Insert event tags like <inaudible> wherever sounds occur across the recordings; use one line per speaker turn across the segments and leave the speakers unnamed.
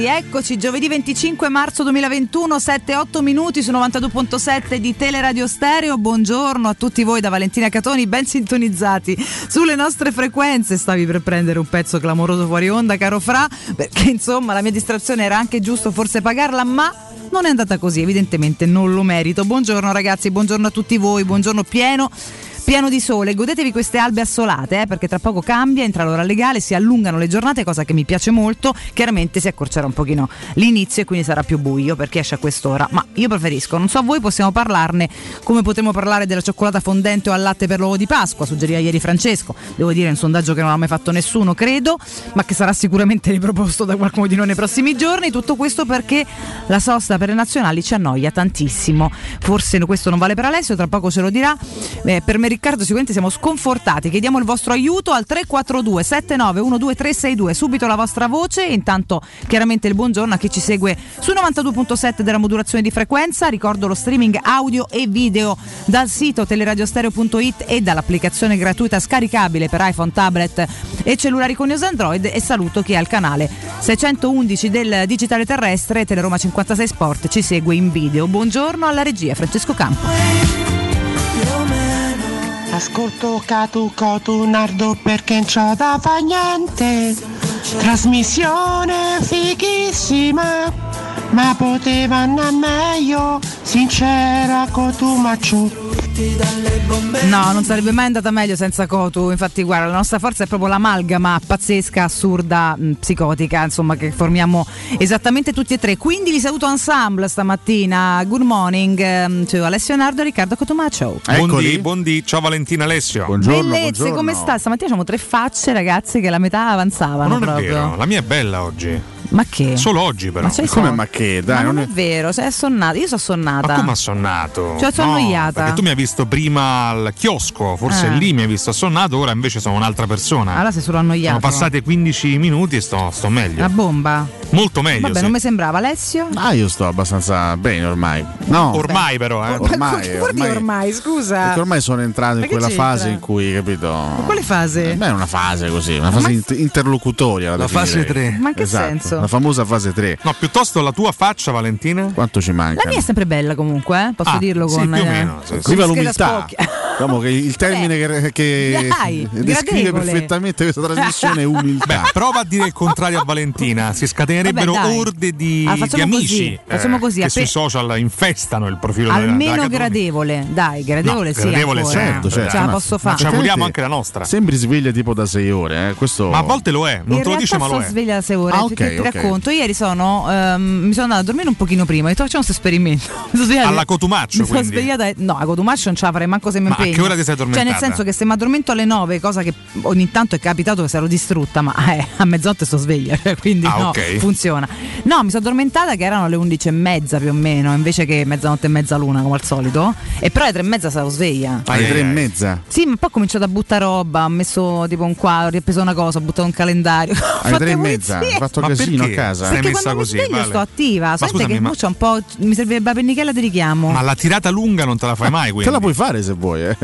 ragazzi, eccoci giovedì 25 marzo 2021, 7-8 minuti su 92.7 di Teleradio Stereo. Buongiorno a tutti voi da Valentina Catoni, ben sintonizzati sulle nostre frequenze. Stavi per prendere un pezzo clamoroso fuori onda, caro Fra, perché insomma la mia distrazione era anche giusto forse pagarla, ma non è andata così, evidentemente non lo merito. Buongiorno ragazzi, buongiorno a tutti voi, buongiorno pieno pieno di sole. Godetevi queste albe assolate, eh, perché tra poco cambia, entra l'ora legale, si allungano le giornate, cosa che mi piace molto. Chiaramente si accorcerà un pochino l'inizio e quindi sarà più buio perché esce a quest'ora. Ma io preferisco, non so voi, possiamo parlarne come potremmo parlare della cioccolata fondente o al latte per l'uovo di Pasqua, suggeriva ieri Francesco. Devo dire, è un sondaggio che non ha mai fatto nessuno, credo, ma che sarà sicuramente <laughs> riproposto da qualcuno di noi nei prossimi giorni. Tutto questo perché la sosta per le nazionali ci annoia tantissimo. Forse questo non vale per Alessio, tra poco ce lo dirà. Eh, per me Riccardo sicuramente siamo sconfortati. Chiediamo il vostro aiuto al 342 79 362. Subito la vostra voce. Intanto chiaramente il buongiorno a chi ci segue su 92.7 della modulazione di frequenza. Ricordo lo streaming audio e video dal sito teleradiostereo.it e dall'applicazione gratuita scaricabile per iPhone, tablet e cellulari con iOS Android. E saluto chi è al canale 611 del Digitale Terrestre Teleroma 56 Sport ci segue in video. Buongiorno alla regia Francesco Campo.
Ascolto Catu Cotu Nardo perché non c'ho da fa niente. Trasmissione fighissima, ma poteva andare meglio, sincera Cotumacciu.
No, non sarebbe mai andata meglio senza Cotu. Infatti, guarda, la nostra forza è proprio l'amalgama pazzesca, assurda, mh, psicotica, insomma, che formiamo esattamente tutti e tre. Quindi vi saluto ensemble stamattina. Good morning to Alessio Nardo e Riccardo Cotumaccio.
Buondì, buondì, ciao Valentina Alessio.
Buongiorno.
Bellezze,
buongiorno.
come sta? Stamattina abbiamo tre facce, ragazzi, che la metà avanzavano
Ma non è
proprio.
vero, la mia è bella oggi.
Ma che?
Solo oggi però.
Ma
Come ma che?
Ma
Dai,
non
non
è vero, sei assonnata. Io sono assonnata.
Ma come assonnato?
Cioè, sono
No,
annoiata.
Perché tu mi hai visto prima al chiosco, forse
Ah.
lì mi hai visto assonnato, ora invece sono un'altra persona.
Allora sei solo annoiato.
Sono passati 15 minuti e sto, sto meglio.
Una bomba.
Molto meglio.
Vabbè,
sì.
non mi sembrava. Alessio?
Ah, io sto abbastanza bene ormai. No,
Ormai però, eh.
Ormai,
Ma
ormai-
ormai, scusa.
perché ormai sono entrato in
Ma
quella
c'entra?
fase in cui, capito?
Ma quale fase?
Beh, è una fase così, una fase
Ma-
int- interlocutoria.
La fase 3.
Ma in che
esatto,
senso?
La famosa fase 3.
No, piuttosto la tua faccia, Valentina.
Quanto ci manca?
La mia è sempre bella comunque, eh? posso
Ah,
dirlo
sì,
con...
più o
eh,
meno, sì, sì.
con
Viva l'umiltà. <laughs> Diciamo che il termine che, che
Dai, <laughs>
descrive
gradevole.
perfettamente questa trasmissione è <laughs> umiltà.
Beh, prova a dire il contrario a Valentina. Si scatenerebbero
Vabbè,
orde di,
Ah,
di amici
così, facciamo così,
che sui social infestano il profilo della, della
Almeno gradevole, dai, gradevole
No,
sì.
gradevole
ancora.
certo, certo,
Ce la
ma-
posso
ma
fare.
ci auguriamo anche la nostra.
Sembri sveglia tipo da 6 ore, eh? Questo...
Ma a volte lo è, non
in
te lo dice, ma lo è.
sveglia da 6 ore.
Ah,
ti-
ok,
ti,
ok.
Racconto. Ieri sono, ehm, mi sono andata a dormire un pochino prima. Ho detto facciamo questo esperimento. <laughs>
Alla Cotumaccio,
Mi <laughs> sono
quindi?
svegliata. No, a Cotumaccio non ce la farei manco se mi
Ma a
impegno.
che ora ti sei
Cioè,
addormentata?
nel senso che se mi addormento alle 9, cosa che ogni tanto è capitato che sarò distrutta, ma eh, a mezzanotte sto sveglia, cioè, <laughs> quindi
Ah,
no,
ok.
funziona. No, mi sono addormentata che erano le 11 e mezza più o meno, invece che mezzanotte e mezza l'una come al solito. E però alle 3 e mezza sarò sveglia.
Alle
Ai,
3 e mezza.
Sì, ma poi ho cominciato a buttare roba, ho messo tipo un quadro, ho ripreso una cosa, ho buttato un calendario. Ho
Alle
fatto
3 e mezza. Hai fatto
Ma
casino a
perché?
casa.
Sei
Perché
messa
quando
così,
mi sveglio
vale.
sto attiva. Aspetta
scusami,
che
ma-
un po'. Mi servirebbe la pennichella di richiamo.
Ma la tirata lunga non te la fai mai, quindi.
Te la puoi fare se vuoi, eh.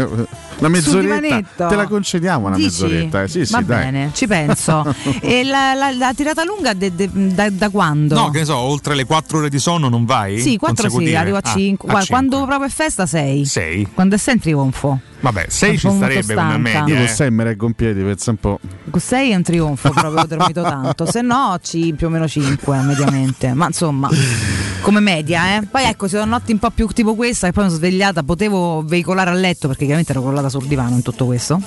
Una mezz'oretta. Te la concediamo una
Dici?
mezz'oretta. eh. Sì, sì,
Va
dai.
bene, ci penso. <laughs> e la, la- la tirata lunga de- de- da, da quando?
No, che ne so, oltre le 4 ore di sonno non vai?
Sì, 4 sì, arrivo a
Ah,
5.
a
Quando proprio è festa 6.
6.
Quando è sempre trionfo.
Vabbè, 6 ci starebbe come
stanca.
media.
Io con
eh.
6 mi reggo in piedi, pensa un po'.
Con 6 è un trionfo, proprio ho dormito tanto. Se no, ci, più o meno 5 mediamente. Ma insomma, come media, eh. Poi ecco, se sono notti un po' più tipo questa, e poi mi sono svegliata, potevo veicolare a letto perché chiaramente ero crollata sul divano in tutto questo.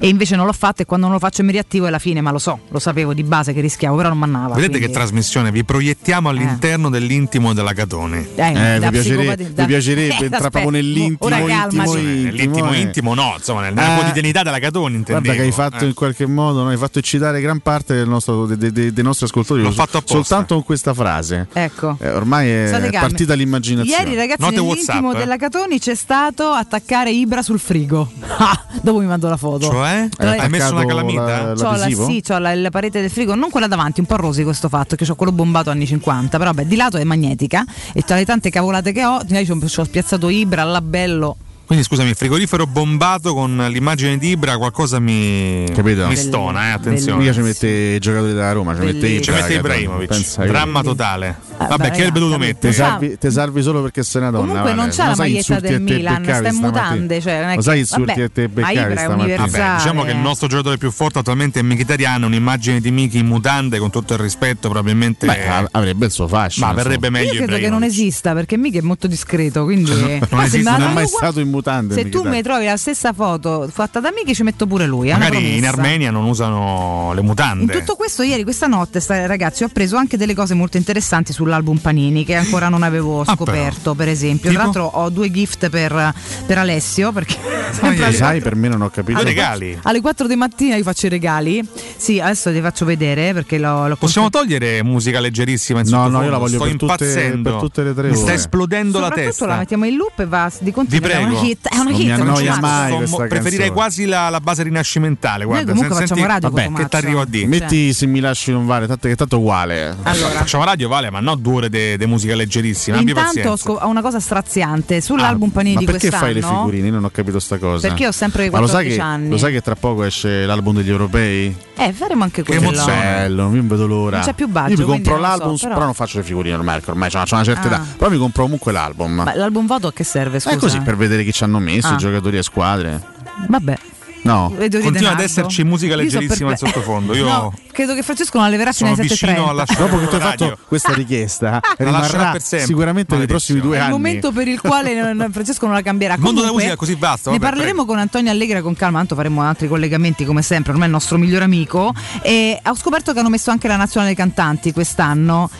E invece non l'ho fatto e quando non lo faccio mi riattivo è la fine, ma lo so, lo sapevo di base che rischiavo, però non mannava.
Vedete
quindi-
che trasmissione? Vi proiettiamo all'interno dell'intimo della Catone.
Eh,
Eh,
da
vi piacerebbe-
psicopati-
vi piacerebbe
Eh,
entrare proprio nell'intimo,
Ora
intimo,
calmati.
intimo.
Nell'intimo
eh.
intimo, no, insomma, nel- nella
Eh.
quotidianità della Catone intendevo.
Guarda che hai fatto
eh.
in qualche modo, no? hai fatto eccitare gran parte del nostro- de- de- de- dei nostri ascoltatori
L'ho
so-
fatto apposta.
soltanto con questa frase.
Ecco.
Eh, ormai è
State calmi.
partita l'immaginazione.
Ieri, ragazzi,
Note
nell'intimo
WhatsApp, eh.
della Catoni c'è stato attaccare Ibra sul frigo. <laughs> Ah, dopo mi mando la foto.
Cioè?
Hai
Hai messo una calamita?
la-
C'ho la,
l'adesivo?
sì, c'ho la, la parete del frigo, non quella davanti, un po' rosico questo fatto, che ho quello bombato anni 50, però vabbè, di lato è magnetica e tra le tante cavolate che ho, ho, ci ho spiazzato Ibra, labello
Quindi scusami, frigorifero bombato con l'immagine di Ibra, qualcosa mi,
Capito?
mi stona, eh, attenzione.
Mica ci mette i giocatori della Roma, ci mette
Bellissimo.
Ci
Ibra,
mette? Ibrahimovic,
Pensa che-
dramma totale.
Ah,
Vabbè, che hai veduto
ragazzi,
mettere?
Te salvi, te salvi solo perché sei una donna.
Comunque non c'ha la maglietta del Milan, sta in mutande. Cioè, non è
Lo sai insulti
vabbè,
a te beccavi
Ibra.
Vabbè, diciamo che il nostro giocatore più forte attualmente è Mkhitaryan, un'immagine di Miki in mutande con tutto il rispetto, probabilmente
Beh, av- avrebbe il suo fascino.
ma verrebbe meglio
Io credo che non esista perché mica è molto discreto, quindi
non esiste,
non è mai stato in mutande.
Se tu mi trovi la stessa foto fatta da Miki ci metto pure lui, una
Magari in. Armenia non usano le
In
mutande.
tutto questo, ieri, questa notte, ragazzi, ho preso anche delle cose molto interessanti sull'album Panini che ancora non avevo
Ah,
scoperto, per esempio.
Tipo?
Tra l'altro, ho due gift per, per Alessio perché <laughs> alle
sai, per me non ho capito.
Alle
regali.
alle 4 di mattina vi faccio i regali. Sì, adesso ti faccio vedere perché l'ho, l'ho
Possiamo togliere musica leggerissima in
No, no, io la voglio
Sto
per tutte-
impazzendo.
per tutte le tre
Mi sta esplodendo la testa.
la mettiamo in loop e va di continuo.
Vi prego.
Hit, è una
Non mi
hit, non ci
annoia mai questa
preferirei
canzone.
quasi la, la base rinascimentale. Guarda,
comunque
sen-
facciamo
senti-
radio
Vabbè,
con
che ti arrivo a dire?
Metti se mi lasci non vale, tanto che tanto uguale.
Allora.
Facciamo radio, vale, ma no due ore di musica leggerissima.
Intanto ho, scop- una cosa straziante sull'album
Ah,
Panini
ma
di
perché
quest'anno.
fai le figurine? Io non ho capito sta cosa.
Perché ho sempre
Ma lo sai
14
che,
anni.
Lo sai che tra poco esce l'album degli europei?
Eh, faremo anche
Che
quello.
emozione.
Bello, io non vedo l'ora.
Non c'è più budget,
Io mi compro
lo so,
l'album,
però-
però... non faccio le figurine ormai, perché ormai c'ho una certa
Ah.
età. Però mi compro comunque l'album.
Ma l'album voto a che serve? Scusa.
È così per vedere chi ci hanno messo,
Ah.
i giocatori e squadre.
Vabbè.
No.
Continua ad esserci musica leggerissima in sottofondo. Io <laughs>
No, credo che Francesco non la leverà fino alle
vicino
7.30.
a lasciare
Dopo che tu hai fatto questa richiesta,
lascerà
rimarrà
per sempre.
sicuramente nei prossimi due
È il
anni.
momento per il quale <laughs> Francesco non la cambierà.
Il mondo della musica è così vasto,
Ne parleremo
prego.
con Antonio Allegra con calma, tanto faremo altri collegamenti come sempre, ormai è il nostro migliore amico. E ho scoperto che hanno messo anche la nazionale cantanti quest'anno.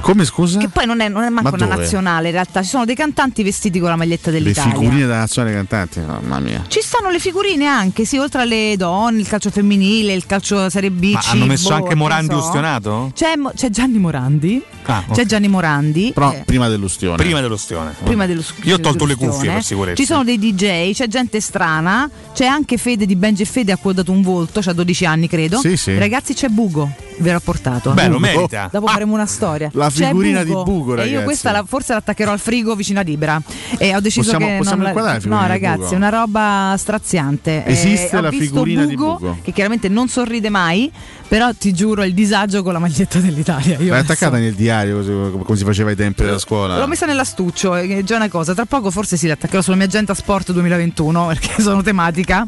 Come scusa?
Che poi non è, non è manco
Ma
una nazionale, in realtà ci sono dei cantanti vestiti con la maglietta
Le
dell'Italia.
figurine della nazionale cantanti, mamma mia.
Ci stanno le figurine anche, sì, oltre alle donne, il calcio femminile, il calcio Serie B.
Ma
C,
hanno messo
boh,
anche Morandi
so.
ustionato?
C'è, c'è Gianni Morandi.
Ah, ok.
C'è Gianni Morandi.
Però
eh,
prima dell'ustione.
Prima dell'ustione.
prima dello
Io ho tolto le
dell'ustione.
cuffie per sicurezza.
Ci sono dei DJ, c'è gente strana, c'è anche Fede di Benji e Fede a cui ho dato un volto, c'ha 12 anni credo.
Sì, sì.
Ragazzi c'è Bugo, ve l'ho portato.
Beh, lo merita.
Dopo
Ah,
faremo una storia.
la figurina di Bugo,
E io
ragazzi.
questa la- forse l'attaccherò al frigo vicino ad Ibra. E ho deciso
Possiamo-
che
possiamo
non la- No,
di
ragazzi, è una roba straziante.
Esiste
Eh,
la
visto
figurina di
Bugo,
Bugo?
Che chiaramente non sorride mai, però ti giuro il disagio con la maglietta dell'Italia. Io
L'hai
adesso-
attaccata nel diario così, come si faceva ai tempi della scuola.
L'ho messa nell'astuccio, è già una cosa. Tra poco forse sì, l'attaccherò sulla mia agenda sport 2021 <laughs> perché sono tematica.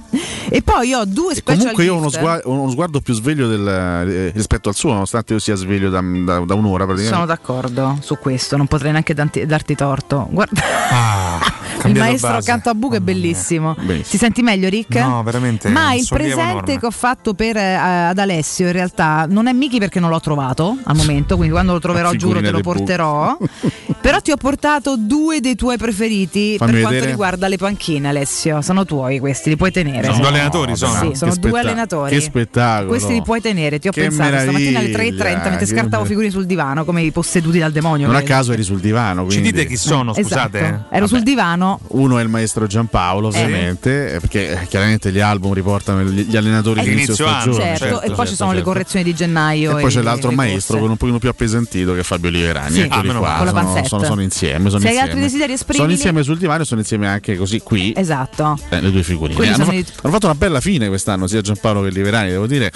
E poi ho due special
comunque io ho uno,
gift.
sgua- ho uno sguardo più sveglio del- eh, rispetto al suo, nonostante io sia sveglio da, da- da un'ora praticamente.
Sono d'accordo su questo, non potrei neanche danti- darti torto. Guarda,
Ah, <laughs>
il maestro
base.
accanto a Buco è bellissimo. Ti senti meglio, Rick?
No, veramente,
Ma il presente
enorme.
che ho fatto per, eh, ad Alessio in realtà non è Miki perché non l'ho trovato al momento, quindi quando lo troverò giuro te lo porterò. <laughs> Però ti ho portato due dei tuoi preferiti
Fammi
per quanto
vedere.
riguarda le panchine, Alessio. Sono tuoi questi, li puoi tenere.
Sono due allenatori, sono.
Sì,
Che
sono due
spetta-
allenatori.
Che spettacolo.
Questi li puoi tenere, ti ho
Che
pensato stamattina alle
meraviglia,
3.30 mentre
che
scartavo figurine sul divano come i posseduti dal demonio.
Non a caso eri sul divano.
Ci
Quindi
dite chi sono, scusate?
Esatto. Ero sul divano.
Uno è il maestro Giampaolo, ovviamente, eh, perché eh, chiaramente gli album riportano gli, gli allenatori
Eh,
di inizio stagione.
certo,
certo,
e poi
certo,
ci sono le
certo.
correzioni di gennaio.
E poi c'è l'altro maestro
corse.
con un pochino più appesantito che è Fabio Liverani.
Sì.
Ah, meno
qua, sono, sono- sono insieme. Sono
Se hai
insieme.
altri desideri, esprimili.
Sono insieme sul divano e sono insieme anche così qui.
Esatto.
Eh, le due figurine hanno, fa-
i-
hanno fatto una bella fine quest'anno sia Giampaolo che Liverani devo dire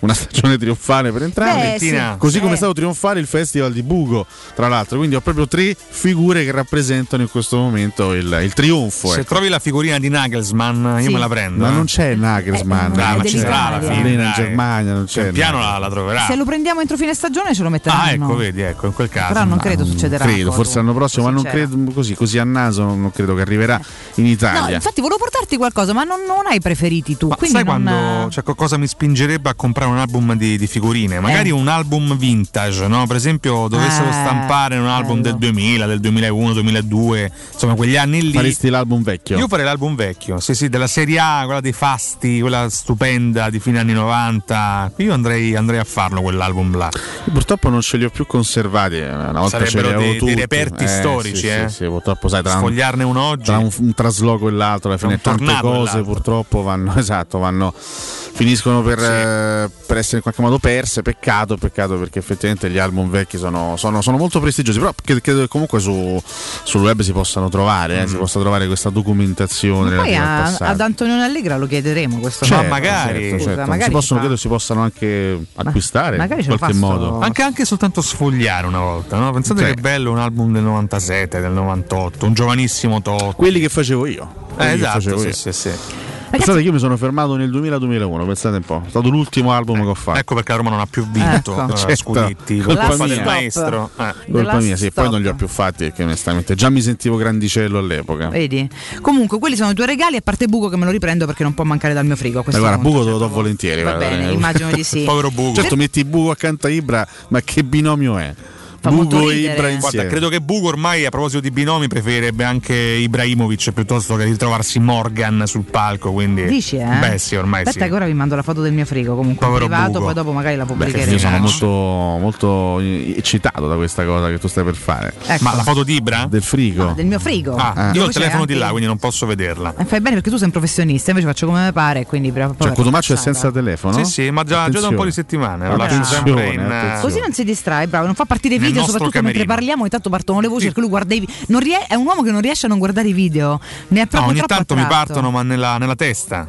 una <laughs> stagione trionfale per entrambi
Beh, sì.
Valentina,
così come
Eh.
è stato trionfale il festival di Bugo tra l'altro quindi ho proprio tre figure che rappresentano in questo momento il, il trionfo
Se
ecco.
trovi la figurina di Nagelsmann, io
Sì.
me la prendo.
ma
eh.
non c'è Nagelsmann
Eh,
Dai,
è
ma ci sarà alla
dell'Italia.
fine.
Lì in. Germania non c'è
Pian piano la, la troverà.
Se lo prendiamo entro fine stagione ce lo metteranno.
Ah, ecco, vedi, ecco, in quel caso.
Però non credo succederà.
credo forse l'anno prossimo ma non credo così, così a naso non credo che arriverà in
No,
Italia
infatti volevo portarti qualcosa, ma non, non hai preferiti tu.
Ma
quindi
sai
non-
quando c'è qualcosa mi spingerebbe a comprare un album di, di figurine? Magari
Eh.
un album vintage, no? Per esempio, dovessero
Eh,
stampare un album
bello.
del 2000, del 2001, 2002, insomma, quegli anni lì.
faresti l'album vecchio
Io farei l'album vecchio, sì, sì, della serie A, quella dei fasti, quella stupenda di fine anni 90. Io andrei, andrei a farlo quell'album là.
Io purtroppo non ce li ho più conservati. eh, Una volta ce
Sarebbero dei- dei reperti
Eh,
storici,
sì,
eh.
Sì, sì, purtroppo sai, tra un,
Sfogliarne uno oggi.
tra un, un trasloco e l'altro, alla fine
un
tante cose purtroppo vanno, <laughs> esatto, vanno, finiscono per, eh, per essere in qualche modo perse. Peccato, peccato perché effettivamente gli album vecchi sono, sono- sono molto prestigiosi. Però credo, che comunque su, sul web si possano trovare, eh, si possa trovare questa documentazione
Poi a- ad Antonio Allegra lo chiederemo questo
Cioè,
fatto.
magari.
certo,
Scusa,
certo.
magari
si possono,
fa-
credo si possano anche acquistare
magari
in qualche modo.
Anche, anche soltanto sfogliare una volta, no? Pensate
Sì.
che bello un album del 97, del 98, un giovanissimo Toto.
Quelli che facevo io.
Eh, esatto,
facevo
sì,
io.
sì, sì.
Pensate che io mi sono fermato nel 2000-2001, pensate un po'. È stato l'ultimo album che ho fatto.
Ecco perché la Roma non ha più vinto
Ecco.
eh,
Certo.
scudetti,
Colpa mia.
del maestro. Eh.
Colpa mia, sì, poi non li ho più fatti perché onestamente già mi sentivo grandicello all'epoca.
Vedi? Comunque, quelli sono i tuoi regali, a parte Buco che me lo riprendo perché non può mancare dal mio frigo.
Ma
questo
guarda. Buco te lo do volentieri.
Va
guarda,
bene,
eh.
immagino di sì. <laughs>
Povero Buco.
Certo, metti Buco accanto a Ibra, ma che binomio è?
Fa molto
Buco e
ridere.
Guarda, credo che Buco ormai a proposito di binomi preferirebbe anche Ibrahimovic piuttosto che ritrovarsi Morgan sul palco. Quindi,
Dici, eh?
Beh, sì, ormai
Aspetta,
sì.
che ora vi mando la foto del mio frigo. Comunque,
Povero
privato,
Buco.
poi dopo magari la pubblicheremo.
io sono molto, molto eccitato da questa cosa che tu stai per fare.
Ecco.
Ma la foto di Ibra?
Del frigo.
Ah, del mio frigo.
Ah, io ho il telefono di
anche-
là, quindi non posso vederla.
Eh, fai bene perché tu sei un professionista, invece faccio come mi pare. Quindi
Cioè, Cotumaccio è senza telefono?
Sì, sì, ma già, già da un po' di settimane. Lo lascio sempre in.
attenzione.
Così non si distrae, bravo, non fa partire i
Nel
video, soprattutto mentre
camerino.
parliamo, intanto partono le voci perché lui guarda i video. Non rie- è un uomo che non riesce a non guardare i video. Ne è
No,
proprio
ogni
troppo
tanto mi
attratto.
partono, ma nella, nella testa.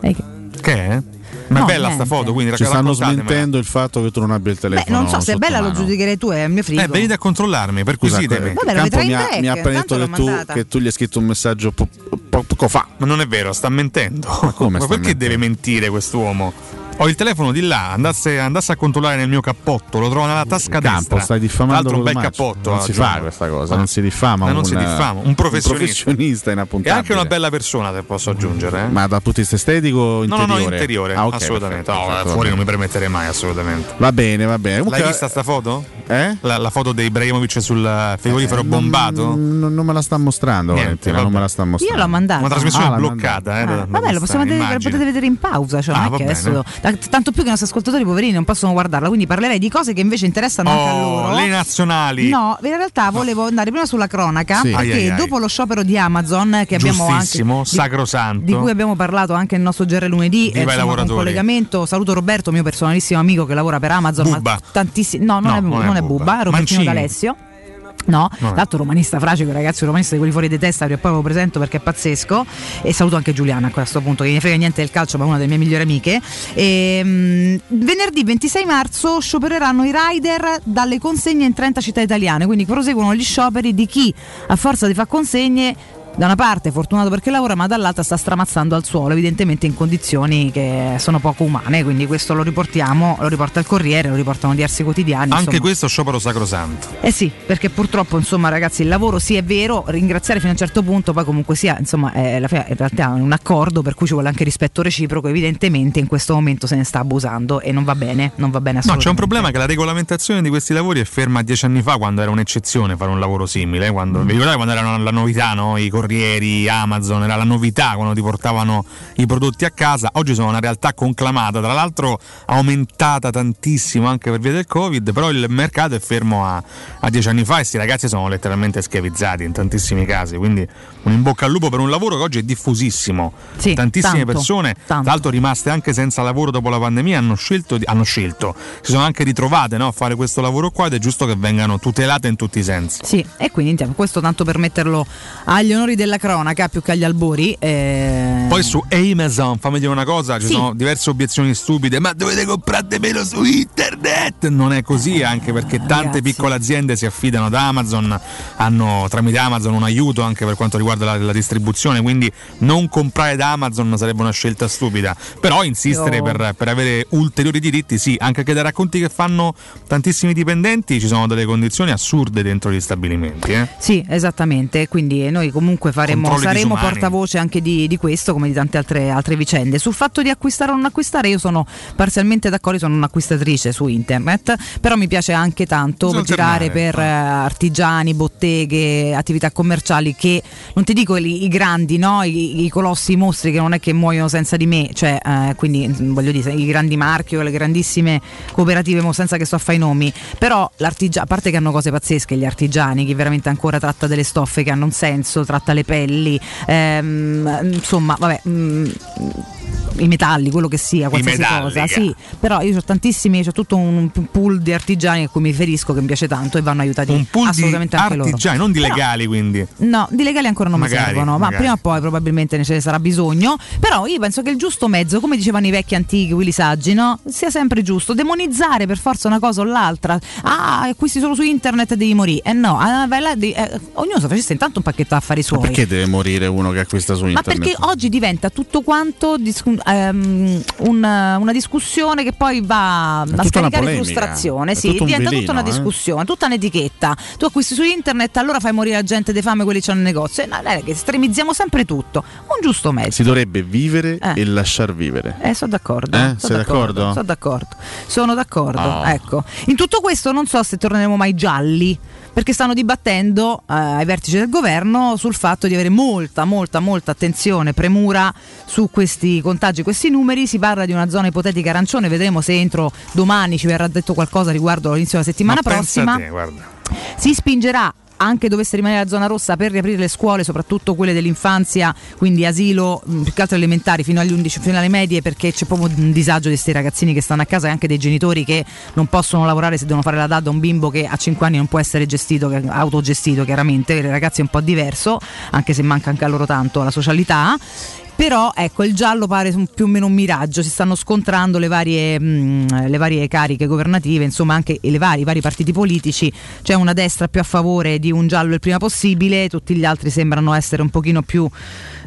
Eh, che-
Che è? Ma
No,
è bella
niente.
sta foto, quindi
Ci stanno smentendo il fatto che tu non abbia il
Beh,
telefono.
non so se è bella lo
mano.
giudicherei tu, è il mio frigo.
Eh, venite a controllarmi,
Scusa,
perquisitemi.
Vabbè, lo
Campo mi ha, mi ha appena detto che tu, che tu gli hai scritto un messaggio po- po- poco fa.
Ma non è vero, sta mentendo. Ma
come sta
perché
mentendo?
deve mentire quest'uomo? Ho il telefono di là, andasse, andasse a controllare nel mio cappotto, lo trovo nella tasca
Campo,
destra.
stai diffamando
l'altro un bel cappotto.
Non
ha
si
Giorgio.
fa questa cosa,
Ah.
non si diffama
Ma non
un,
si diffama, un professionista.
professionista
E
inappuntabile.
anche una bella persona, se posso aggiungere. eh.
Ma dal punto di vista estetico o
No, no,
interiore?
no, interiore,
Ah,
assolutamente.
perfetto,
No, fuori non mi permetterei mai, assolutamente.
Va bene, va bene. Comunque-
L'hai vista sta foto?
Eh?
La, la foto di Ibrahimovic sul eh, frigorifero
Eh,
bombato?
Non, non me la sta mostrando,
Niente,
non me la sta mostrando.
Io l'ho mandata.
Una trasmissione
Ah,
bloccata, eh.
Ah, vabbè, lo possiamo vedere, potete vedere in pausa, cioè
Ah,
non è
va
che adesso tanto più che i nostri ascoltatori poverini non possono guardarla, quindi parlerei di cose che invece interessano anche a
Oh,
loro.
le nazionali.
No, in realtà volevo andare prima sulla cronaca
Sì.
perché
Ai, ai, ai.
dopo lo sciopero di Amazon che abbiamo anche
Giustissimo,
di-
sacrosanto.
di cui abbiamo parlato anche nel nostro GR lunedì
Viva
eh, insomma, con collegamento saluto Roberto mio personalissimo amico che lavora per Amazon
Bubba.
ma tantissimi no non,
No,
è,
non
non è
Bubba.
Robertino. D'Alessio No,
No.
l'altro romanista fracico, ragazzi, un romanista di quelli fuori di testa, o poi lo presento perché è pazzesco. E saluto anche Giuliana a questo punto, che ne frega niente del calcio, ma è una delle mie migliori amiche. E, mm, venerdì 26 marzo sciopereranno i rider dalle consegne in 30 città italiane, quindi proseguono gli scioperi di chi a forza di fare consegne da una parte fortunato perché lavora, ma dall'altra sta stramazzando al suolo, evidentemente in condizioni che sono poco umane. Quindi questo lo riportiamo, lo riporta il Corriere, lo riportano diversi quotidiani.
Anche
insomma.
questo sciopero sacrosanto.
Eh sì, perché purtroppo insomma ragazzi il lavoro sì è vero, ringraziare fino a un certo punto, poi comunque sia insomma è la- in realtà è un accordo per cui ci vuole anche rispetto reciproco, evidentemente in questo momento se ne sta abusando e non va bene, non va bene
No,
assolutamente.
c'è un problema che la regolamentazione di questi lavori è ferma dieci anni fa, quando era un'eccezione fare un lavoro simile. Quando, Vi ricordate quando era la novità, no? I corrieri, Amazon, era la novità quando ti portavano i prodotti a casa. Oggi sono una realtà conclamata, tra l'altro aumentata tantissimo anche per via del Covid, però il mercato è fermo a, a dieci anni fa e questi ragazzi sono letteralmente schiavizzati in tantissimi casi. Quindi un in bocca al lupo per un lavoro che oggi è diffusissimo.
Sì,
Tantissime
tanto,
persone,
tanto.
tra l'altro rimaste anche senza lavoro dopo la pandemia, hanno scelto, hanno scelto si sono anche ritrovate no, a fare questo lavoro qua ed è giusto che vengano tutelate in tutti i sensi.
Sì, e quindi questo tanto per metterlo agli onori della cronaca più che agli albori. eh,
Poi su Amazon, fammi dire una cosa, ci
Sì.
sono diverse obiezioni stupide, ma dovete comprare meno su internet? Non è così, anche perché tante
Ragazzi.
piccole aziende si affidano ad Amazon, hanno tramite Amazon un aiuto anche per quanto riguarda la, la distribuzione, quindi non comprare da Amazon sarebbe una scelta stupida, però insistere
Io-
per, per avere ulteriori diritti sì, anche che dai racconti che fanno tantissimi dipendenti ci sono delle condizioni assurde dentro gli stabilimenti. Eh?
Sì, esattamente, quindi noi comunque faremo,
Controlli
saremo
disumani.
portavoce anche di, di questo come di tante altre, altre vicende. Sul fatto di acquistare o non acquistare io sono parzialmente d'accordo, sono un'acquistatrice su internet, però mi piace anche tanto
Bisogna
girare
alternare,
per eh, artigiani, botteghe, attività commerciali che non ti dico i, i grandi, no? I, i colossi, i mostri che non è che muoiono senza di me, cioè eh, quindi mm, voglio dire i grandi marchi o le grandissime cooperative, senza che sto a fare i nomi, però a parte che hanno cose pazzesche gli artigiani, chi veramente ancora tratta delle stoffe che hanno un senso, tratta tratta le pelli, ehm, insomma, vabbè. Mh, mm, i metalli, quello che sia, qualsiasi cosa. Sì, però io ho tantissimi, ho tutto un pool di artigiani a cui mi riferisco che mi piace tanto e vanno aiutati
un pool
assolutamente
di
anche
artigiani,
loro.
non di legali
però,
quindi.
No, di legali ancora non
magari,
mi servono,
magari.
ma prima o poi probabilmente ne ce ne sarà bisogno. Però io penso che il giusto mezzo, come dicevano i vecchi antichi Willy Saggi, no? sia sempre giusto. Demonizzare per forza una cosa o l'altra. Ah, acquisti solo su internet e devi morire. Eh no, ah, là, di, eh, ognuno si facesse intanto un pacchetto affari suoi.
Ma perché deve morire uno che acquista su
Ma
internet?
perché oggi diventa tutto quanto discu- ehm, una, una discussione che poi va a scaricare frustrazione. Sì, diventa
veleno,
tutta una
eh.
discussione, tutta un'etichetta. Tu acquisti su internet, allora fai morire la gente di fame quelli che hanno il negozio. E no, è che estremizziamo sempre tutto. Un giusto mezzo.
Si dovrebbe vivere
Eh.
e lasciar vivere.
Eh, sono d'accordo.
Eh?
sono
Sei d'accordo?
Sono d'accordo. Sono d'accordo.
Oh.
Ecco. In tutto questo non so se torneremo mai gialli. Perché stanno dibattendo eh, ai vertici del governo sul fatto di avere molta, molta, molta attenzione, premura su questi contagi, questi numeri. Si parla di una zona ipotetica arancione, vedremo se entro domani ci verrà detto qualcosa riguardo l'inizio della settimana
Ma
prossima.
te, guarda.
Si spingerà anche dovesse rimanere la zona rossa per riaprire le scuole, soprattutto quelle dell'infanzia, quindi asilo, mh, più che altro elementari fino agli 11, fino alle medie, perché c'è proprio un disagio di questi ragazzini che stanno a casa e anche dei genitori che non possono lavorare se devono fare la DAD a un bimbo che a 5 anni non può essere gestito, autogestito chiaramente, i ragazzi è un po' diverso, anche se manca anche a loro tanto la socialità. Però ecco, il giallo pare più o meno un miraggio, si stanno scontrando le varie, mh, le varie cariche governative, insomma anche le vari, i vari partiti politici, c'è una destra più a favore di un giallo il prima possibile, tutti gli altri sembrano essere un pochino più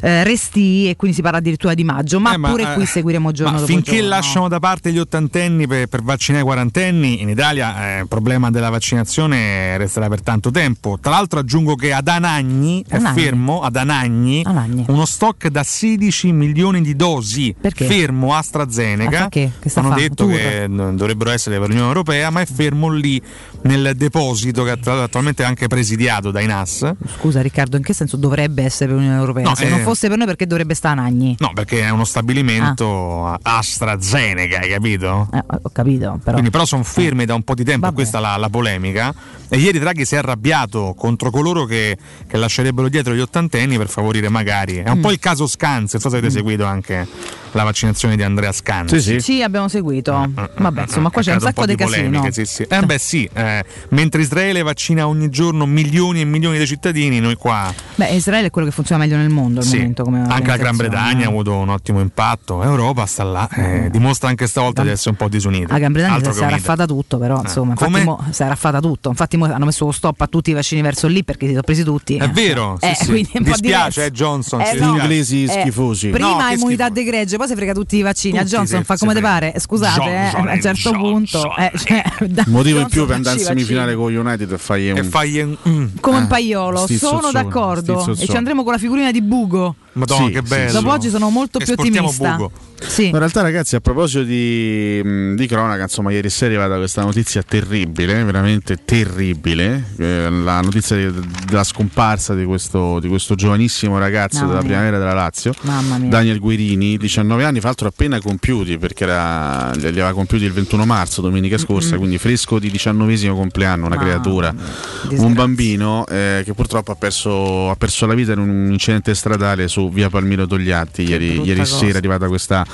eh, restii e quindi si parla addirittura di maggio, ma,
Eh, ma,
pure
eh,
qui seguiremo giorno dopo
finché
giorno.
lasciano da parte gli ottantenni per, per vaccinare i quarantenni, in Italia eh, il problema della vaccinazione resterà per tanto tempo. Tra l'altro aggiungo che ad Anagni, è
Anagni.
fermo, ad Anagni,
Anagni.
uno stock da 16 milioni di dosi,
Perché?
fermo
Ah,
AstraZeneca.
fa che?
Hanno
fa?
detto
Tour?
che n- dovrebbero essere per l'Unione Europea, ma è fermo lì nel deposito che attualmente è anche presidiato dai NAS.
Scusa Riccardo, in che senso dovrebbe essere per l'Unione Europea?
No,
Se
eh,
non fosse per noi perché dovrebbe stare a Nagni?
No, perché è uno stabilimento AstraZeneca, hai capito?
Eh, ho capito, però.
Quindi però sono fermi da un po' di tempo,
Vabbè.
questa è la, la polemica. E ieri Draghi si è arrabbiato contro coloro che, che lascerebbero dietro gli ottantenni per favorire magari. È un
Mm.
po' il caso Scanzi, non so se avete seguito anche la vaccinazione di Andrea Scanzi.
Sì, sì.
Sì, abbiamo seguito. Vabbè, insomma, qua c'è un sacco
po'
di casino.
polemiche, sì, sì. Eh, beh, sì, eh, mentre Israele vaccina ogni giorno milioni e milioni di cittadini, noi qua
Beh, Israele è quello che funziona meglio nel mondo al
sì,
momento come
anche la Gran. Bretagna ha avuto un ottimo impatto. Europa sta là, eh, dimostra anche stavolta di essere un po' disunita.
La Gran Bretagna
Altro
si è raffata tutto, però
Eh,
insomma, infatti
come?
mo si è raffata tutto. Infatti mo hanno messo lo stop a tutti i vaccini verso lì perché si sono presi tutti.
È vero, sì,
eh,
sì. <laughs>
un po'
Dispiace, eh, Johnson,
Eh,
Gli
no.
inglesi
Eh,
schifosi.
No,
Prima
che
immunità
schifo.
de gregge, poi si frega tutti i vaccini. a
Tutti
Johnson fa come te pare. Scusate,
Johnson
eh, a un certo
Johnson.
punto. eh, cioè, <laughs> da-
Motivo in più per andare in semifinale con United e fai
E
un.
fai un- mm.
Come un paiolo,
sti
sono d'accordo. E ci andremo con la figurina di Bugo.
Madonna,
Sì,
che bello.
sì.
Dopo oggi sono molto più
Esportiamo
ottimista. Sì.
In realtà, ragazzi, a proposito di, di cronaca, insomma, ieri sera è arrivata questa notizia terribile, veramente terribile. eh, la notizia di- della scomparsa di questo, di questo giovanissimo ragazzo
Mamma
della
mia.
primavera della Lazio,
Mamma mia.
Daniel Guerini, 19 anni, fra l'altro appena compiuti, perché era, li aveva compiuti il 21 marzo, domenica scorsa, quindi fresco di 19 compleanno, una
Mamma
creatura.
mia,
Un bambino eh, che purtroppo ha perso, ha perso la vita in un incidente stradale su via Palmiro Togliatti. Ieri, ieri sera è arrivata questa,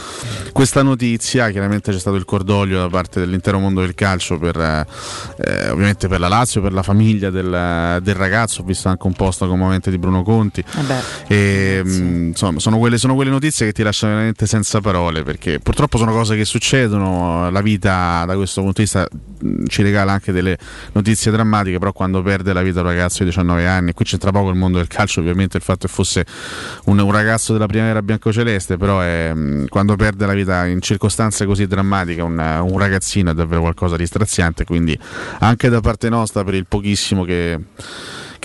questa notizia. Chiaramente c'è stato il cordoglio da parte dell'intero mondo del calcio, per, eh, ovviamente per la Lazio, per la famiglia del, del ragazzo. Ho visto anche un post commovente di Bruno Conti.
Eh beh,
E, mh, insomma, sono quelle, sono quelle notizie che ti lasciano veramente senza parole perché purtroppo sono cose che succedono. La vita, da questo punto di vista, mh, ci regala anche delle notizie drammatiche. Però, quando perde la vita un ragazzo di 19 anni, qui c'entra poco il mondo del calcio. Ovviamente, il fatto che fosse un, un ragazzo della primavera biancoceleste, però è, mh, quando perde la vita in circostanze così drammatiche, un, un ragazzino è davvero qualcosa di straziante. Quindi, anche da parte nostra, per il pochissimo che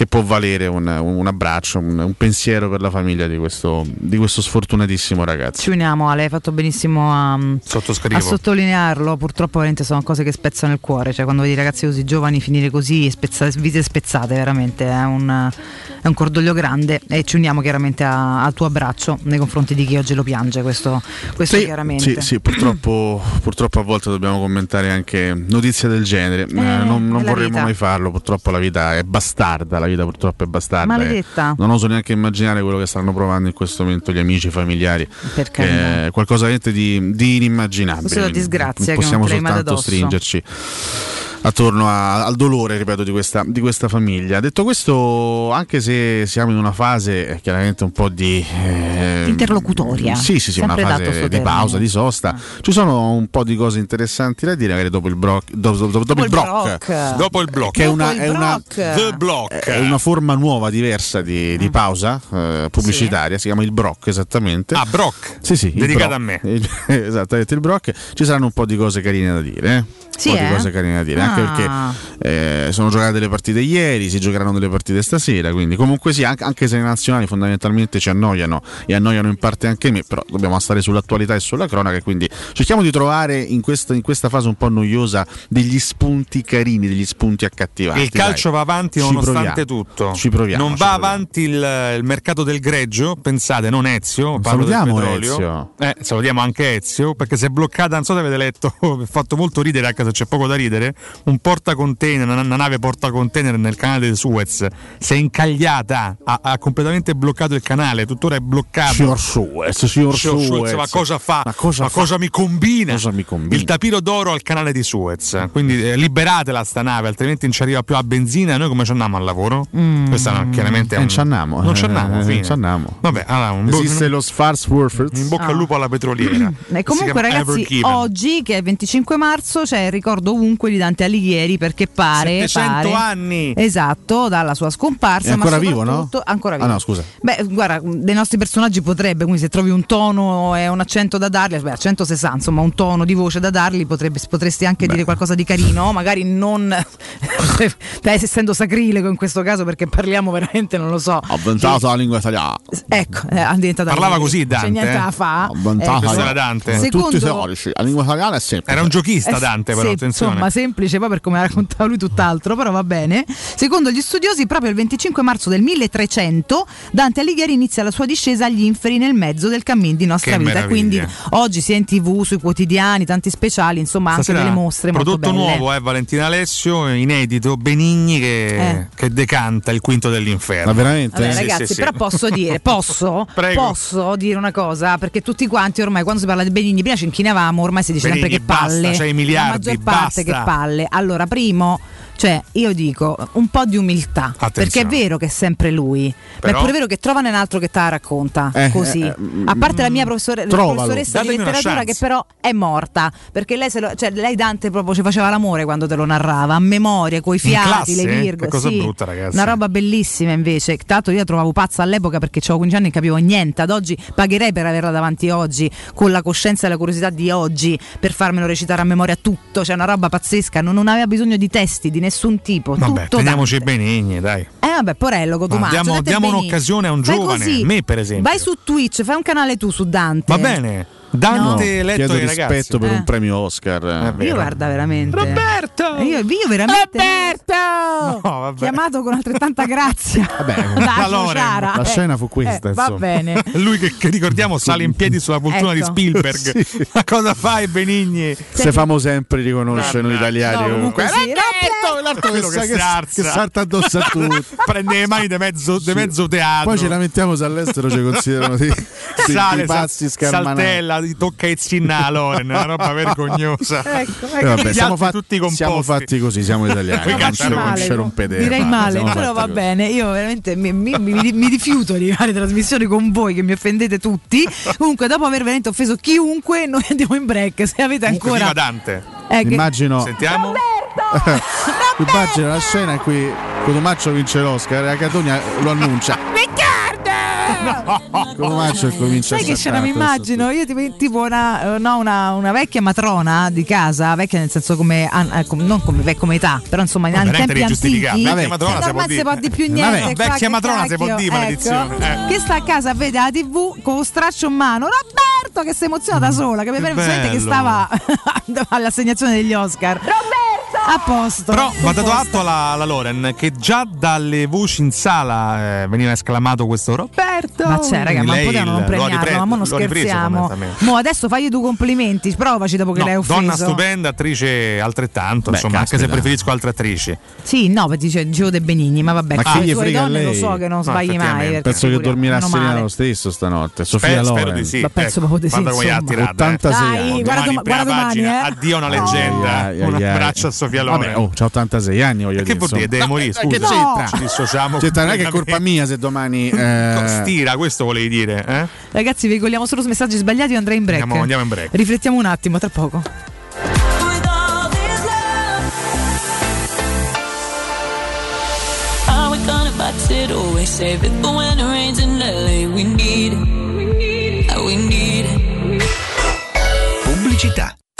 che può valere un, un abbraccio, un, un pensiero per la famiglia di questo, di questo sfortunatissimo ragazzo.
ci uniamo Ale, hai fatto benissimo a, a sottolinearlo. Purtroppo veramente sono cose che spezzano il cuore, cioè quando vedi ragazzi così giovani finire così, spezza- vite spezzate, veramente è un, è un cordoglio grande e ci uniamo chiaramente a- al tuo abbraccio nei confronti di chi oggi lo piange, questo, questo
Sì,
chiaramente.
sì, sì, purtroppo, purtroppo a volte dobbiamo commentare anche notizie del genere. Eh,
Eh,
non non vorremmo
vita.
mai farlo, purtroppo la vita è bastarda, la vita purtroppo è bastarda.
Maledetta.
Eh. Non oso neanche immaginare quello che stanno provando in questo momento gli amici, i familiari.
Per carità.
È qualcosa di, di inimmaginabile.
Una disgrazia che
Possiamo soltanto stringerci attorno a- al dolore, ripeto, di questa, di questa famiglia. Detto questo, anche se siamo in una fase eh, chiaramente un po' di eh,
Interlocutoria.
Sì, sì, sì, una
Sempre dato
fase di pausa, di sosta.
Ah.
Ci sono un po' di cose interessanti da dire, magari dopo il brock, dopo, dopo- dopo il brock,
Dopo il blocco.
che è una,
Dopo
è una-
Brock.
The Block.
è una forma nuova, diversa di, di pausa eh, pubblicitaria, si chiama il Brock esattamente.
Ah, Brock.
Sì, sì,
Dedicata
Brock.
a me.
Esattamente, il <laughs> Brock. Ci saranno un po' di cose carine da dire. Eh?
Sì,
un po'
eh?
di cose carine da dire, anche perché eh, sono giocate delle partite ieri, si giocheranno delle partite stasera, quindi comunque sì, anche, anche se le nazionali fondamentalmente ci annoiano e annoiano in parte anche me, però dobbiamo stare sull'attualità e sulla cronaca, quindi cerchiamo di trovare in questa, in questa fase un po' noiosa degli spunti carini, degli spunti accattivanti.
Il calcio
dai.
va avanti
Ci
nonostante
proviamo.
tutto.
Ci proviamo.
Non
ci
va
proviamo.
avanti il, il mercato del greggio, pensate, non Ezio. Parlo del
Salutiamo
petrolio.
Ezio.
Eh, salutiamo anche Ezio perché si è bloccata. Non so se avete letto, <laughs> ha fatto molto ridere, anche se c'è poco da ridere. Un portacontainer, una, una nave portacontainer nel canale del Suez si è incagliata, ha, ha completamente bloccato il canale, tuttora è bloccato.
Signor Suez, signor
Signor
Suez.
Suez, ma cosa fa?
Ma cosa,
Ma
fa?
cosa mi combina?
Cosa mi combina?
Il tapiro d'oro al canale di Suez. Quindi eh, liberatela sta nave, altrimenti non ci arriva più a benzina. Noi come ci andiamo al lavoro? Questa no, chiaramente è
Eh,
un...
ci andiamo,
Non
eh,
ci andiamo,
eh,
fine.
ci andiamo.
Vabbè, allora, un, bo-
Esiste lo Schwarzwurfels.
in bocca al lupo alla petroliera. <clears throat>
E comunque ragazzi, oggi che è 25 marzo c'è il ricordo ovunque di Dante Alighieri perché pare,
700
pare-
anni!
Esatto, dalla sua scomparsa.
È ancora vivo, no?
Ancora
Ah,
vivo.
no, scusa.
Beh, guarda, dei nostri personaggi potrebbe, quindi se trovi un tono e un accento da dargli, beh, accento se sa, insomma, un tono di voce da dargli, potrebbe- potresti anche dire qualcosa di carino, magari non <laughs> Beh, essendo sacrilego in questo caso perché parliamo veramente, non lo so.
Ho inventato la lingua italiana.
Ecco, diventata
Parlava così Dante,
C'è niente
eh?
da fa.
Inventato
Questo
la-
era Dante.
Secondo-
Tutti teorici. La lingua italiana è semplice.
Era un giochista
Eh,
Dante, però
sì,
attenzione.
Insomma, semplice, poi per come ha raccontato lui tutt'altro, però va bene. Secondo gli studiosi, proprio il 25 marzo del 1300, Dante Alighieri inizia la sua discesa agli inferi nel mezzo del cammin di nostra
Che
vita.
meraviglia.
Quindi oggi sia in tv, sui quotidiani, tanti speciali, insomma, anche
Stasera
delle mostre
prodotto nuovo, eh, Valentina Alessio, inedito, Benigni che,
Eh.
che decanta il quinto dell'inferno.
Ma veramente?
Vabbè,
Sì,
ragazzi,
sì, sì.
però posso dire, <laughs> posso, posso dire una cosa, perché tutti quanti ormai quando si parla di Benigni, prima ci inchinavamo, ormai si dice
Benigni,
sempre che
basta,
palle.
c'hai i
La
miliardi,
maggior parte
basta.
che palle. Allora, primo, cioè, io dico un po' di umiltà, perché è
Attenzione.
vero che è sempre lui, ma
Però-
è pure vero che trova un altro che te la racconta
Eh,
così.
eh,
A parte la mia professore- la professoressa di letteratura che però è morta, perché lei, se lo- cioè, lei Dante proprio ci faceva l'amore quando te lo narrava, a memoria, coi fiati,
classe?
le virgole.
Cosa
sì.
brutta, ragazzi.
Una roba bellissima invece. Tanto io la trovavo pazza all'epoca perché avevo 15 anni e capivo niente. Ad oggi pagherei per averla davanti oggi, con la coscienza e la curiosità di oggi, per farmelo recitare a memoria tutto. C'è una roba pazzesca, non, non aveva bisogno di testi di nessun tipo.
Vabbè,
tutto
teniamoci
Dante.
Benigni, dai.
Eh vabbè, Porello, Cotumaccio.
diamo- diamo un'occasione a un
Fai
giovane,
così.
me, per esempio.
Vai su Twitch, fai un canale tu su Dante.
Va bene. Dante
No.
letto
Chiedo
ai
rispetto
ragazzi.
per
Eh.
un premio Oscar.
Eh.
Io guarda veramente.
Roberto!
Io, io veramente.
No, vabbè.
Chiamato con altrettanta grazia.
Vabbè, <laughs>
Da
la.
La
Eh,
scena fu questa,
eh, va
insomma.
bene. <laughs>
Lui che, che ricordiamo sale in piedi sulla poltrona di
Ecco.
Spielberg. <laughs>
Sì.
Ma cosa fai, Benigni?
Se famo sempre riconosce noi italiani.
No, comunque sì.
Roberto, l'altro
Quello
che,
che
che, salta addosso a tutti.
Prende le mani di mezzo, di mezzo teatro.
Poi ci lamentiamo se all'estero ci considerano dei- dei
Sale,
pazzi
sal-
scarmanati.
saltella, tocca il cinna a Loren, una roba <laughs> vergognosa.
Ecco,
Eh, vabbè, siamo, fatti,
tutti composti.
siamo fatti così, siamo italiani. Non ci- non ci rompete.
Direi male, però va
così.
bene. Io veramente mi, mi- mi- mi rifiuto di fare trasmissioni con voi che mi offendete tutti. <laughs> Comunque, dopo aver veramente offeso chiunque, noi andiamo in break. Se avete ancora.
viva Dante.
Eh, che-
Immagino,
Sentiamo. <laughs>
immagino la scena in cui Cotumaccio vince l'Oscar e la Catonia lo annuncia. <laughs> e comincia
Sai
a
che scena mi immagino? Io tipo, tipo una, eh, no, una, una vecchia matrona di casa, vecchia nel senso come, an- eh, non come, vec- come età, però insomma in
Vabbè,
tempi antichi.
Vecchia matrona si può
si può di più
Vabbè,
niente. qua,
vecchia matrona si può dire, maledizione,
ecco.
eh.
Che sta a casa, vede la tv con lo straccio in mano. Roberto che si emoziona da sola, che mi pare che stava <laughs> all'assegnazione degli Oscar. Roberto! A posto.
Però va dato atto alla, alla Loren che già dalle voci in sala eh, veniva esclamato questo Roberto.
Ma c'è, raga, ma
Lei
potevano non premiarlo,
ripreso-
ma mo non scherziamo. Mo adesso fagli tu complimenti, provaci dopo che
No,
l'hai offeso.
donna stupenda, attrice altrettanto,
Beh,
insomma, anche
caspita.
se preferisco altre attrici.
Sì, no, perché dice dicevo De Benigni, ma vabbè,
Ma
con
chi
le
gli
tue
frega a
donne lo
lei?
so che non
No,
sbagli mai.
Penso che dormirà serena lo stesso stanotte. Sofia
spero
Loren.
di sì.
Ma penso
Ecco,
proprio di sì,
Guarda come ha
insomma.
tirato.
86
Dai,
anni.
guarda
Domani,
eh.
Addio una leggenda. Un abbraccio a Sofia Loren.
Vabbè, oh, c'ha 86 anni, voglio
E che
dire.
vuol dire? Deve morire,
Che
scusa.
c'entra?
Ci dissociamo.
C'entra, non è che è colpa mia se domani. eh,
Stira, questo volevi dire, eh?
Ragazzi, veicoliamo solo messaggi sbagliati, io andrei in break.
Andiamo- andiamo in break.
Riflettiamo un attimo, tra poco.
We save it for when it rains in LA? We need it.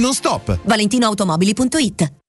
non stop.
ValentinoAutomobili.it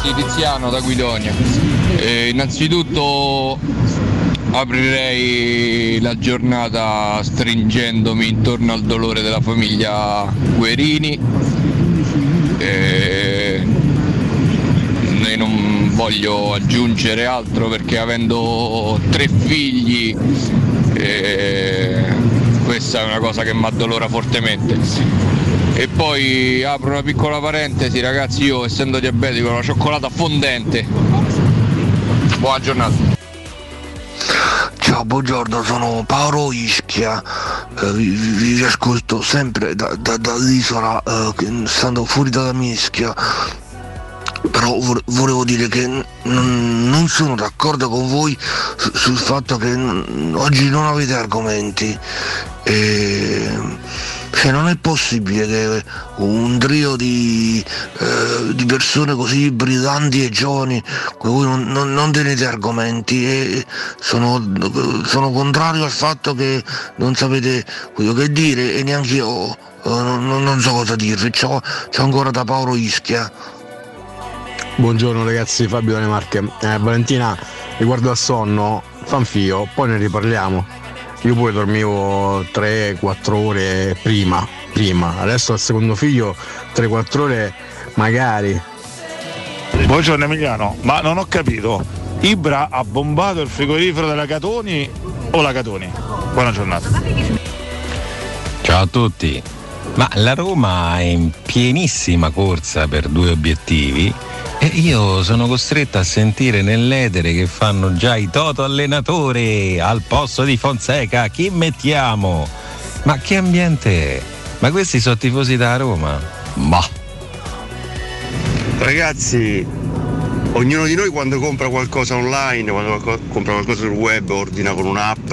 Ragazzi, Tiziano da Guidonia. Eh, innanzitutto aprirei la giornata stringendomi intorno al dolore della famiglia Guerini. Eh, ne non voglio aggiungere altro perché avendo tre figli eh, questa è una cosa che mi addolora fortemente. E poi apro una piccola parentesi, ragazzi, io essendo diabetico la cioccolata fondente. Buona giornata.
Ciao, buongiorno, sono Paolo Ischia, eh, vi, vi- vi ascolto sempre da- da- dall'isola, eh, stando fuori dalla mischia, però vo- volevo dire che non sono d'accordo con voi su- sul fatto che oggi non avete argomenti. E... Cioè non è possibile che un trio di, eh, di persone così brillanti e giovani con cui non, non- non tenete argomenti e sono, sono contrario al fatto che non sapete quello che dire e neanche io eh, non, non so cosa dirvi. C'ho, c'ho ancora da Paolo Ischia.
Buongiorno ragazzi, Fabio dalle Marche. Eh, Valentina, riguardo al sonno, fanfio, poi ne riparliamo. Io pure dormivo 3-4 ore prima, prima. Adesso al secondo figlio 3-4 ore magari.
Buongiorno Emiliano, ma non ho capito, Ibra ha bombato il frigorifero della Catoni o la Catoni? Buona giornata.
Ciao a tutti. Ma la Roma è in pienissima corsa per due obiettivi e io sono costretto a sentire nell'etere che fanno già i toto allenatori al posto di Fonseca. Chi mettiamo? Ma che ambiente è? Ma questi sono tifosi da Roma? Ma
Ragazzi, ognuno di noi quando compra qualcosa online, quando compra qualcosa sul web, ordina con un'app,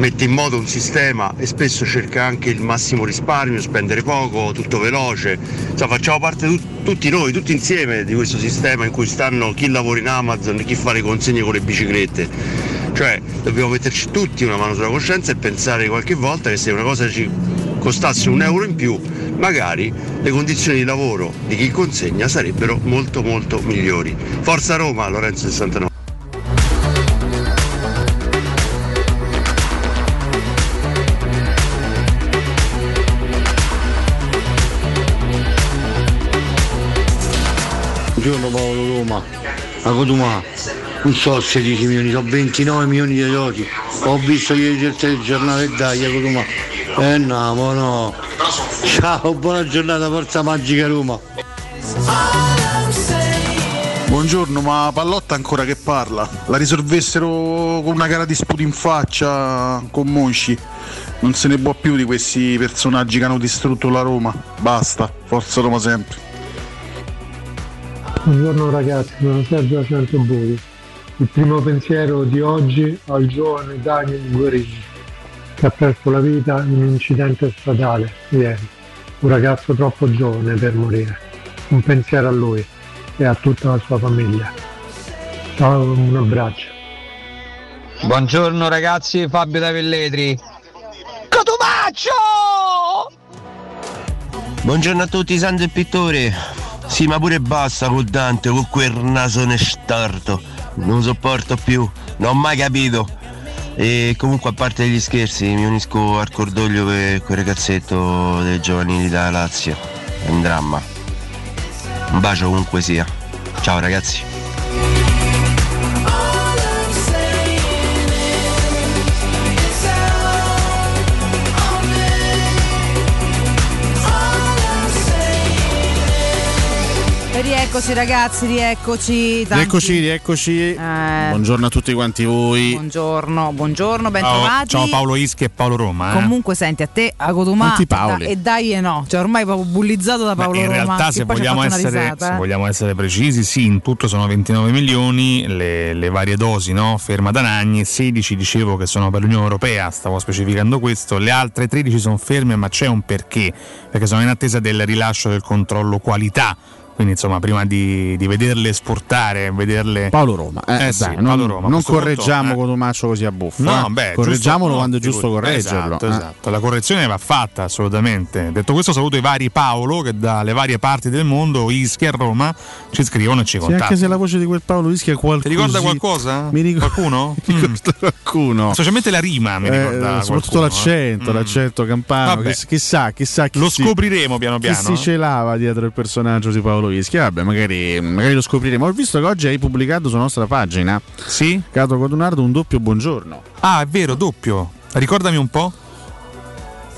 mette in moto un sistema e spesso cerca anche il massimo risparmio, spendere poco, tutto veloce. Insomma, facciamo parte tu- tutti noi, tutti insieme di questo sistema in cui stanno chi lavora in Amazon, chi fa le consegne con le biciclette. Cioè, dobbiamo metterci tutti una mano sulla coscienza e pensare qualche volta che se una cosa ci costasse un euro in più, magari le condizioni di lavoro di chi consegna sarebbero molto molto migliori. Forza Roma, Lorenzo 69.
Buongiorno Paolo Roma, a Codumà, non so 16 milioni, sono 29 milioni di euro. Ho visto ieri il telegiornale dai a Codumà. Eh no, ma no. Ciao, buona giornata, forza magica Roma.
Buongiorno, ma Pallotta ancora che parla? La risolvessero con una gara di sputi in faccia con Monci. Non se ne può più di questi personaggi che hanno distrutto la Roma. Basta, forza Roma sempre.
Buongiorno ragazzi, sono Sergio da Centro Buri. Il primo pensiero di oggi al giovane Daniel Guerini, che ha perso la vita in un incidente stradale ieri. Un ragazzo troppo giovane per morire. Un pensiero a lui e a tutta la sua famiglia. Ciao, un abbraccio.
Buongiorno ragazzi, Fabio da Velletri.
Buongiorno a tutti, santo e pittore. Sì, ma pure basta col Dante, con quel nasone storto. Non sopporto più, non ho mai capito. E comunque a parte gli scherzi, mi unisco al cordoglio per quel ragazzetto dei giovanili da Lazio. È un dramma. Un bacio ovunque sia. Ciao ragazzi.
E rieccoci ragazzi, rieccoci. tanti-
Rieccoci, rieccoci.
Eh,
Buongiorno a tutti quanti voi.
buongiorno, buongiorno,
Ciao,
bentrovati.
ciao Paolo Ischi e Paolo Roma. eh.
Comunque senti a te a Cotumà
Quanti
e, e dai e no, cioè ormai proprio bullizzato da Paolo
in
Roma.
realtà,
che
se vogliamo, essere,
risata,
se
eh.
vogliamo essere precisi, sì, in tutto sono 29 milioni le, le varie dosi, no? ferma da Nagni, 16 dicevo che sono per l'Unione Europea, stavo specificando questo, le altre 13 sono ferme, ma c'è un perché, perché sono in attesa del rilascio del controllo qualità. Quindi insomma, prima di, di vederle esportare, vederle.
Paolo Roma, eh,
Eh sì,
dai,
Paolo
non,
Roma. A
non correggiamo
punto, eh.
Cotomaccio così a buffo.
No,
eh.
beh,
correggiamolo
giusto-
quando è giusto
figurati.
correggerlo.
Esatto,
eh.
esatto. La correzione va fatta assolutamente. Detto questo, saluto i vari Paolo che dalle varie parti del mondo, Ischia e Roma, ci scrivono e ci
Sì,
contattano.
anche se la voce di quel Paolo Ischia è qualcosa.
Ti ricorda qualcosa?
Mi <laughs> ricorda
Qualcuno?
qualcuno.
Specialmente la rima mi ricorda.
Eh, soprattutto
qualcuno,
l'accento, l'accento campano.
Vabbè.
Chissà, chissà chi
Lo
si-
scopriremo piano
chi
piano.
si celava dietro il personaggio di Paolo Ischia. Vabbè, magari, magari lo scopriremo. Ho visto che oggi hai pubblicato sulla nostra pagina.
Sì.
Cato Codunardo un doppio buongiorno.
Ah, è vero, doppio. Ricordami un po'.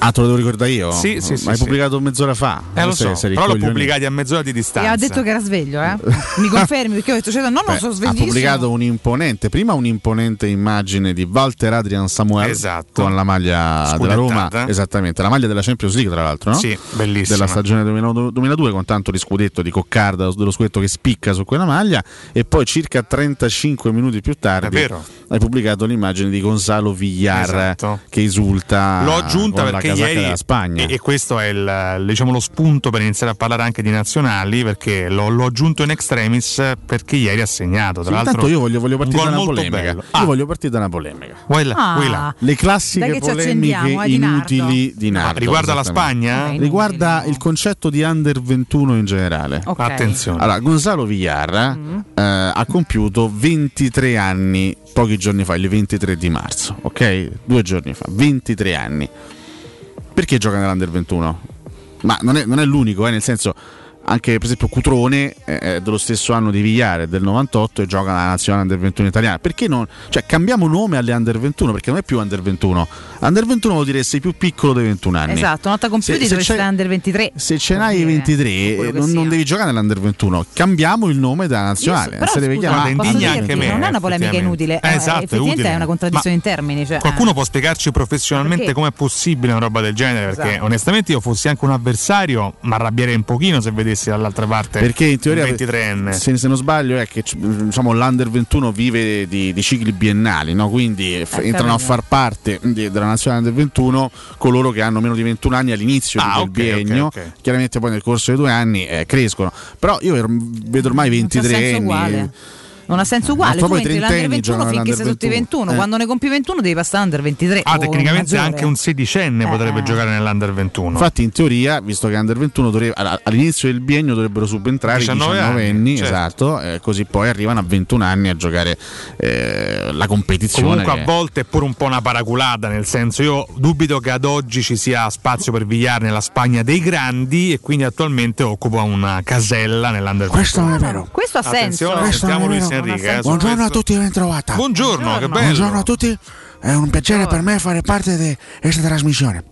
Ah, te lo devo ricordare io?
Sì, sì, sì,
Ma hai
sì.
pubblicato mezz'ora fa.
Eh, lo
Sei-
so,
sei
però l'ho pubblicati a mezz'ora di
E
distanza.
ha detto che era sveglio, eh? Mi confermi perché ho detto, cioè, no, no,
Beh,
sono
ha
sveglissimo.
pubblicato un'imponente, prima un'imponente immagine di Walter Adrian Samuel
Esatto.
con la maglia della Roma, esattamente, la maglia della Champions League tra l'altro, no?
Sì, bellissima.
Della stagione 2002 2002 con tanto di scudetto di coccarda, dello scudetto che spicca su quella maglia e poi circa 35 minuti più tardi hai pubblicato l'immagine di Gonzalo Villar
Esatto.
che esulta
L'ho aggiunta perché
casacca
ieri
della Spagna.
E, e questo è il, diciamo, lo spunto per iniziare a parlare anche di nazionali perché l'ho, l'ho aggiunto in extremis perché ieri ha segnato. Tra
Sì,
l'altro
intanto io voglio, voglio partire da una polemica.
bello.
Io voglio partire da una polemica.
Là,
Ah.
là.
Le classiche polemiche
eh, di
inutili di Nardo.
Ah, riguarda la. Spagna?
Eh,
Riguarda il concetto di under 21 in generale.
Ok.
Attenzione.
Allora, Gonzalo Villar
Mm.
eh, ha compiuto 23 anni pochi giorni fa, il 23 di marzo, ok? Due giorni fa, 23 anni. Perché gioca nell'Under 21? Ma non è, non è l'unico, eh, nel senso, anche per esempio Cutrone è dello stesso anno di Vigliare, del 98 e gioca nella nazionale Under 21 italiana. Perché non? Cioè, cambiamo nome alle Under 21 perché non è più Under 21. Under 21 vuol dire sei più piccolo dei 21 anni.
Esatto, nota compiuti
Se- se c'è-
under 23.
Se ce n'hai i 23,
quello che
non, non devi giocare nell'Under 21. Cambiamo il nome della nazionale.
Però
si deve
scusa,
chiamare
posso
indigna
dirti,
anche me,
non è una polemica inutile,
Eh,
eh,
esatto, è utile.
è una contraddizione in termini. Cioè,
Qualcuno
eh.
può spiegarci professionalmente
Perché?
com'è possibile una roba del genere? Perché
Esatto.
onestamente io fossi anche un avversario, mi arrabbierei un pochino se vedessi dall'altra parte
Perché in teoria,
un 23enne.
se, se non sbaglio, è che diciamo, l'Under 21 vive di, di cicli biennali, no? quindi f- entrano a far parte di- della nazionale Under 21 coloro che hanno meno di 21 anni all'inizio
Ah,
di quel
ok,
biennio.
ok, ok.
Chiaramente poi nel corso dei due anni eh, crescono. Però io er- vedo ormai
Non c'ha
23
senso uguale. Non ha senso uguale,
Ma
tu entri l'under
trentenni
21
giocano
finché sei sotto i 21,
21. Eh.
quando ne compi 21 devi passare under 23.
Ah, tecnicamente anche un sedicenne
Eh.
potrebbe giocare nell'Under 21.
Infatti, in teoria, visto che Under 21 dovrebbe- all- all'inizio del biennio dovrebbero subentrare i
19
19 anni,
certo.
esatto, eh, così poi arrivano a 21 anni a giocare eh, la competizione.
Comunque
che-
a volte è pure un po' una paraculata, nel senso io dubito che ad oggi ci sia spazio per Villar nella Spagna dei grandi e quindi attualmente occupa una casella nell'Under 21.
Questo non è vero.
Questo ha senso.
Attenzione,
Questo
sentiamo Luis Enrique. eh,
Buongiorno a tutti, ben trovata.
Buongiorno, che bello.
Buongiorno a tutti. È un piacere per me fare parte di questa trasmissione.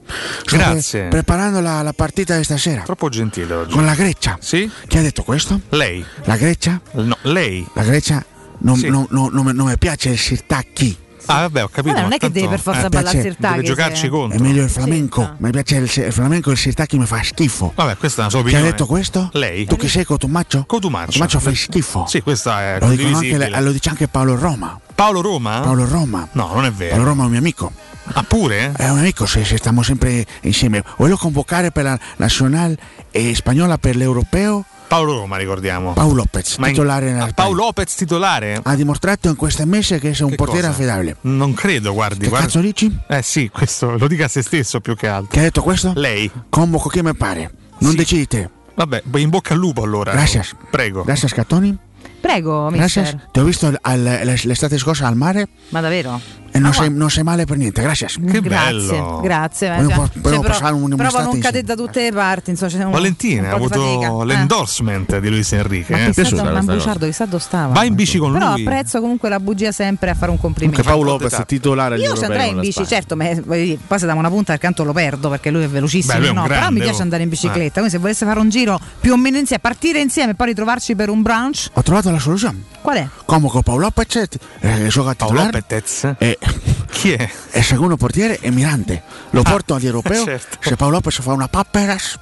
Sto
Grazie.
pre- preparando la, la partita di stasera
Troppo gentile oggi.
con la Grecia.
Sì?
Chi ha detto questo?
Lei?
La Grecia?
No, lei?
La Grecia non,
Sì.
non- non- non mi piace il sirtacchi.
Ah, vabbè, ho capito.
Vabbè, non è che devi per forza
eh,
ballarsi
piace-
il
deve giocarci
se-
contro.
È meglio il flamenco. Mi piace il, il flamenco, il sirtaki mi fa schifo.
Vabbè, questa è una sua
Chi ha
opinione.
detto questo?
Lei?
Tu chi sei, Cotumaccio?
Cotumaccio.
Cotumaccio fai schifo.
Sì, questa è
Lo, anche, lo dice anche Paolo Roma.
Paolo Roma?
Paolo Roma.
No, non è vero.
Paolo Roma è un mio amico.
Ah, pure?
È un amico, se, se stiamo sempre insieme. Voglio convocare per la Nacional eh, Spagnola per l'Europeo
Paolo Roma, ricordiamo.
Paolo Lopez,
Ma in-
titolare
Ah, Paolo Lopez titolare?
Ha dimostrato in queste mesi che sei un
Che
portiere
cosa?
affidabile.
Non credo, guardi.
Che
guardi.
cazzo dici?
Eh sì, questo lo dica a se stesso più che altro.
Che ha detto questo?
Lei?
Convoco chi mi pare. Non decidi te.
Vabbè, in bocca al lupo allora.
Gracias.
Prego.
Grazie Scattoni.
Prego,
Grazie.
mister.
Ti ho visto al- l'estate scorsa al mare
Ma davvero?
E non, sei, non sei male per niente. Grazie.
grazie, grazie.
Vogliamo
Cioè,
po-
cioè, però-
un-
però
un'estate
non cadete da tutte le parti. Insomma, un-
Valentina
un
ha avuto
Eh.
l'endorsement di Luis Enrique.
Ma
eh.
chissà un ambuciardo, chissà dove stava.
Va in bici con
Però
lui.
apprezzo comunque la bugia sempre a fare un complimento.
Comunque Paolo Lopez è titolare agli
Io ci andrei in bici, certo, ma eh, poi se da una punta accanto lo perdo perché lui è velocissimo.
Beh, lui è un
no, però
grande,
mi piace
oh.
andare in bicicletta. Quindi se volesse fare un giro più o meno insieme, partire insieme e poi ritrovarci per un brunch,
Ho trovato la soluzione.
qual è?
Convoco Paolo Lopez, eh, gioca
Paolo
titolare.
Lopez?
E, <laughs>
Chi è?
e secondo portiere è Mirante. Lo porto all'europeo.
certo.
Se Paolo Lopez fa una papperas.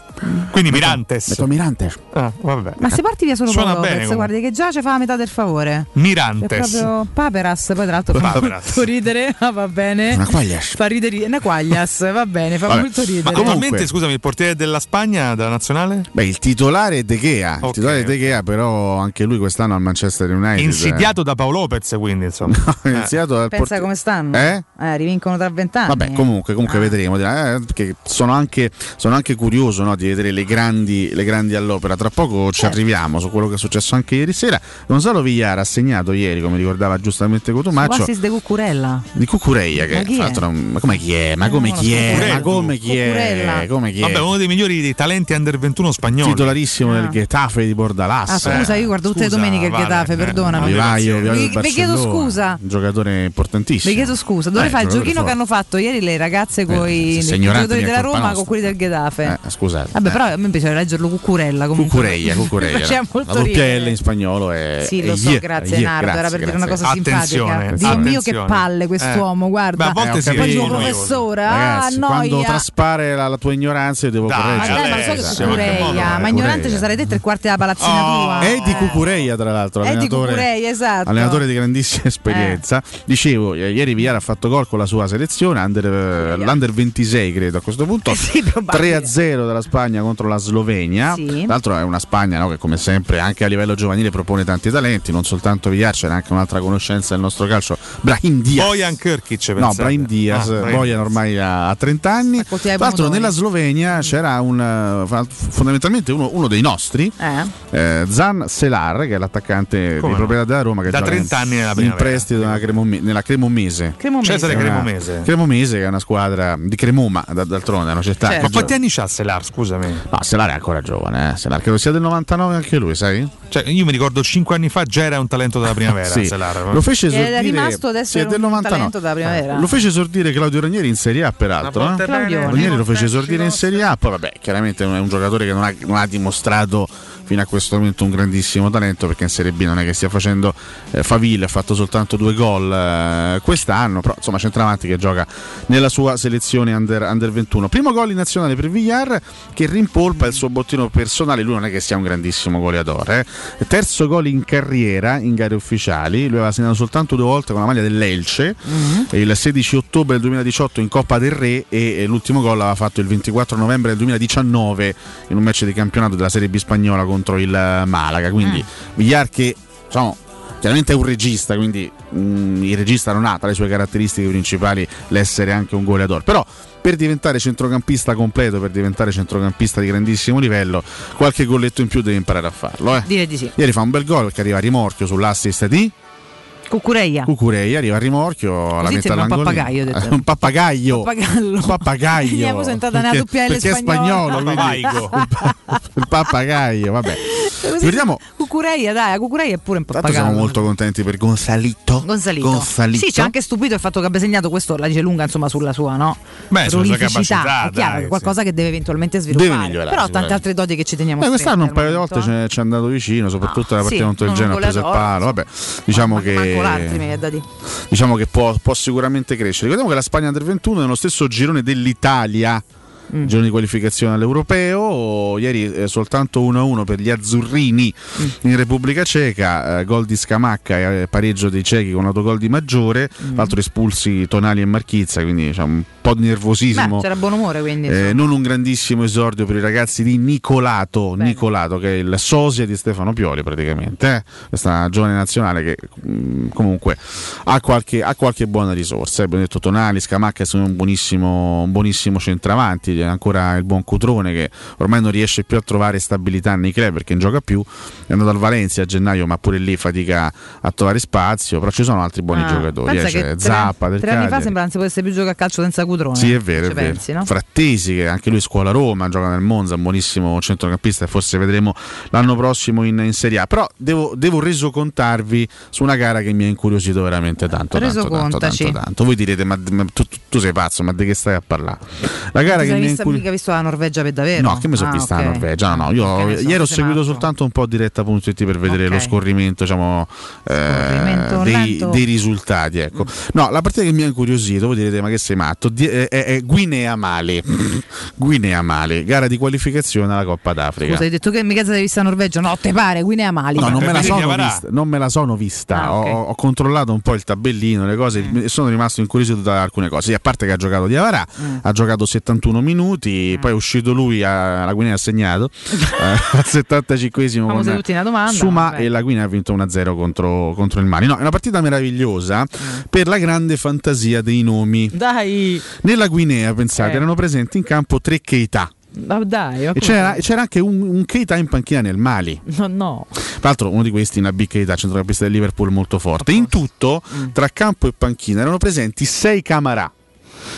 Quindi
metto-
Mirantes.
Metto Mirantes.
Ah, vabbè.
Ma se parti via solo
Suona
Paolo Lopez,
comunque.
guardi che già ci fa la metà del favore.
Mirantes.
È proprio Paperas, poi tra l'altro fa
Paperas.
molto ridere, <laughs> ah, va bene.
Una quaglias.
Fa ridere, una quaglias, <laughs> va bene, fa
Vabbè,
molto ridere.
Ma attualmente, scusami, il portiere della Spagna, della nazionale?
Beh, il titolare è De Gea, il titolare è De Gea, però anche lui quest'anno al Manchester United.
Insidiato da Paolo Lopez, quindi insomma. <laughs>
eh. iniziato dal
Pensa
portiere-
come stanno?
Eh?
Rivincono tra vent'anni.
Vabbè, comunque, comunque vedremo. Eh, perché sono anche, sono anche curioso no, di vedere le grandi, le grandi all'opera. Tra poco ci arriviamo su quello che è successo anche ieri sera. Gonzalo Villar ha segnato ieri, come ricordava giustamente Cotumaccio,
Quasi de Cucurella.
di Cucureia. Che
Ma chi
tra
è?
l'altro, ma come chi è? Ma come chi è? Ma come chi è? Come chi è?
Vabbè, uno dei migliori dei talenti under 21 spagnoli.
Titolarissimo del Getafe di Bordalas.
Ah, scusa, io guardo tutte le domeniche il
Vale,
Getafe,
eh,
perdonami.
Vivaio, Vivaio
Vi- chiedo scusa.
Un giocatore importantissimo.
Vi chiedo scusa, dove
Eh,
fa il giochino che hanno fatto ieri le ragazze con i giocatori della Roma
nostra.
con quelli del Getafe?
Eh, scusate.
Vabbè,
eh.
però a me piace leggerlo Cucurella comunque.
Cucureia, <laughs> Cucureia. La doppia. L in spagnolo è
Sì, lo so,
yeah,
grazie
yeah,
Nardo, era
grazie,
per dire una cosa simpatica. Dio mio che palle quest'uomo, guarda.
Beh, a volte
Eh,
si
poi
vede
dico
noioso.
professore, ah,
quando traspare la, tua ignoranza io devo
Ma
correggere.
ma lo so che Cucureia, ma ignorante ci sarei detto il quarti della palazzina tua.
È di Cucureia, tra l'altro,
È di
allenatore,
Cucureia, esatto.
allenatore di grandissima esperienza. Dicevo, eh, ieri Villar ha fatto gol con la sua selezione, under, eh, l'Under 26 credo a questo punto. <laughs> 3-0 dalla Spagna contro la Slovenia.
Sì.
Tra l'altro è una Spagna no, che come sempre anche a livello giovanile propone tanti talenti, non soltanto Villar, c'era anche un'altra conoscenza del nostro calcio, Brahim Diaz.
Bojan Kirkic,
No,
pensate.
Brahim Diaz,
Ah,
Bojan ormai ha ha 30 anni. Tra l'altro nella Slovenia c'era un, eh, fondamentalmente uno, uno dei nostri,
Eh?
eh, Zan Selar, che è l'attaccante
Come
di
no?
proprietà della Roma, che
Da
gioca
30
in-
anni nella
in prestito nella, Cremome- nella Cremomese.
Cremomese.
Cesare
Che è una-
Cremomese.
Cremomese che è una squadra di Cremoma, da- d'altronde è una città.
Ma
che
quanti anni c'ha Selar, scusami?
No, Selar è ancora giovane, eh. Selar credo sia del 99 anche lui, sai?
Cioè, io mi ricordo 5 anni fa già era un talento della primavera. <laughs>
Sì.
Selar.
Lo fece
Ed è
esordire
rimasto adesso
sì, è
un
del 99.
talento della primavera.
Lo fece esordire Claudio Ranieri in Serie A, peraltro. Eh? Ranieri lo fece esordire in Serie A, poi vabbè, chiaramente non è un giocatore che non ha, non ha dimostrato fino a questo momento un grandissimo talento perché in Serie B non è che stia facendo eh, faville, ha fatto soltanto due gol eh, quest'anno, però insomma centravanti che gioca nella sua selezione under, under 21. Primo gol in nazionale per Villar che rimpolpa il suo bottino personale, lui non è che sia un grandissimo goleatore. eh. Terzo gol in carriera in gare ufficiali, lui aveva segnato soltanto due volte con la maglia dell'Elce, il 16 ottobre del 2018 in Coppa del Re e l'ultimo gol l'aveva fatto il 24 novembre del 2019 in un match di campionato della Serie B spagnola contro il eh, Malaga. Quindi Villar che diciamo, chiaramente è un regista, quindi mm, il regista non ha tra le sue caratteristiche principali l'essere anche un goleador. Però per diventare centrocampista completo, per diventare centrocampista di grandissimo livello, qualche golletto in più deve imparare a farlo. Eh.
Direi di sì.
Ieri fa un bel gol che arriva a rimorchio sull'assist di
Cucureia.
Cucureia, arriva a rimorchio, la
Così
mette
sembra un ho detto. <laughs>
un papagaio.
Pappagallo.
Un papagaio.
Veniamo sentata nella
Perché-
doppia L
perché è
spagnola.
spagnolo, quindi- <laughs> il papagaio, vabbè.
Così- Cucureia, dai, a Cucureia è pure un po'
Tanto siamo
pagato.
molto contenti per Gonzalito.
Gonzalito.
Gonzalito.
Sì, ci ha anche stupito il fatto che abbia segnato questo, la dice lunga insomma sulla sua no?
Beh, sulla sua capacità,
È chiaro,
dai,
qualcosa che deve eventualmente sviluppare.
Deve
Però tante altre doti che ci teniamo
Eh, quest'anno un paio di volte ci è andato vicino, soprattutto la
sì,
partita contro il Genoa, ha preso il palo. Vabbè, diciamo che, diciamo che può, può sicuramente crescere. Ricordiamo che la Spagna del 21 è nello stesso girone dell'Italia.
Mm.
Girone di qualificazione all'europeo, ieri eh, soltanto 1-1 per gli azzurrini
Mm.
in Repubblica Ceca, eh, gol di Scamacca e eh, pareggio dei cechi con autogol di Maggiore,
Mm.
l'altro espulsi Tonali e Marchizza, quindi diciamo, un po' di nervosismo.
Beh, c'era buon umore quindi.
Eh, non un grandissimo esordio per i ragazzi di Nicolato, Nicolato che è il sosia di Stefano Pioli praticamente, eh? questa giovane nazionale che mh, comunque ha qualche, ha qualche buona risorsa. eh. Abbiamo detto Tonali, Scamacca sono un buonissimo, un buonissimo centravanti, c'è ancora il buon Cutrone che ormai non riesce più a trovare stabilità nei club perché non gioca più, è andato al Valencia a gennaio ma pure lì fatica a trovare spazio, però ci sono altri buoni
Ah,
giocatori, eh,
tre-
Zappa del
Tre anni fa
Cagliari.
sembra non si potesse più giocare a calcio senza Cutrone.
Sì, è vero, è vero.
pensi, no?
Frattesi, che anche lui scuola Roma, gioca nel Monza, un buonissimo centrocampista e forse vedremo l'anno prossimo in, in Serie A. Però devo, devo resocontarvi su una gara che mi ha incuriosito veramente tanto, tanto, tanto, tanto, tanto. Voi direte, ma, ma tu, tu- sei pazzo, ma di che stai a parlare? La gara che mi ha
vista,
incuriosito...
mica visto la Norvegia per davvero?
No, che mi sono
Ah,
vista
ok.
la Norvegia. No, no, io
Ok, ne so,
ieri ho seguito
matto.
soltanto un po' diretta.it per vedere
Ok.
lo scorrimento, diciamo, eh,
Scorrimento
dei,
lento.
dei risultati. Ecco. No, la partita che mi ha incuriosito, voi direte, ma che sei matto? Di- è, è- è Guinea Mali. <laughs> Guinea Mali, gara di qualificazione alla Coppa d'Africa.
Scusa, hai detto che mica sei vista Norvegia? No, te pare, Guinea Mali.
No, non me, la <laughs> sono
Avarà.
vista, non me la sono vista.
Ah. Mm.
ho, ho controllato un po' il tabellino, le cose, e sono rimasto incuriosito da alcune cose. Sì, a parte che ha giocato di Avarà,
Mm.
ha giocato 71 minuti, poi è uscito lui, ha- la Guinea ha segnato <laughs> eh, al 75esimo
Famosi
con
domanda.
Suma
vabbè.
e la Guinea ha vinto 1-0 contro, contro il Mali. No, è una partita meravigliosa
Mm.
per la grande fantasia dei nomi.
Dai,
Nella Guinea, pensate,
Eh.
erano presenti in campo tre Keita.
ma dai, come-
c'era, c'era anche un, un Keita in panchina nel Mali.
No, no.
Tra l'altro uno di questi, una big Keita, centrocampista del Liverpool molto forte. In tutto,
Mm.
tra campo e panchina, erano presenti sei Camarà,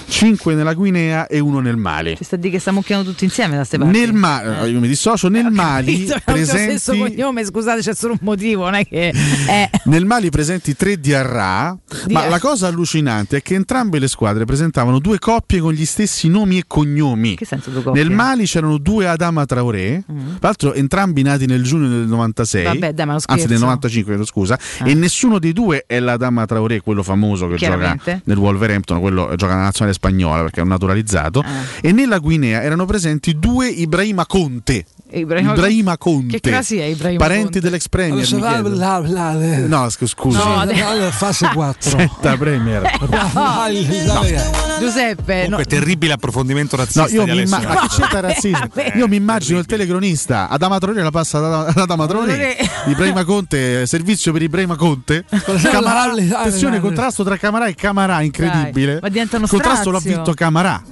cinque nella Guinea e uno nel Mali.
Ci sta di che stiamo mucchiando tutti insieme da ste parti.
Nel Ma- io mi dissocio, nel Mali <laughs>
Capito, lo stesso
presenti
cognome, scusate, c'è solo un motivo, non è che <laughs> è
Nel Mali presenti tre Diarra, ma la cosa allucinante è che entrambe le squadre presentavano due coppie con gli stessi nomi e cognomi.
Che senso due coppie?
Nel Mali c'erano due Adama Traoré, tra l'altro entrambi nati nel giugno del 96,
Vabbè, dai,
anzi del
scherzo.
95, chiedo scusa,
Ah.
e nessuno dei due è l'Adama Traoré, quello famoso che gioca nel Wolverhampton, quello gioca nella nazionale spagnola perché è un naturalizzato,
Ah.
e nella Guinea erano presenti due Ibrahima Conte.
Ibrahima-
Ibrahima Conte,
Che classe è Ibrahima
parenti
Conte?
dell'ex premier. chiedo.
la- la- la-
No, scu- scusi.
No,
Allora, fase <laughs> 4.
Senta, Premier. <laughs>
Giuseppe, no,
Comunque, terribile approfondimento razzista
No, io
di
mi, imma- che <laughs> c'entra razzismo? Io mi immagino il telecronista Adama Traoré la passa ad ad Adama Traoré. Ibrahima Conte servizio per Ibrahima Conte. Camarà, attenzione contrasto tra Camarà e Camarà incredibile.
Dai, ma diventa uno
il contrasto l'ha vinto Camarà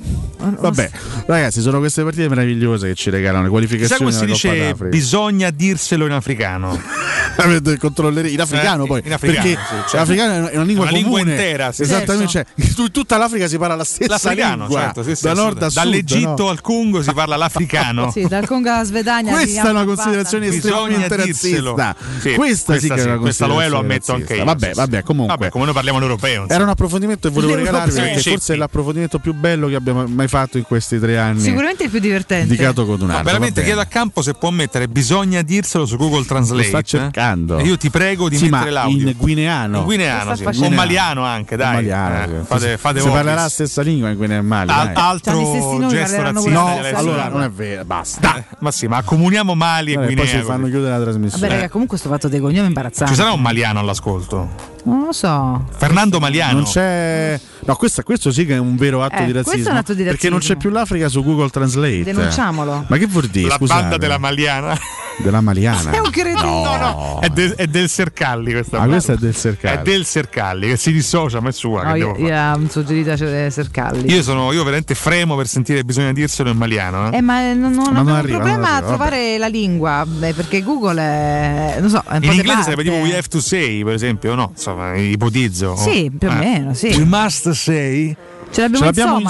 vabbè ragazzi sono queste partite meravigliose che ci regalano le qualificazioni
come si dice bisogna dirselo in africano. <laughs>
Controlleri- in africano
Eh,
poi
in africano,
perché
sì, certo.
l'africano è una- lingua
Una lingua
comune
intera, sì.
esattamente
Certo.
cioè, tutta l'Africa si parla la stessa
L'africano,
lingua
certo, sì, sì,
da nord a sud
Dall'Egitto
no?
al Congo si parla l'africano. <laughs>
Sì, dal Congo alla Svedagna.
Questa è una considerazione
Bisogna
estremamente
dirselo.
razzista.
Sì,
questa, sì che è una
questa lo è, lo ammetto anche io.
Vabbè, vabbè, comunque.
Vabbè, come noi parliamo l'europeo.
Era un approfondimento che volevo regalarvi perché forse è l'approfondimento più bello che abbiamo mai fatto in questi tre anni
Sicuramente il più divertente.
di Cato Codunardo.
No, veramente chiedo a campo se può mettere bisogna dirselo su Google Translate.
Lo sta cercando.
eh. E io ti prego di
Sì,
mettere l'audio.
in guineano.
In guineano, sì.
sta
o
facendo.
maliano anche, dai.
Maliano,
Eh,
sì.
Fate, fate
si parlerà la stessa lingua in Guinea e Mali.
Al- altro
nomi,
gesto razzista Alessio
allora non è vero, basta.
Ma sì, ma accomuniamo Mali e
Vabbè,
Guinea.
poi ci fanno chiudere la
Vabbè,
trasmissione.
raga, comunque sto fatto dei cognomi imbarazzanti.
Ci sarà un maliano all'ascolto?
Non lo so.
Fernando Maliano.
Non c'è. No, questa- questo sì che è un vero atto
Eh,
di
questo è
razzismo.
un atto di
Perché non c'è
razzismo.
più l'Africa su Google Translate.
Denunciamolo.
Ma che vuol dire?
La
Scusate.
banda della Maliana.
Della Maliana.
È un cretino.
No, no, è, del- è del Sercalli questa
Ah,
banda.
questa è del Sercalli.
È del Sercalli che si dissocia, ma è sua.
No,
che
io, io suggerita cioè, Sercalli.
Io sono io veramente fremo per sentire bisogna dirselo in maliano. eh.
Eh, ma non, non
Ma non arriva,
un problema
non
a
arriva,
trovare la lingua, beh, perché Google è, non so, è
In inglese sarebbe tipo we have to say, per esempio, no? Insomma, ipotizzo.
Sì, più o
Eh.
meno, sì.
Il must say.
Ce l'abbiamo,
Ce l'abbiamo
in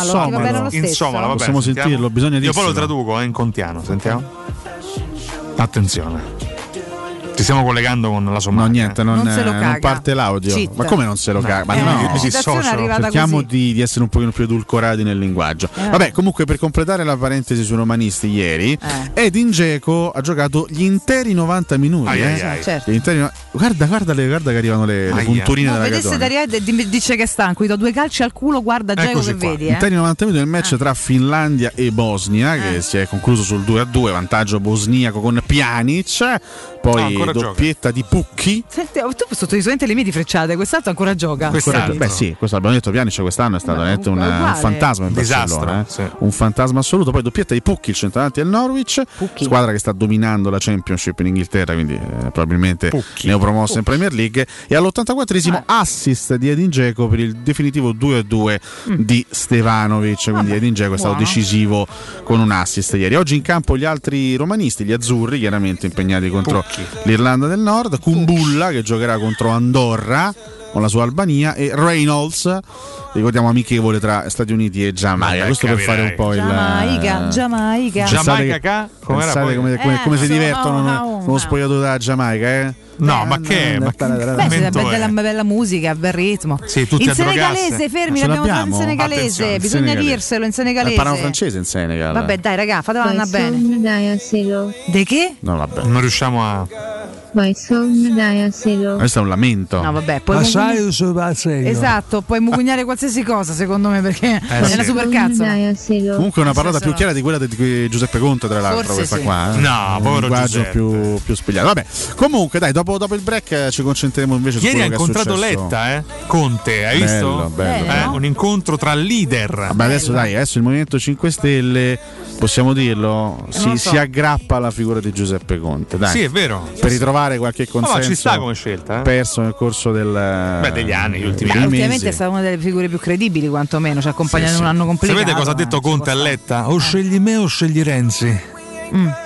in
somalo,
vabbè,
Possiamo
sentiamo.
sentirlo, bisogna
Io poi lo traduco eh, in contiano, sentiamo. Attenzione. Ci stiamo collegando con la Somalia.
No, niente, non,
Non
eh, non parte l'audio.
Cheat.
Ma come non se lo
No.
caga? Ma
Eh,
no,
arrivata
cerchiamo di, di essere un pochino più edulcorati nel linguaggio.
Eh.
Vabbè, comunque per completare la parentesi sui romanisti ieri,
Eh.
Edin Dzeko ha giocato gli interi 90 minuti.
Ai,
eh.
ai, ai.
Certo.
Gli interi no- guarda, guarda, le- guarda che arrivano le, le punturine
No,
della
vedesse
Catone.
Daria di- dice che è stanco, gli do due calci al culo, guarda
Eccoci
che
qua.
vedi. Eh.
Interi 90 minuti del match tra Finlandia e Bosnia, che si è concluso sul 2-2, vantaggio bosniaco con Pjanic, poi
ancora
doppietta di Pucchi.
Senti, tu sottolisamente le mie di frecciate, quest'altro ancora gioga.
Quest'altro.
Beh sì, questo abbiamo detto Pjanic quest'anno è stato veramente un,
uguale.
un fantasma in
Disastro,
Barcellona, eh.
sì.
un fantasma assoluto. Poi doppietta di Pucchi, il centravanti del Norwich, squadra che sta dominando la Championship in Inghilterra, quindi eh, probabilmente neopromossa in Premier League. E all'84esimo assist di Edin Dzeko per il definitivo 2-2 di Stevanovic, quindi Edin Dzeko è stato decisivo con un assist ieri. Oggi in campo gli altri romanisti, gli azzurri, chiaramente impegnati contro l'Irlanda del Nord, Kumbulla che giocherà contro Andorra con la sua Albania e Reynolds, ricordiamo amichevole tra Stati Uniti e Giamaica. Questo per fare un po' il
Giamaica, Giamaica.
Pensate
Giamaica poi?
come, come- come
Eh,
si divertono nello
oh,
nello spogliatoio della Giamaica, eh?
No, ma che? Ma che
Beh, siete
commento
be-
è?
della bella musica, bel ritmo.
Sì, tutti
in senegalese, fermi, l'abbiamo trovato in senegalese. Bisogna
senegalese.
dirselo in senegalese.
Parlano francese in Senegal.
Vabbè, dai, raga, fatela andare bene. De che?
No, vabbè.
Non riusciamo a.
Questo è un lamento.
No, vabbè, poi
Ma
mugu-
sai su Marseille?
Esatto, puoi mugugnare qualsiasi cosa, secondo me, perché è
sì.
una super cazzo.
Comunque è una parola più chiara di quella di Giuseppe Conte, tra l'altro,
Forse
questa
sì.
qua. eh.
No,
un
povero
linguaggio
Giuseppe.
più, più spigliato. Vabbè, comunque, dai, dopo, dopo il break eh, ci concentreremo invece
Ieri
su
ha
quello che è
incontrato
successo.
Letta, eh? Conte, hai
Bello,
visto?
bello.
Eh,
no?
Un incontro tra leader.
Vabbè, adesso dai, adesso il Movimento 5 Stelle, possiamo dirlo, si,
so.
si aggrappa alla figura di Giuseppe Conte. Dai.
Sì, è vero.
per ritrovare qualche
No, ma
consenso
ci sta come scelta. Eh?
perso nel corso del,
Beh, degli anni, gli ultimi
dei
anni.
Ultimamente è stata una delle figure più credibili, quantomeno, ci ha accompagnato in un anno complicato.
Sapete cosa ha
eh,
detto Conte a. Letta?
O scegli me o scegli Renzi.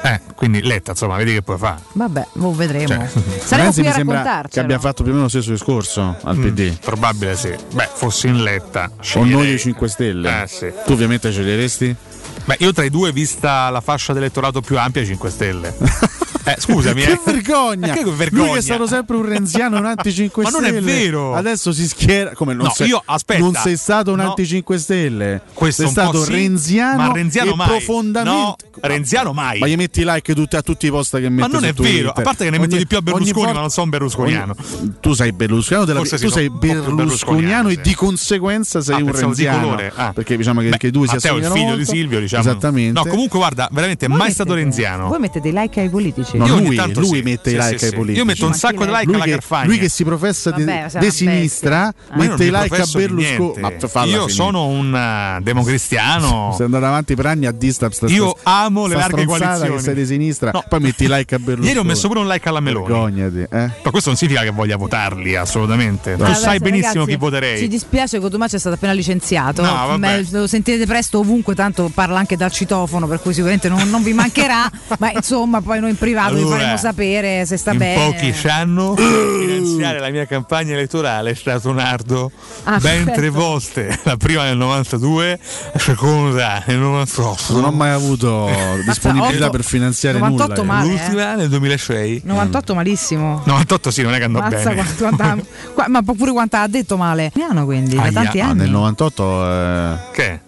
Eh, quindi Letta, insomma, vedi che puoi fare.
Vabbè, lo vedremo.
Cioè,
Saremo
Renzi
qui a
mi sembra che abbia fatto più o meno lo stesso discorso al PD.
Probabile sì. Beh, fossi in Letta.
O
sceglierei-
noi dei 5 Stelle.
Eh, sì.
Tu ovviamente sceglieresti?
Beh, io tra i due, vista la fascia d'elettorato più ampia, 5 Stelle. <laughs> Eh, scusami, <laughs>
Che
eh.
vergogna!
Ma che vergogna?
Lui che è stato sempre un renziano, un <laughs> anti-5
Ma non
Stelle.
è vero.
Adesso si schiera. Come non
No,
sei,
io- aspetta.
Non sei stato un
No.
anti-5 Stelle.
Questo
sei
un po'
stato
sì,
renziano,
ma renziano
e
mai.
profondamente.
No, renziano mai.
Ma gli metti like tutti- a tutti i post che metti
Ma non è
Twitter.
vero, a parte che ne metto
Ogni-
di più a Berlusconi,
volta-
ma non sono berlusconiano.
ogni- tu sei berlusconiano, della-
Forse
tu sei berlusconiano e di conseguenza sei
Ah,
un renziano.
Ah.
Perché diciamo che,
Beh,
che due si
Matteo è il
assomigliano
figlio di. Silvio, diciamo.
Esattamente.
No, comunque guarda, veramente
Voi
mai
mettete-
stato renziano.
Voi mettete like ai politici.
No,
Io ogni
lui, lui
sì.
mette
Sì,
i
sì,
like
sì.
ai politici.
Io metto un sacco di like
lui
alla
che,
Carfagna.
lui che si professa di, sinistra,
non
mette i like a Berlusconi.
Io
finire.
sono un eh, democristiano.
Sei andato avanti per anni a distap sta-
Io amo le larghe coalizioni.
che sei di sinistra,
No.
poi metti i like a Berlusconi. <laughs>
Ieri ho messo pure un like alla Meloni.
Vergognati, eh?
Ma questo non significa che voglia votarli, assolutamente. Tu
Ah,
sai benissimo chi voterei.
Ci dispiace che Cotumaccio è stato appena licenziato.
No,
lo sentirete presto ovunque, tanto parla anche dal citofono, per cui sicuramente non, non vi mancherà. <laughs> ma insomma, poi noi in privato vi
Allora,
faremo sapere se sta
in
bene.
pochi ci hanno <gasps> finanziare la mia campagna elettorale è stato un ardo
Ah,
ben
perfetto.
tre volte la prima nel 92 la seconda nel 98
Non ho mai avuto <laughs> disponibilità
otto-
per finanziare
98
nulla.
male, eh.
l'ultima nel 2006
98 malissimo.
98 sì non è che andò
Mazza
bene
quanto- quanta- <laughs> qua- ma pure quanto ha detto male. Piano quindi, da
Aia.
tanti
Ah,
anni.
nel 98 eh,
che?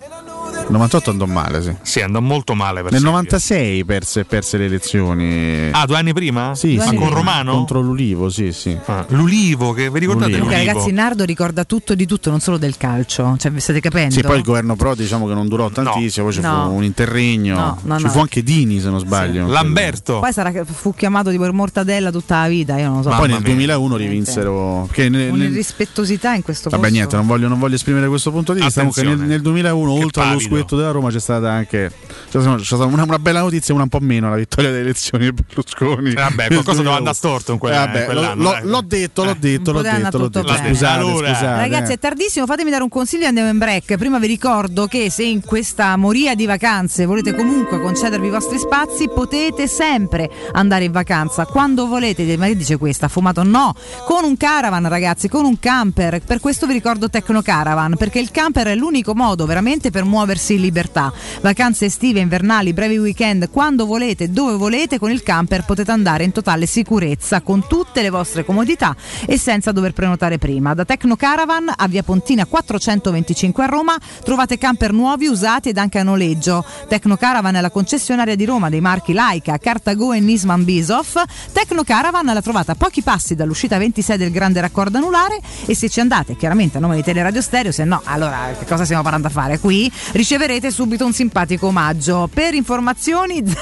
98 andò male, sì.
sì andò molto male per
Nel
Silvio.
96 perse, perse le elezioni.
ah due anni prima?
sì,
ma
sì.
con Romano?
Contro l'Ulivo, sì, sì.
Ah, l'Ulivo che vi ricordate
L'Ulivo.
L'Ulivo?
ragazzi, Nardo ricorda tutto di tutto, non solo del calcio. Cioè, vi state capendo?
Sì, poi il governo Pro diciamo che non durò tantissimo, poi ci
No.
fu un interregno.
No, no,
ci
no.
fu anche Dini, se non sbaglio.
Lamberto
Poi sarà che fu chiamato di per mortadella tutta la vita, io non lo so.
Ma poi nel
Mamma mia.
2001 rivinsero. Che nel-
Un'irrispettosità in questo
Vabbè,
posto.
niente, non voglio, non voglio esprimere questo punto di vista. Comunque, nel, nel 2001,
Che
oltre allo
pavido.
Scudetto della Roma, c'è stata anche c'è stata, una, una bella notizia e una un po' meno la vittoria delle elezioni di Berlusconi.
Eh, vabbè, qualcosa
2001.
doveva andare storto in quella-
Eh, vabbè,
quell'anno,
l'ho,
dai.
l'ho detto, l'ho detto, l'ho detto, l'ho detto. Scusate.
Allora,
scusate.
Ragazzi, è tardissimo, fatemi dare un consiglio e andiamo in break. Prima vi ricordo che se in questa moria di vacanze volete comunque concedervi i vostri spazi, potete sempre andare in vacanza quando volete. Ma che dice questa? Fumato? No, con un caravan, ragazzi, con un camper. Per questo vi ricordo Tecno Caravan, perché il camper è l'unico modo veramente per muoversi muoversi in libertà. Vacanze estive, invernali, brevi weekend, quando volete, dove volete, con il camper potete andare in totale sicurezza, con tutte le vostre comodità e senza dover prenotare prima. Da Tecno Caravan a Via Pontina 425 a Roma trovate camper nuovi, usati ed anche a noleggio. Tecno Caravan è la concessionaria di Roma dei marchi Laika, Cartago e Nisman Bisoff. Tecno Caravan la trovate a pochi passi dall'uscita 26 del grande raccordo anulare e se ci andate chiaramente a nome di Teleradio Stereo, se no allora che cosa stiamo parlando a fare qui? Riceverete subito un simpatico omaggio. Per informazioni <laughs>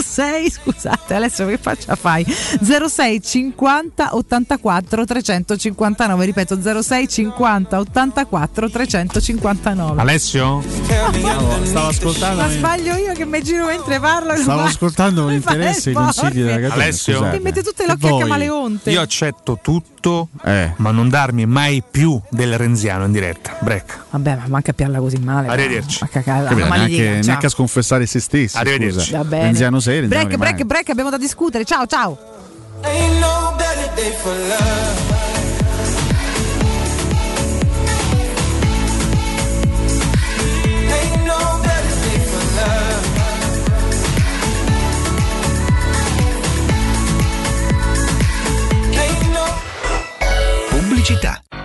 06, scusate Alessio che faccia fai? 06 50 84 359, ripeto 06 50 84 359.
Alessio?
Stavo ascoltando.
Ma sbaglio io che mi giro mentre parlo.
Stavo ascoltando con <laughs> interesse i consigli della. Catena.
Alessio?
scusate.
Ti mette tutte le
E
occhi a camaleonte.
Io accetto tutto,
Eh.
ma non darmi mai più del Renziano in diretta. Break.
Vabbè, ma manca a piarla così male.
Arrivederci.
Ma cacà,
Capito?
ma
neanche, neanche a sconfessare se stessi.
Arrivederci.
scusa.
Va bene.
Renziano sei, Renziano
break, break,
rimani.
break, abbiamo da discutere. Ciao, ciao.
Ain't no better day for love.
Pubblicità.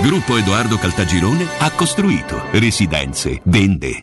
Gruppo Edoardo Caltagirone ha costruito residenze, vende.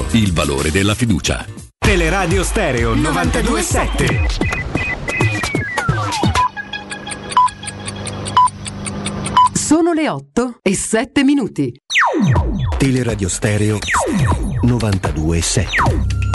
il valore della fiducia.
Teleradio Stereo 927.
Sono le 8 e 7 minuti.
Teleradio Stereo 927.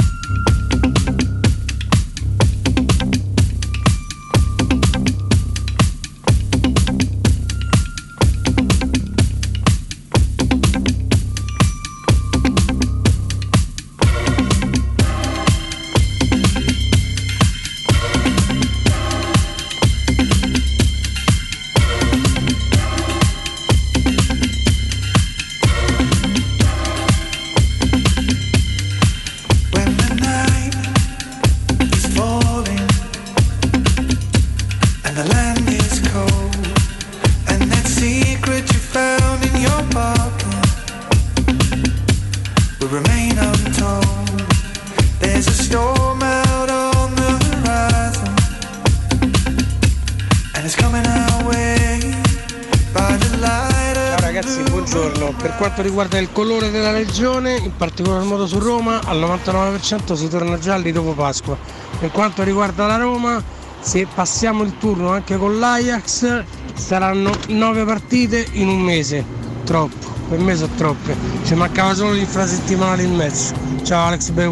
Quanto riguarda il colore della regione, in particolar modo su Roma, al 99% si torna gialli dopo Pasqua. Per quanto riguarda la Roma, se passiamo il turno anche con l'Ajax, saranno 9 partite in un mese. Troppo, per me sono troppe. Ci mancava solo l'infrasettimanale in mezzo. Ciao Alex Bay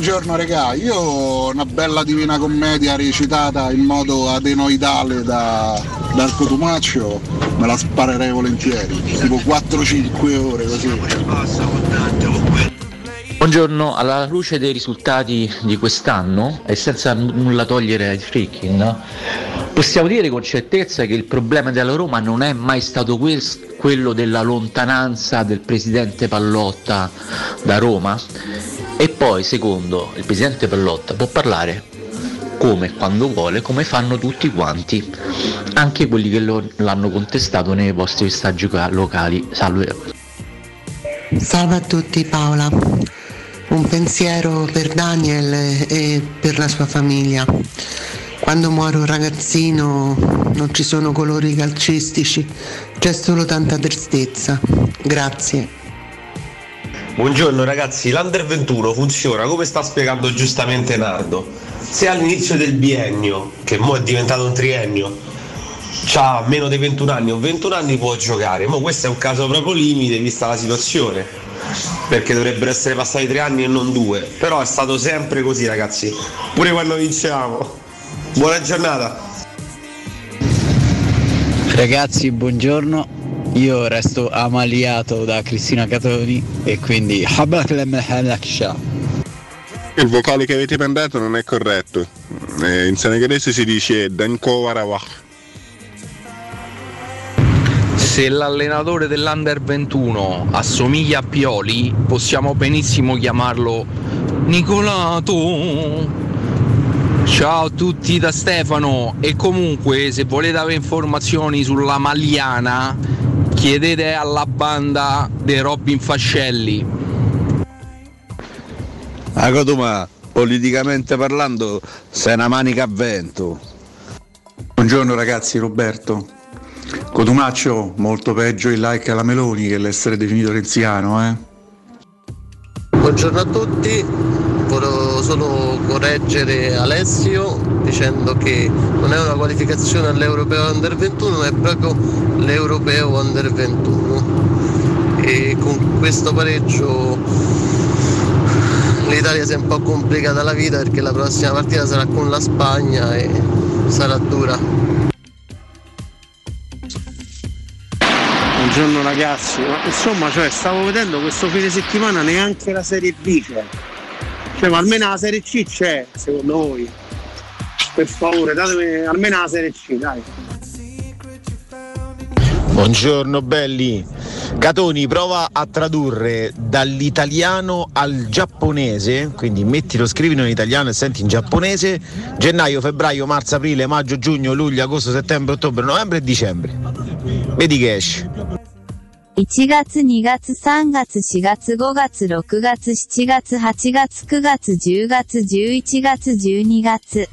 Buongiorno regà, io ho una bella divina commedia recitata in modo adenoidale da Darko Tumaccio, me la sparerei volentieri, tipo 4-5 ore così.
Buongiorno, alla luce dei risultati di quest'anno e senza nulla togliere ai freaking, possiamo dire con certezza che il problema della Roma non è mai stato quel- quello della lontananza del presidente Pallotta da Roma? E poi, secondo, il presidente Pallotta può parlare come e quando vuole, come fanno tutti quanti, anche quelli che lo- l'hanno contestato nei vostri messaggi ca- locali. Salve.
Salve a tutti Paola, un pensiero per Daniel e per la sua famiglia. Quando muore un ragazzino non ci sono colori calcistici, c'è solo tanta tristezza. Grazie.
Buongiorno ragazzi, l'Under 21 funziona come sta spiegando giustamente Nardo. Se all'inizio del biennio, che mo è diventato un triennio, ha meno di 21 anni o 21 anni può giocare, ma questo è un caso proprio limite vista la situazione, perché dovrebbero essere passati tre anni e non due, però è stato sempre così ragazzi, pure quando vinciamo. Buona giornata!
Ragazzi, buongiorno. Io resto amaliato da Cristina Catoni e quindi
Il vocale che avete mandato non è corretto. Eh, in senegalese si dice Dankowarawah.
Se l'allenatore dell'Under 21 assomiglia a Pioli, possiamo benissimo chiamarlo Nicolato. Ciao a tutti da Stefano e comunque se volete avere informazioni sulla Magliana chiedete alla banda dei Robin Fascelli.
Agotuma, politicamente parlando, sei una manica a vento.
Buongiorno ragazzi, Roberto. Cotumaccio, molto peggio il like alla Meloni che l'essere definito renziano, eh?
Buongiorno a tutti, solo correggere Alessio dicendo che non è una qualificazione all'Europeo Under 21, ma è proprio l'Europeo Under 21. E con questo pareggio l'Italia si è un po' complicata la vita perché la prossima partita sarà con la Spagna e sarà dura.
Buongiorno ragazzi, ma insomma cioè, stavo vedendo questo fine settimana neanche la Serie B c'è. Cioè, ma almeno la Serie C c'è, secondo voi? Per favore, datemi almeno la Serie C, dai.
Buongiorno belli. Catoni, prova a tradurre dall'italiano al giapponese, quindi mettilo, scrivilo in italiano e senti in giapponese, gennaio, febbraio, marzo, aprile, maggio, giugno, luglio, agosto, settembre, ottobre, novembre e dicembre. Vedi che esce.
1月、2月、3月、4月、5月、6月、7月、8月、9月、10月、11月、12月。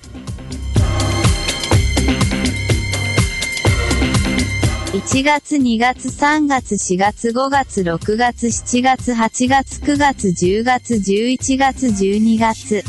1月、2月、3月、4月、5月、6月、7月、8月、9月、10月、11月、12月。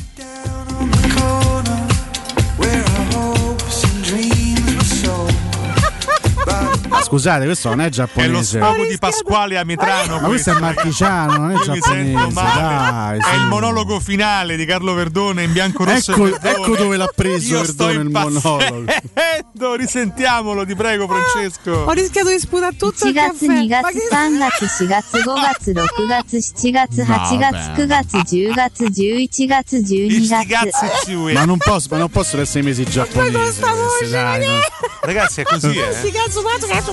Scusate, questo non è
È lo
giapponese.
sfogo di Pasquale a Mitrano.
Ma questo è marchigiano, non è
Io mi sento
giapponese.
male.
Dai,
È
su.
il monologo finale di Carlo Verdone in bianco rosso
Ecco,
e verdone.
ecco dove l'ha preso
Io sto
Verdone il monologo.
impazzendo. Risentiamolo, ti prego, Francesco.
Ho rischiato di sputare tutto 1il
月、
caffè.
2
Ma
月、
che
3月、4月、5月、6月、7月、8月、9月、10月、11月、12月。
Ma <laughs> non, posso, ma non possono essere i mesi giapponesi. questi, dai, no.
Ragazzi, è così, <laughs>
Sti
eh.
cazzo, quanto cazzo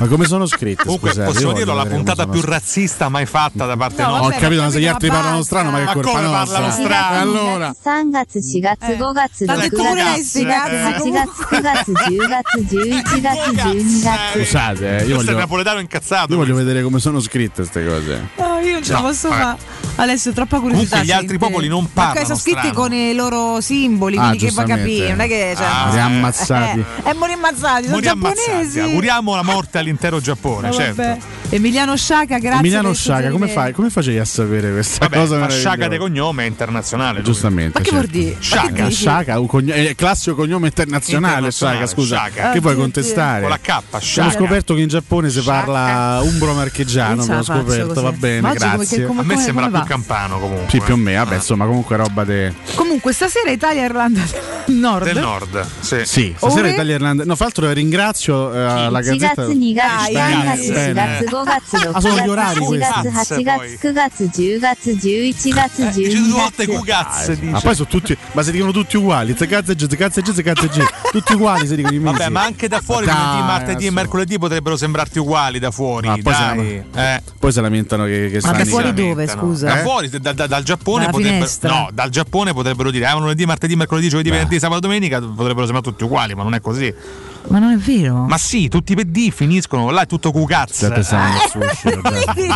Ma come sono scritti?
Comunque,
scusate,
possiamo
io
dirlo,
voglio
la
vedere
puntata
come
più
sono
razzista mai fatta da parte
No,
nostra.
ho capito, ma se gli altri parlano strano, ma che
Ma
colpa
come
nostra?
parlano strano?
Allora.
3月、4月、5月、
l'ha
6
detto pure lei,
月、
sti 7cazzi,
月、8月、9月、10月、11月、12月。
Scusate, eh, io
Questo è il
voglio,
napoletano incazzato.
io voglio vedere come sono scritte queste cose.
No, io non ce la posso fare. Alessio, troppa curiosità.
Comunque gli altri popoli non
Ma
parlano
sono scritti
strano.
con i loro simboli,
Ah,
quindi che va a capire, non è che cioè,
Ah, ha ammazzati.
Eh, e morì ammazzati, sono
Muri ammazzati.
giapponesi.
Auguriamo la morte all'intero Giappone, <laughs>
Eh,
certo.
Emiliano Sciaca, grazie.
Emiliano Sciaga, come, fai, come facevi a sapere questa
Vabbè,
cosa? meravigliosa?
Sciaga de cognome è internazionale. lui.
Giustamente.
Ma che
certo.
vuol dire? Ma
Sciaga.
Sciaga, cogno- è classico cognome internazionale,
Internazionale,
Sciaga, scusa.
Sciaga.
Che puoi
Oddio,
contestare?
Con la K,
Abbiamo
Sciaga.
scoperto che in Giappone si parla umbro abbiamo
faccio
scoperto,
così.
va bene,
Ma come-
grazie.
come-
A me
come-
sembra più
va?
campano comunque.
Sì, più o meno,
Ah.
vabbè, insomma, comunque roba de...
Comunque, stasera Italia e Irlanda del Nord.
Del nord, sì.
Sì, stasera
Ore?
Italia e Irlanda. No, fra l'altro ringrazio eh, la
1
gazzetta.
月、2 月、3月、
Bene.
4月、5月、
6Ah, sono gli
月、
orari
7
questi.
月、8月、9月、10月、11月、
Dice due
12
volte
月。
Cugaz, dice.
Ma poi sono tutti, ma si dicono tutti uguali. Zecazze G, zecazze G, zecazze G. Tutti uguali si dicono i mesi.
Vabbè, ma anche da fuori
Dai,
lunedì, martedì e
adesso.
mercoledì potrebbero sembrarti uguali da fuori.
Ah, poi,
dai.
si,
Eh.
poi si lamentano che, che
Ma
stanno
da
in-
fuori dove,
lamentano.
scusa?
Da
Eh?
fuori, da- da- dal Giappone
Dalla
potrebbero.
finestra?
No, dal Giappone potrebbero dire: ah, lunedì, martedì, mercoledì, giovedì, venerdì, sabato, domenica. Potrebbero sembrare tutti uguali, ma non è così.
Ma non è vero.
Ma sì, tutti i PD finiscono, là è tutto Cugaz.
Stai pensando al sushi,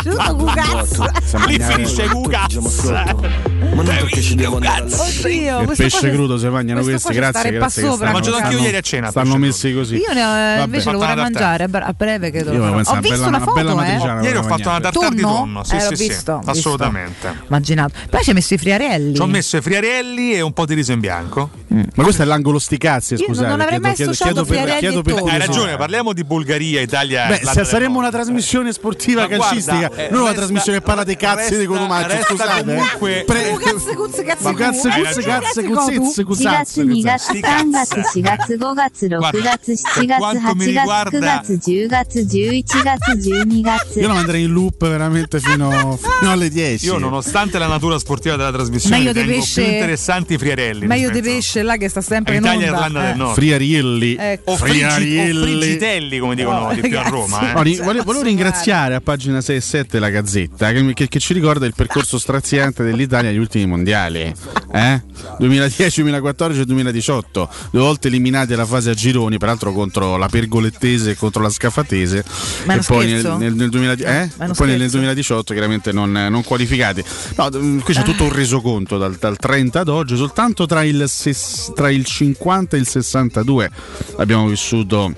tutto Cugazzo.
Lì finisce Cugaz.
Ma non perché ci devo andare
Oddio,
Il pesce crudo si mangiano questi, grazie, grazie. che
L'ho mangiato
stanno-
anch'io ieri a cena,
Stanno messi così.
Io ne,
Vabbè.
invece lo vorrei
una
mangiare a bre- a breve credo.
Io.
Ho visto
una
la
bella-
foto,
una
eh.
matriciana.
Ieri ho fatto una tartare di
Tonno?
Sì,
Eh,
sì, sì, assolutamente.
Immaginato. Poi ci hai messo i friarelli.
Ci ho messo i friarelli e un po' di riso in bianco.
Ma questo è l'angolo sti cazzi,
Io
scusate.
non avrei mai associato Friarelli e.
Hai ragione, parliamo di Bulgaria, Italia.
Beh, se saremmo una trasmissione sportiva calcistica,
eh,
non una trasmissione che parla dei cazzi di Cotumaccio, scusate. eh.
comunque-
Pre-
Cugazze, cuzze, cazze,
Ma cazzo,
Hai
cuzze,
ragione.
cazze,
Cazzi,
cuzzizze,
1月、
cuzzazze,
2月、
Sti
3月、
cazzi.
4月、5月、
6Guarda,
月、
7per
月、
quanto mi
8月、
riguarda-
9月、10月、11月、12月。
Io lo manderei in loop veramente fino, fino alle 10.
Io, nonostante la natura sportiva della trasmissione,
Meglio di
ritengo
pesce-
più interessanti i friarelli.
Meglio di
rispetto
pesce là che sta sempre
a
in
Italia e
onda.
Irlanda del
Eh.
Nord.
Friarielli.
Ecco.
O, frigi- o
Friarielli.
frigitelli, come dicono
Oh,
di più a
ragazzi.
Roma.
No,
Eh.
ri- volevo, volevo ringraziare a pagina 6 e 7 la Gazzetta che, che- che ci ricorda il percorso straziante dell'Italia agli ultimi mondiali. Eh? 2010, 2014 e 2018, due volte eliminati alla fase a gironi, peraltro contro la Pergolettese e contro la
è
e poi nel, nel- nel 2000 eh?
Uno
poi nel
scherzo?
2018 chiaramente non, non qualificati. No, d- qui c'è tutto un resoconto dal, dal 30 ad oggi, soltanto tra il, ses- tra il 50 e il 62 abbiamo vissuto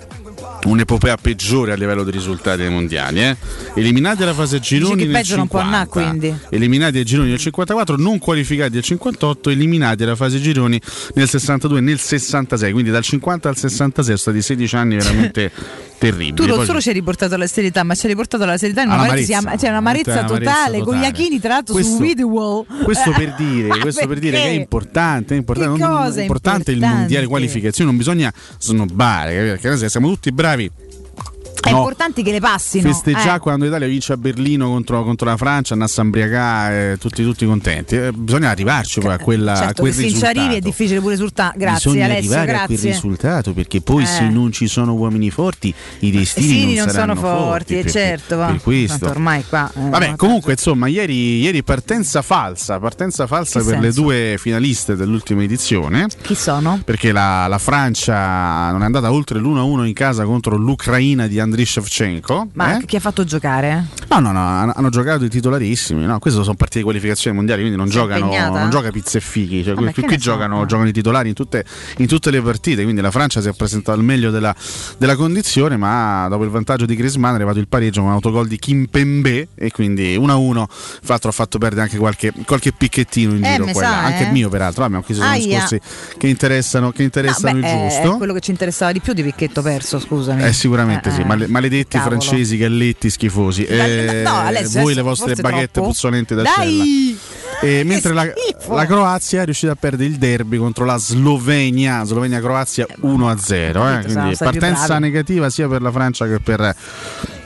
un'epopea peggiore a livello di risultati ai mondiali. Eh? Eliminati alla fase gironi
Dice che
nel
peggio non può
50,
andare, quindi.
eliminati ai gironi nel 54, non qualificati al 58, eliminati alla fase gironi nel 62 e nel 66, quindi dal 50 al 66 sono stati 16 anni veramente <laughs> terribili.
Tu non
Poi-
solo ci hai riportato alla serietà, ma ci hai riportato alla serietà in una c'è un'amarezza
Veramente
totale,
un'amarezza
con gli. Achini tra l'altro su
Questo-
Widwall.
Questo per <laughs> dire, questo per dire che è importante, è importante, non- non- è
è
importante il
importante?
mondiale qualificazione, non bisogna snobbare, perché siamo tutti bravi. nami.
È
no,
importante che le passino.
festeggiare
eh.
quando l'Italia vince a Berlino contro, contro la Francia, a Sambriacà, tutti, tutti contenti. Eh, bisogna arrivarci poi a, quella, a
Certo,
quel
che se ci
risultato.
arrivi è difficile pure risultare. Grazie
Bisogna
Alessio,
arrivare a quel
grazie.
risultato perché poi
Eh.
se non ci sono uomini forti i destini
Sì,
non,
non sono
saranno
forti,
per-
certo. va.
per questo.
Ormai qua. eh,
Vabbè, comunque, insomma, ieri, ieri partenza falsa, partenza falsa
Che
per le
senso?
due finaliste dell'ultima edizione.
Chi sono?
Perché la, la Francia non è andata oltre l'1-1 in casa contro l'Ucraina di Andriy Shevchenko.
Ma
eh?
chi ha fatto giocare?
No, no, no, hanno, giocato i titolarissimi. No? Queste sono partite di qualificazione mondiali, quindi non giocano, non gioca pizze e fichi. Cioè,
Vabbè,
qui qui giocano,
eh.
giocano i titolari in tutte, in tutte le partite. Quindi la Francia si è presentata al meglio della, della condizione, ma dopo il vantaggio di Griezmann è arrivato il pareggio con un autogol di Kim Pembe e quindi 1-1. Infatti ha fatto perdere anche qualche, qualche picchettino in
Eh,
giro
sa,
Anche
eh.
mio, peraltro. Abbiamo questi sono discorsi che interessano, che interessano
No, beh,
il
è-
giusto.
È quello che ci interessava di più di Picchetto perso, scusami.
Eh, sicuramente
Eh,
sì,
eh.
male- maledetti
Cavolo.
francesi, galletti schifosi. Eh,
no, Alessio,
voi le vostre baguette
troppo.
puzzolenti da
Dai!
cella. E mentre la, la Croazia è riuscita a perdere il derby contro la Slovenia, Slovenia-Croazia 1-0. Eh,
saranno
quindi partenza negativa sia per la Francia che per,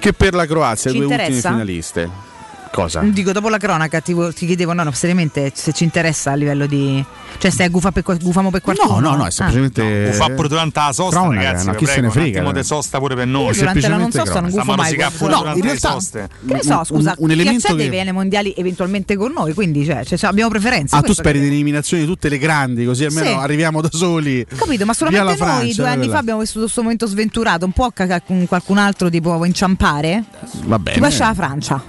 che per la Croazia,
Ci
due ultime
interessa?
finaliste. Cosa?
Dico, dopo la cronaca ti, ti chiedevo, no, no, seriamente, se ci interessa a livello di... Cioè, se è gufa per, gufamo per qualcuno?
No, no, no, è
Ah.
semplicemente.
Lo fa pure durante la sosta,
cronaca,
ragazzi.
no, chi se
prego,
ne frega.
Un attimo di sosta pure per noi.
Io durante la non so,
semplicemente
non gufo mai.
pure
No,
durante
in
le
realtà,
soste.
Che ne so,
Un-
scusa,
un
chi
elemento
accede
che-
ai mondiali eventualmente con noi, quindi cioè, cioè, abbiamo preferenze.
Ah, tu speri
che-
di eliminazione di tutte le grandi, così almeno
Sì.
arriviamo da soli.
Capito, ma solamente
la
noi
Francia,
due anni fa abbiamo vissuto questo momento sventurato, un po' qualcun altro tipo inciampare.
Va bene.
Ti lascia la Francia.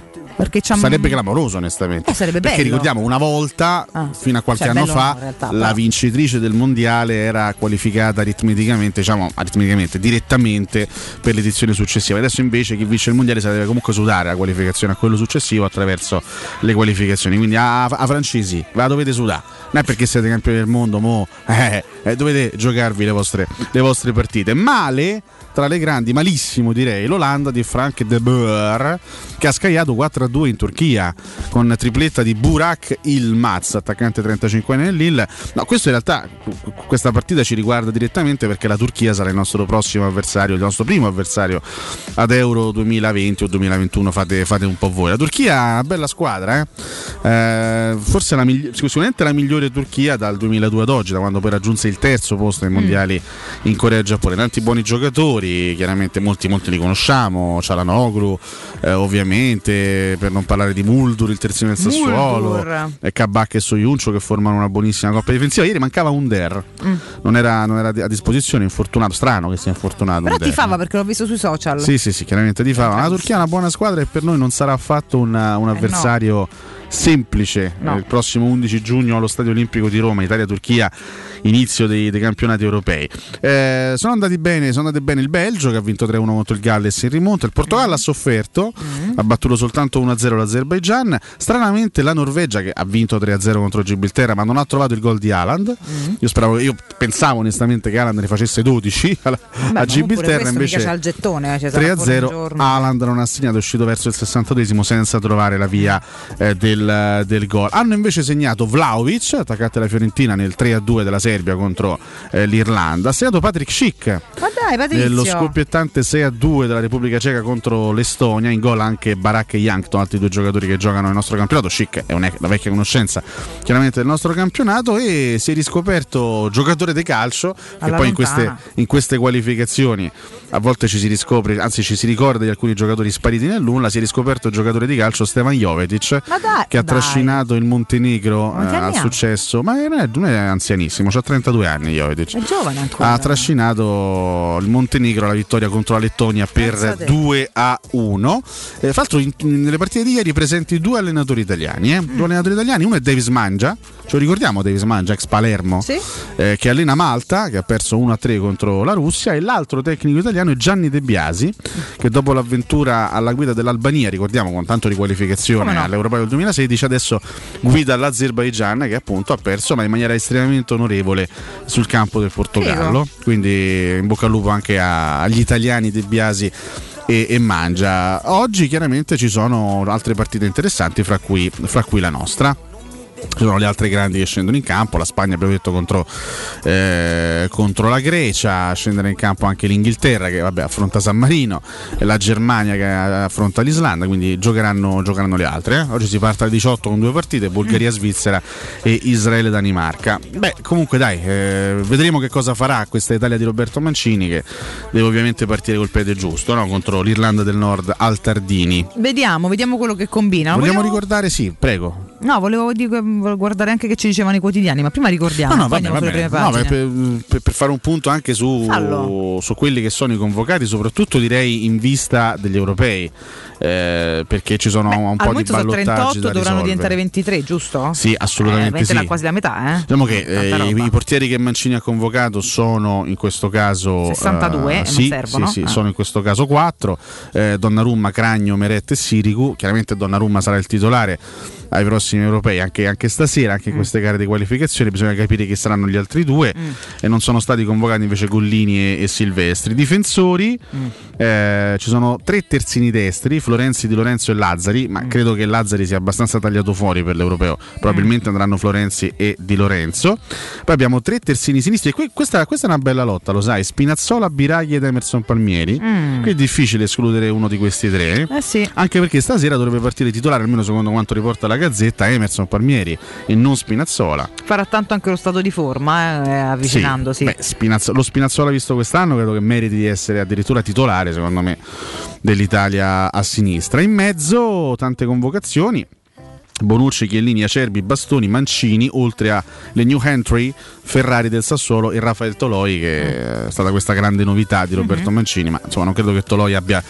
Sarebbe clamoroso, onestamente.
Eh, sarebbe
Perché
bello.
ricordiamo, una volta,
Ah.
fino a qualche
Cioè,
anno fa,
realtà,
la
però.
vincitrice del mondiale era qualificata aritmeticamente, diciamo aritmeticamente, direttamente per l'edizione successiva. Adesso invece chi vince il mondiale si deve comunque sudare la qualificazione a quello successivo attraverso le qualificazioni. Quindi a, a francesi, la dovete sudare. Non è perché siete campioni del mondo, mo, <laughs> eh, eh, dovete giocarvi le vostre, le vostre partite. Male tra le grandi, malissimo direi, l'Olanda di Frank de Boer che ha scagliato 4-2 in Turchia con tripletta di Burak Ilmaz, attaccante 35 anni nell'Ill. No, questo in realtà questa partita ci riguarda direttamente perché la Turchia sarà il nostro prossimo avversario, il nostro primo avversario ad Euro 2020 o 2021, fate, fate un po' voi. La Turchia è una bella squadra, eh? Eh, forse la migli- sicuramente la migliore Turchia dal 2002 ad oggi, da quando poi raggiunse il terzo posto ai mondiali in Corea e Giappone. Tanti buoni giocatori, chiaramente molti, molti li conosciamo, Cialanoglu eh, ovviamente, per non parlare di Muldur, il terzino del Sassuolo, e Kabak e Soyuncio che formano una buonissima coppia difensiva. Ieri mancava un Der,
Mm.
non, era, non era a disposizione, infortunato, strano che sia infortunato.
Però ti fava perché l'ho visto sui social.
Sì, sì, sì, chiaramente di fava. Ma la Turchia è una buona squadra e per noi non sarà affatto una- un avversario semplice.
No.
Eh, Il prossimo 11 giugno allo Stadio Olimpico di Roma, Italia-Turchia, inizio dei, dei campionati europei. Eh, sono andati bene, sono andate bene il Belgio che ha vinto 3-1 contro il Galles in rimonta. Il Portogallo ha sofferto, ha battuto soltanto 1-0 l'Azerbaijan. Stranamente la Norvegia che ha vinto 3-0 contro il Gibilterra, ma non ha trovato il gol di Haaland. Io, speravo, io pensavo onestamente che Haaland ne facesse 12 <laughs> alla-
Beh,
a Gibilterra, invece
c'ha il gettone, eh, ci sarà pure un
3-0
giorno.
Haaland non ha segnato, è uscito verso il 62esimo senza trovare la via eh, del, del gol. Hanno invece segnato Vlaovic, attaccante alla Fiorentina nel 3-2 della Serbia contro eh, l'Irlanda. Ha segnato Patrick Schick nello scoppiettante 6-2 della Repubblica Ceca contro l'Estonia. In gol anche Barak e Yankton, altri due giocatori che giocano nel nostro campionato. Schick è una vecchia conoscenza chiaramente del nostro campionato e si è riscoperto giocatore di calcio che
Alla
poi in queste, in queste qualificazioni a volte ci si riscopre, anzi ci si ricorda di alcuni giocatori spariti nel nulla, si è riscoperto giocatore di calcio Stevan Jovetic
Ma dai,
che ha
dai.
trascinato il Montenegro eh, al successo, ma non è, non è anzianissimo, ha 32 anni Jovetic.
È giovane ancora.
Ha trascinato il Montenegro alla vittoria contro la Lettonia per
te.
2 a 1. Eh, fra l'altro in- nelle partite di ieri presenti due allenatori italiani, eh? due allenatori italiani, uno è Davis Mangia, ce lo ricordiamo Davis Mangia, ex Palermo, eh, che allena Malta, che ha perso 1-3 contro la Russia, e l'altro tecnico italiano è Gianni De Biasi, che dopo l'avventura alla guida dell'Albania, ricordiamo con tanto di qualificazione
no?
all'Europeo del 2016, adesso guida l'Azerbaijan che appunto ha perso ma in maniera estremamente onorevole sul campo del Portogallo. Quindi in bocca al lupo anche agli italiani De Biasi e, e Mangia. Oggi chiaramente ci sono altre partite interessanti, fra cui, fra cui la nostra. Ci sono le altre grandi che scendono in campo, la Spagna abbiamo detto contro, eh, contro la Grecia, scendere in campo anche l'Inghilterra che vabbè, affronta San Marino, la Germania che affronta l'Islanda, quindi giocheranno, giocheranno le altre. eh. Oggi si parte alle 18 con due partite, Bulgaria-Svizzera e Israele-Danimarca. Beh, comunque dai, eh, vedremo che cosa farà questa Italia di Roberto Mancini che deve ovviamente partire col piede giusto no? contro l'Irlanda del Nord al Tardini.
Vediamo, vediamo quello che combina.
Vogliamo
Volevo-
ricordare, sì, prego.
No, volevo dire- guardare anche che ci dicevano i quotidiani, ma prima ricordiamo.
No, no, vabbè, vabbè. No, per, per- fare un punto anche su, su quelli che sono i convocati, soprattutto direi in vista degli europei, eh, perché ci sono un
Al
po' di
momento sono
ballottaggi
38,
da
dovranno
risolvere.
diventare 23, giusto?
Sì, assolutamente
eh,
sì.
là quasi la metà, eh?
Diciamo che eh, i, i portieri che Mancini ha convocato sono in questo caso
62,
eh,
non
sì,
servono?
sì, sì,
Ah.
sono in questo caso 4 Donnarumma, Cragno, Meret e Sirigu chiaramente Donnarumma sarà il titolare ai prossimi europei anche, anche stasera anche in
Mm.
queste gare di qualificazione bisogna capire chi saranno gli altri due
Mm.
e non sono stati convocati invece Gollini e, e Silvestri difensori
Mm.
eh, ci sono tre terzini destri Florenzi, Di Lorenzo e Lazzari
Mm.
ma credo che Lazzari sia abbastanza tagliato fuori per l'europeo probabilmente andranno Florenzi e Di Lorenzo poi abbiamo tre terzini sinistri e qui- questa, questa è una bella lotta lo sai Spinazzola, Biraghi ed Emerson Palmieri
Mm.
qui è difficile escludere uno di questi tre
Eh sì.
anche perché stasera dovrebbe partire titolare almeno secondo quanto riporta la Gazzetta Emerson Palmieri e non Spinazzola
Farà tanto anche lo stato di forma, eh, avvicinandosi.
sì. Beh, Spinazzo- lo Spinazzola visto quest'anno credo che meriti di essere addirittura titolare secondo me dell'Italia a sinistra. In mezzo tante convocazioni. Bonucci, Chiellini, Acerbi, Bastoni, Mancini, oltre alle new entry Ferrari del Sassuolo e Rafael Toloi che è stata questa grande novità di Roberto Mancini, ma insomma non credo che Toloi abbia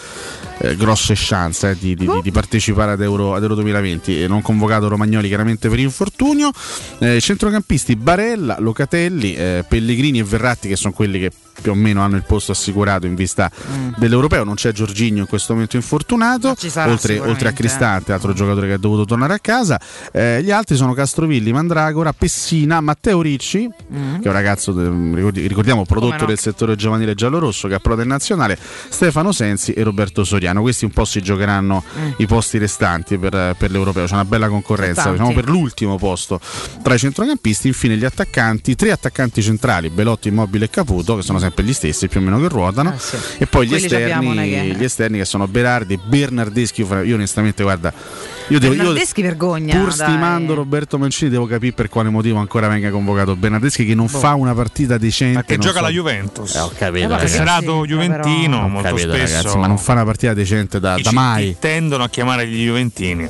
eh, grosse chance eh, di, di- di- partecipare ad Euro, ad Euro 2020 e non convocato Romagnoli chiaramente per infortunio. Eh, centrocampisti Barella, Locatelli eh, Pellegrini e Verratti che sono quelli che più o meno hanno il posto assicurato in vista dell'europeo. Non c'è Giorginio in questo momento infortunato oltre, oltre a Cristante altro giocatore che è dovuto tornare a casa. Eh, gli altri sono Castrovilli, Mandragora, Pessina, Matteo Ricci che è un ragazzo ricordiamo prodotto
no?
del settore giovanile giallorosso che ha proda in nazionale Stefano Sensi e Roberto Soriano. Questi un po' si giocheranno i posti restanti per, per l'europeo. C'è una bella concorrenza diciamo per l'ultimo posto tra i centrocampisti. Infine gli attaccanti tre attaccanti centrali Belotti, Immobile e Caputo che sono sempre gli stessi più o meno che ruotano e poi gli esterni,
è che-
gli esterni che sono Berardi Bernardeschi io, io onestamente guarda io devo, io,
Bernardeschi vergogna.
pur
dai.
stimando Roberto Mancini devo capire per quale motivo ancora venga convocato Bernardeschi che non
Boh.
fa una partita decente
Perché
non
gioca
so-
la Juventus.
Eh, ho capito,
Eh,
ragazzi.
Tesserato Juventino,
Ho
molto
capito,
spesso.
ragazzi, ma non fa una partita decente da, da mai
tendono a chiamare gli Juventini.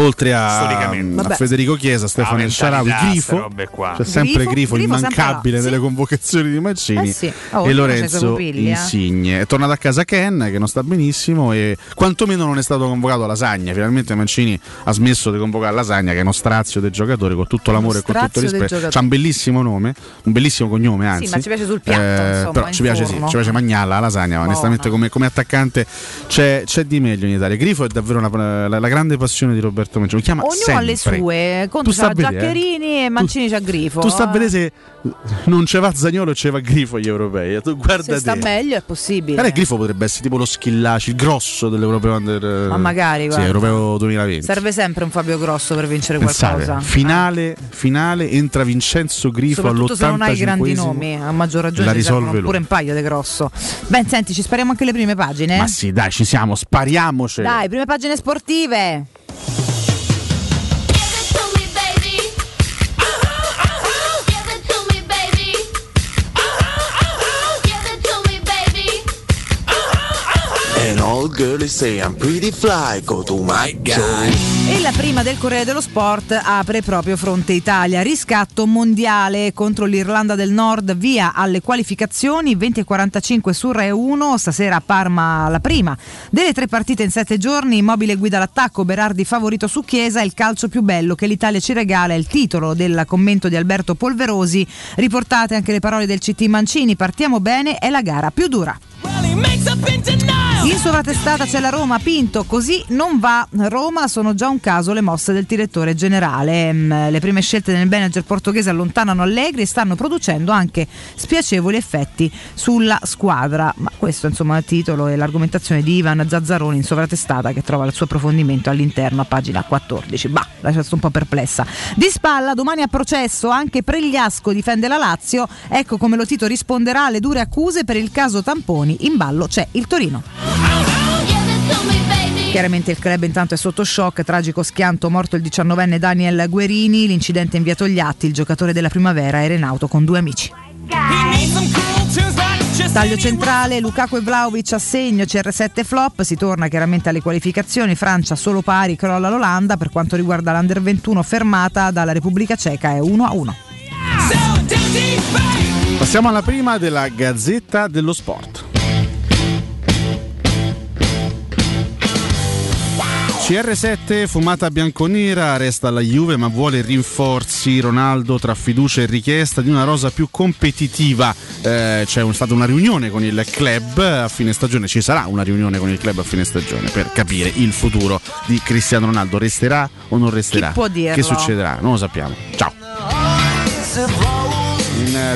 Oltre a, a. Federico Chiesa, Stefano
Ah, mentalità,
Grifo
ste robe qua.
c'è sempre
Grifo?
Grifo, immancabile
là,
nelle
sì.
convocazioni di Mancini
Eh sì. Oh,
e Lorenzo
eh.
Insigne è tornato a casa Ken che non sta benissimo e quantomeno non è stato convocato a Lasagna finalmente Mancini ha smesso di convocare Lasagna che è uno strazio del giocatore con tutto l'amore e con tutto il rispetto c'ha un bellissimo nome un bellissimo cognome anzi
ma ci piace sul piatto, insomma,
però ci piace, sì, ci piace Magnalla la Lasagna ma onestamente come, come attaccante c'è, c'è di meglio in Italia Grifo è davvero una- la, la grande passione di Roberto Mancini lo chiama
Ognuno ha le
sempre.
sue.
Tu sta
c'ha
vedere, eh.
Giaccherini e Mancini c'ha Grifo.
Tu sta a vedere se non ce va Zagnolo e ce va Grifo agli europei. Tu guarda
Se sta meglio è possibile.
Guarda, Grifo potrebbe essere tipo lo schillaci, il grosso dell'Europeo Under
Ma magari,
Sì,
guarda.
Europeo 2020.
Serve sempre un Fabio Grosso per vincere
Pensate,
qualcosa.
finale, finale, entra Vincenzo Grifo
Soprattutto se non hai grandi
all'85
nomi, a maggior ragione
La risolve
pure un paio di grosso. Ben, senti, ci spariamo anche le prime pagine?
Ma sì, dai, ci siamo, spariamoci.
Dai, prime pagine sportive.
Girlies say I'm pretty fly, go to my guy.
E la prima del Corriere dello Sport apre proprio fronte Italia. Riscatto mondiale contro l'Irlanda del Nord, via alle qualificazioni 20 e 45 su Re 1. Stasera a Parma la prima delle tre partite in sette giorni. Immobile guida l'attacco, Berardi favorito su Chiesa. Il calcio più bello che l'Italia ci regala è il titolo del commento di Alberto Polverosi. Riportate anche le parole del CT Mancini. Partiamo bene, è la gara più dura. In sovratestata c'è la Roma, Pinto, così non va. Roma sono già un caso le mosse del direttore generale. Mm, Le prime scelte del manager portoghese allontanano Allegri e stanno producendo anche spiacevoli effetti sulla squadra. Ma questo insomma è il titolo e l'argomentazione di Ivan Zazzaroni in sovratestata che trova il suo approfondimento all'interno a pagina 14. Bah, lasciato un po' perplessa. Di spalla, domani a processo, anche Pregliasco difende la Lazio. Ecco come lo Tito risponderà alle dure accuse per il caso Tamponi. In ballo c'è il Torino. Chiaramente il club intanto è sotto shock, tragico schianto, morto il 19enne Daniel Guerini, l'incidente ha inviato gli atti, il giocatore della primavera era in auto con due amici. Taglio centrale, Lukaku e Vlaovic a segno, CR7 flop, si torna chiaramente alle qualificazioni, Francia solo pari, crolla l'Olanda, per quanto riguarda l'Under 21 fermata dalla Repubblica Ceca è 1-1.
Passiamo alla prima della Gazzetta dello Sport. CR7 fumata bianconera resta alla Juve ma vuole rinforzi. Ronaldo tra fiducia e richiesta di una rosa più competitiva. Eh, c'è un- stata una riunione con il club a fine stagione. Ci sarà una riunione con il club a fine stagione per capire il futuro di Cristiano Ronaldo. Resterà o non resterà?
Chi può dirlo?
che succederà? Non lo sappiamo. Ciao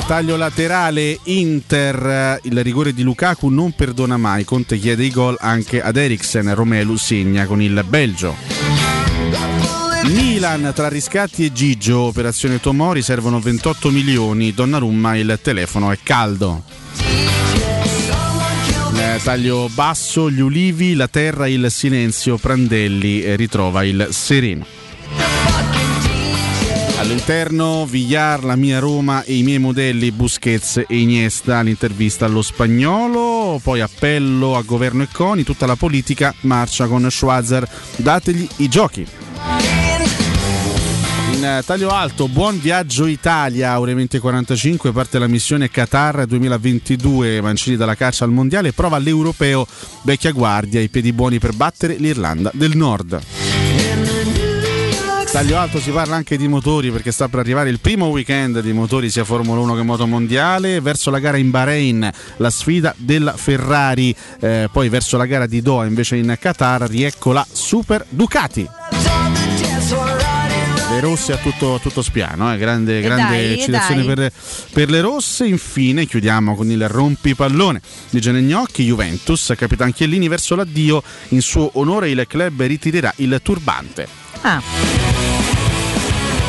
taglio laterale Inter, eh, il rigore di Lukaku non perdona mai, Conte chiede i gol anche ad Eriksen, Romelu segna con il Belgio. Milan tra riscatti e Gigio, operazione Tomori, servono 28 milioni, Donnarumma il telefono è caldo. In taglio basso, gli ulivi, la terra, il silenzio, Prandelli eh, ritrova il sereno. All'interno Villar, la mia Roma e i miei modelli Busquets e Iniesta, l'intervista allo spagnolo, poi appello a governo e Coni, tutta la politica marcia con Schwarzer, dategli i giochi. In taglio alto, buon viaggio Italia, ore 20.45, parte la missione Qatar 2022, Mancini dalla caccia al mondiale, prova l'europeo, vecchia guardia, i piedi buoni per battere l'Irlanda del Nord. Taglio alto si parla anche di motori perché sta per arrivare il primo weekend di motori sia Formula 1 che Moto Mondiale verso la gara in Bahrain la sfida della Ferrari eh, poi verso la gara di Doha invece in Qatar riecco la Super Ducati le rosse a tutto, tutto spiano, eh, grande, grande
dai,
eccitazione per, per le rosse. Infine chiudiamo con il rompipallone di Giannegnocchi, Juventus, Capitan Chiellini verso l'addio. In suo onore il club ritirerà il turbante.
Ah,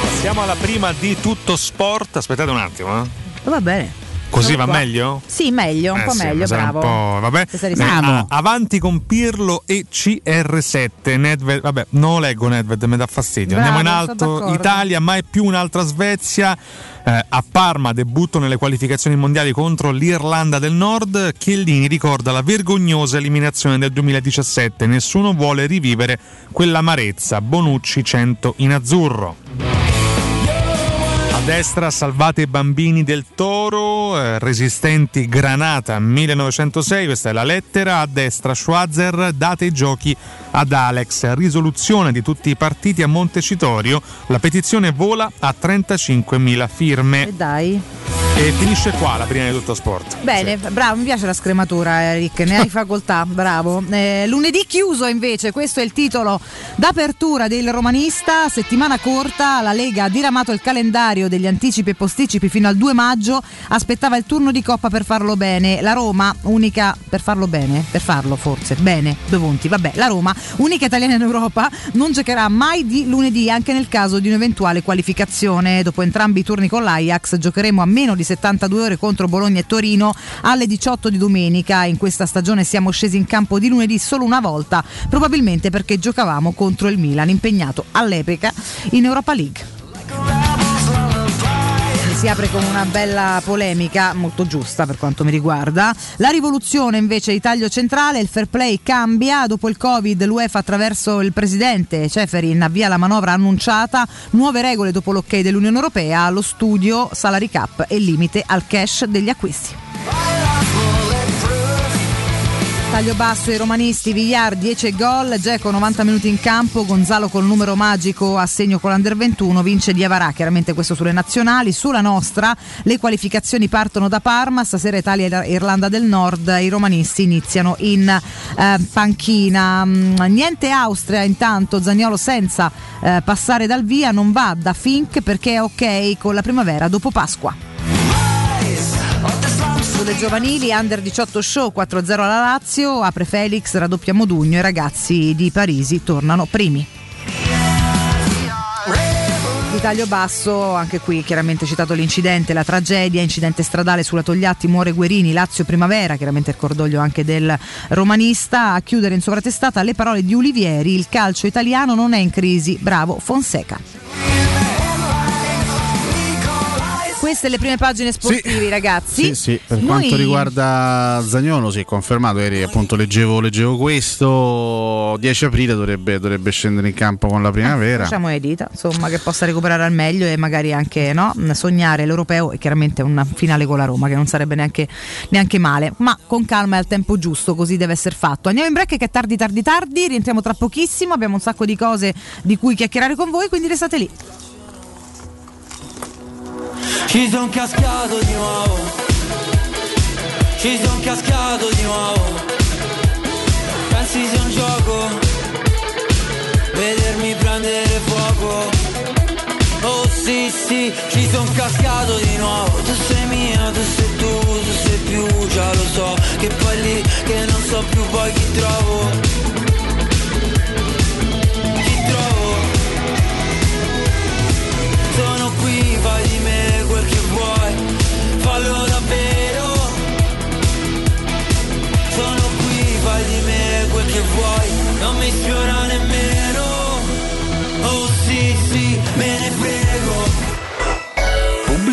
Passiamo alla prima di tutto sport. Aspettate un attimo, eh.
va bene.
Così va
qua.
meglio?
Sì, meglio, un
Eh
po'
sì,
meglio, bravo.
Po', vabbè. Eh, a- avanti con Pirlo e CR7. Nedved, vabbè, non lo leggo Nedved, mi dà fastidio.
Bravo,
Andiamo in alto. Italia, mai più un'altra Svezia. Eh, a Parma debutto nelle qualificazioni mondiali contro l'Irlanda del Nord. Chiellini ricorda la vergognosa eliminazione del 2017. Nessuno vuole rivivere quell'amarezza. Bonucci 100 in azzurro. A destra salvate i bambini del Toro, eh, resistenti Granata 1906, questa è la lettera. A destra Schwarzer, date i giochi ad Alex. Risoluzione di tutti i partiti a Montecitorio. La petizione vola a 35.000 firme.
E dai.
E finisce qua la prima di tutto sport.
Bene, bravo, mi piace la scrematura, Eric, ne hai facoltà, <laughs> bravo. Eh, lunedì chiuso invece, questo è il titolo d'apertura del romanista, settimana corta, la Lega ha diramato il calendario degli anticipi e posticipi fino al 2 maggio, aspettava il turno di Coppa per farlo bene, la Roma, unica, per farlo bene, per farlo forse, bene, due punti, vabbè, la Roma, unica italiana in Europa, non giocherà mai di lunedì anche nel caso di un'eventuale qualificazione, dopo entrambi i turni con l'Ajax giocheremo a meno di 72 ore contro Bologna e Torino alle 18 di domenica. In questa stagione siamo scesi in campo di lunedì solo una volta, probabilmente perché giocavamo contro il Milan impegnato all'epoca in Europa League. Apre con una bella polemica, molto giusta per quanto mi riguarda. La rivoluzione invece di taglio centrale, il fair play cambia. Dopo il Covid l'UEFA attraverso il presidente Ceferin avvia la manovra annunciata, nuove regole dopo l'ok dell'Unione Europea, allo studio salary cap e limite al cash degli acquisti. Taglio basso ai romanisti, Villar 10 gol, Geco 90 minuti in campo, Gonzalo col numero magico a segno con l'Under 21, vince Diavarà, chiaramente questo sulle nazionali. Sulla nostra le qualificazioni partono da Parma, stasera Italia e Irlanda del Nord, i romanisti iniziano in eh, panchina. Mm, Niente Austria intanto, Zagnolo senza eh, passare dal via, non va da Fink perché è ok con la primavera dopo Pasqua. Sulle giovanili, under 18 show 4-0 alla Lazio, apre Felix, raddoppia Modugno, i ragazzi di Parisi tornano primi. Di taglio basso, anche qui chiaramente citato l'incidente, la tragedia, incidente stradale sulla Togliatti, muore Guerini, Lazio Primavera, chiaramente il cordoglio anche del romanista, a chiudere in sovratestata le parole di Ulivieri, il calcio italiano non è in crisi, bravo Fonseca. Queste le prime pagine sportive, ragazzi.
Sì, sì, per
Noi-
quanto riguarda Zagnolo, si è confermato. Ieri appunto leggevo, leggevo questo. 10 aprile dovrebbe, dovrebbe scendere in campo con la primavera.
Facciamo le dita, insomma, che possa recuperare al meglio e magari anche no, sognare l'europeo e chiaramente una finale con la Roma, che non sarebbe neanche, neanche male, ma con calma e al tempo giusto, così deve essere fatto. Andiamo in break che è tardi, tardi, tardi, rientriamo tra pochissimo, abbiamo un sacco di cose di cui chiacchierare con voi, quindi restate lì.
Ci son cascato di nuovo. Ci son cascato di nuovo. Pensi sia un gioco? Vedermi prendere fuoco. Oh sì sì Ci son cascato di nuovo. Tu sei mia, tu sei tu, tu sei più Già lo so. Che poi lì che non so più poi chi trovo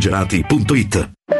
Corri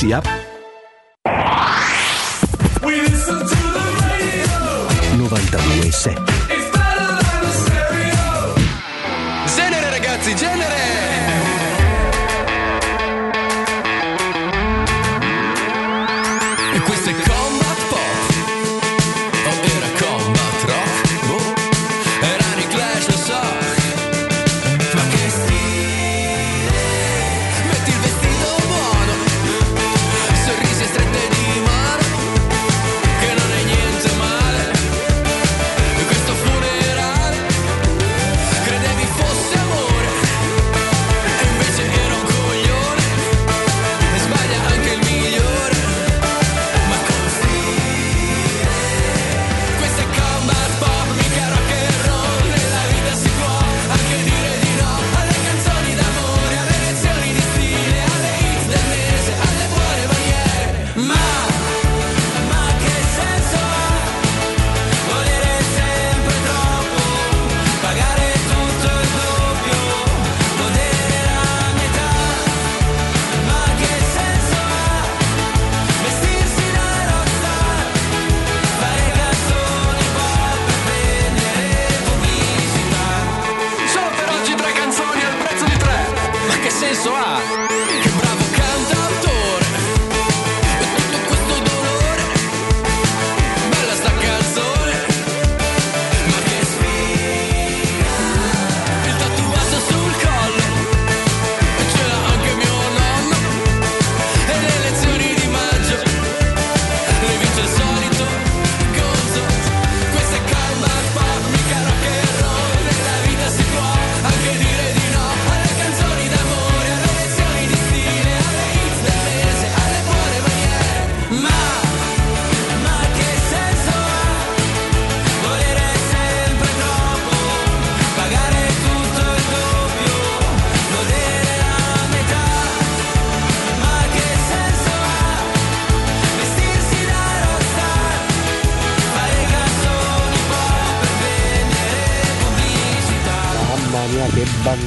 92.7
Genere ragazzi, genere!
E questo è Combat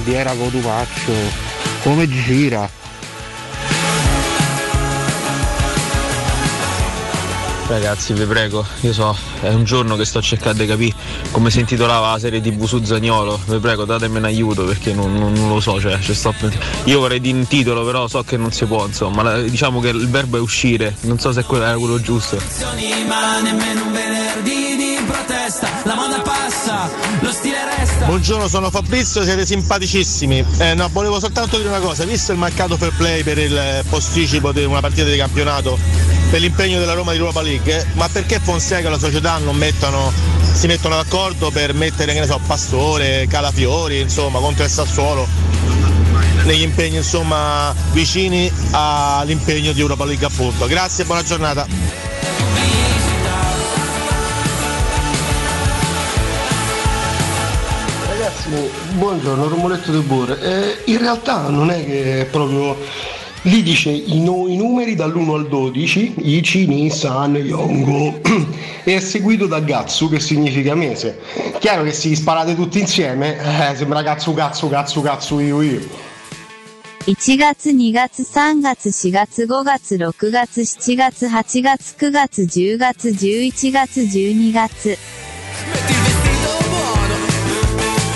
bandiera Cotumaccio, come gira.
Ragazzi, vi prego, io so, è un giorno che sto cercando di capire come si intitolava la serie TV su Zagnolo. Vi prego, datemi un aiuto perché non, non- non lo so, cioè, ci sto io vorrei dire un titolo, però so che non si può, insomma. La- Diciamo che il verbo è uscire, non so se quello era quello giusto.
Ma nemmeno un venerdì di protesta. La moda passa.
Buongiorno, sono Fabrizio, siete simpaticissimi. Eh, no, volevo soltanto dire una cosa, visto il mancato fair play per il eh, posticipo di una partita di campionato per l'impegno della Roma di Europa League, ma perché Fonseca e la società non mettono, si mettono d'accordo per mettere, che ne so, Pastore, Calafiori, insomma, contro il Sassuolo negli impegni insomma vicini all'impegno di Europa League appunto. Grazie e buona giornata.
buongiorno, Romoletto De Bore. Eh, in realtà non è che è proprio. Lì dice i, no- i numeri dall'1 al 12, Ichi, Nissan, Yongo, <clears throat> e è seguito da Gatsu che significa mese. Chiaro che se li sparate tutti insieme, eh, sembra cazzo cazzo cazzo cazzo io io.
1月、2月、3月、4月、5月、6月、7月、8月、9月、10月、11月、12月。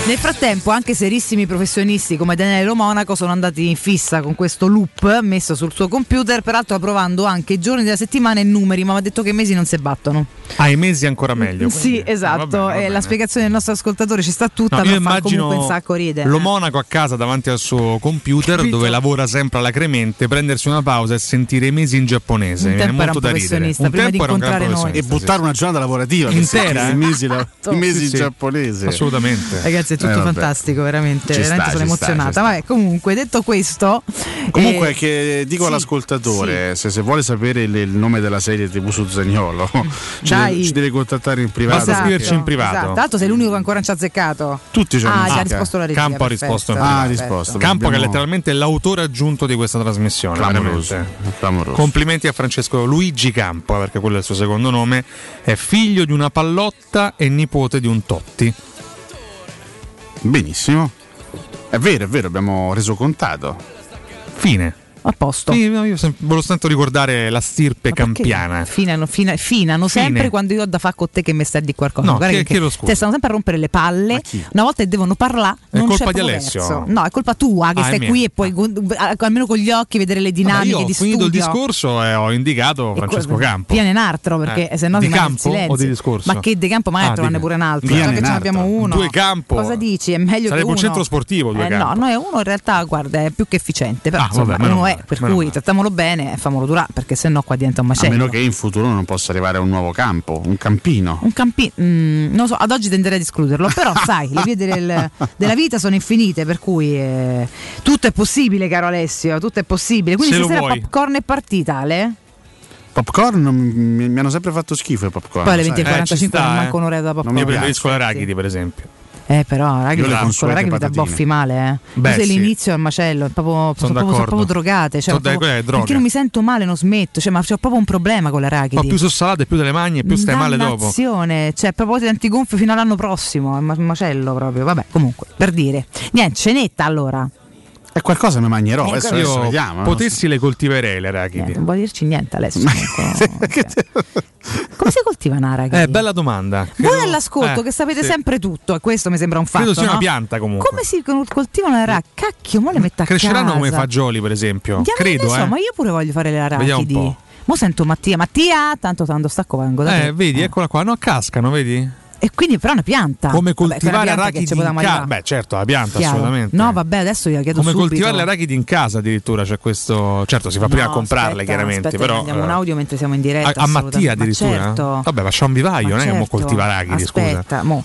Nel frattempo, anche serissimi professionisti come Daniele Monaco sono andati in fissa con questo loop messo sul suo computer, peraltro provando anche i giorni della settimana e numeri, ma mi ha detto che i mesi non si battono.
Ah, i mesi ancora meglio.
Sì, esatto. e la spiegazione del nostro ascoltatore ci sta tutta,
No,
ma
io
fa
immagino
comunque un sacco ridere.
lo Monaco a casa davanti al suo computer
Capito?
dove lavora sempre all'acremente, prendersi una pausa e sentire i mesi in giapponese.
Un
viene molto
un
da ridere.
professionista,
Un tempo era un gran
incontrare noi.
E buttare una giornata lavorativa
Intera, eh?
i mesi, la-
Esatto.
i mesi
Sì,
in
sì.
giapponese.
Assolutamente.
Ragazzi, è tutto
Eh,
fantastico, veramente.
Ci sta,
veramente sono
sta,
emozionata.
ci sta.
Vabbè, comunque, detto questo,
Comunque
eh,
che dico
sì,
all'ascoltatore, se, se vuole sapere il, il nome della serie TV su Zagnolo, <laughs> ci ci deve contattare in privato.
Esatto,
perché-
Esatto. Tra l'altro sei l'unico che ancora ci ha azzeccato.
Tutti ci hanno
Ah, ha risposto la regia.
Campo ha
perfetto.
risposto in
Ah,
privato.
ha risposto.
Campo che è
Abbiamo-
letteralmente l'autore aggiunto di questa trasmissione.
Clamoroso, clamoroso.
Complimenti a Francesco Luigi Campo, eh, perché quello è il suo secondo nome. È figlio di una pallotta e nipote di un Totti.
Benissimo. È vero, è vero, abbiamo reso contato.
Fine.
A posto.
Sì, io sem- volevo soltanto ricordare la stirpe campiana.
Finano, fina- finano
Fine.
sempre quando io ho da fare con te che mi stai di qualcosa.
No,
Guarda che,
scusa?
Cioè, stanno sempre a rompere le palle. Una volta che devono parlare,
È
non
colpa di Alessio?
verso. No, è colpa tua che
Ah,
stai qui e puoi gu- almeno con gli occhi vedere le dinamiche
Vabbè, io
di
ho finito il
studio.
discorso e ho indicato Francesco Campo.
Piane in altro perché
Eh,
se no
di campo o di discorso?
Ma che di campo magari
Ah,
trovane pure un altro.
Piane
Già che ce ne abbiamo
altro.
uno.
Due campo.
Cosa dici? È meglio
Sarebbe
che
un
uno.
centro sportivo, due
Eh,
campo.
no, no, è uno in realtà, guarda, è più che efficiente. Però
Ah,
insomma, uno è, per cui
male.
trattamolo bene e famolo durare, perché sennò qua diventa un
A
macello.
meno che in futuro non possa arrivare a un nuovo campo, un campino.
Un campino, non lo so, ad oggi tenderei ad escluderlo, però <laughs> sai, le vie del- della vita sono infinite, per cui eh, tutto è possibile, caro Alessio, tutto è possibile. Quindi
Se
stasera
vuoi.
popcorn e partita, Ale?
Popcorn non- mi, mi hanno sempre fatto schifo i popcorn.
Poi alle
sai.
20.45 non manca un'ora da popcorn.
mi
Io
piace.
preferisco l'arachidi, per esempio.
Eh, però,
le
con la dà
patatine.
boffi male, eh.
Beh, sì.
l'inizio al macello, è proprio, sono, proprio, sono proprio drogate. Cioè,
Sono
proprio-
è droga.
Non mi sento male, non smetto. Cioè, ma c'ho proprio un problema con
Un
l'arachidi.
po' più su salate, più delle magne, più stai male dopo.
Cioè proprio ti antigonfio fino all'anno prossimo, è ma- un macello proprio. Vabbè, comunque, per dire. Niente, cenetta allora.
E qualcosa mi mangerò,
Eh,
adesso,
Io
adesso vediamo.
potessi le coltiverei le arachidi.
Eh, non vuol dirci niente adesso. <laughs> Come si coltiva una arachidi?
Eh, bella domanda.
Voi
Credo-
all'ascolto
eh,
che sapete
sì.
sempre tutto, e questo mi sembra un fatto.
Credo sia una
no?
pianta comunque.
Come si col- coltivano le arachidi? Cacchio, mo le metto a
Cresceranno
casa.
come fagioli, per esempio.
Diamine,
Credo,
so,
eh.
ma io pure voglio fare le arachidi. Mo sento Mattia, Mattia, tanto tanto stacco vengo da te.
Eh, vedi, eccola qua. No, cascano, vedi?
E quindi però è una pianta.
Come
Vabbè,
coltivare
che
arachidi in casa. Beh, certo, la pianta,
Chiaro.
assolutamente.
No, vabbè, adesso gliela chiedo
Come
subito.
coltivare le arachidi in casa addirittura c'è questo. Certo, si fa prima a
No,
comprarle,
aspetta,
chiaramente.
aspetta,
però.
mandiamo un
eh,
audio mentre siamo in diretta.
a, a Mattia addirittura.
Ma certo.
Vabbè, ma c'è un vivaio, non è che mo
certo.
coltiva arachidi, scusa.
Aspetta, mo.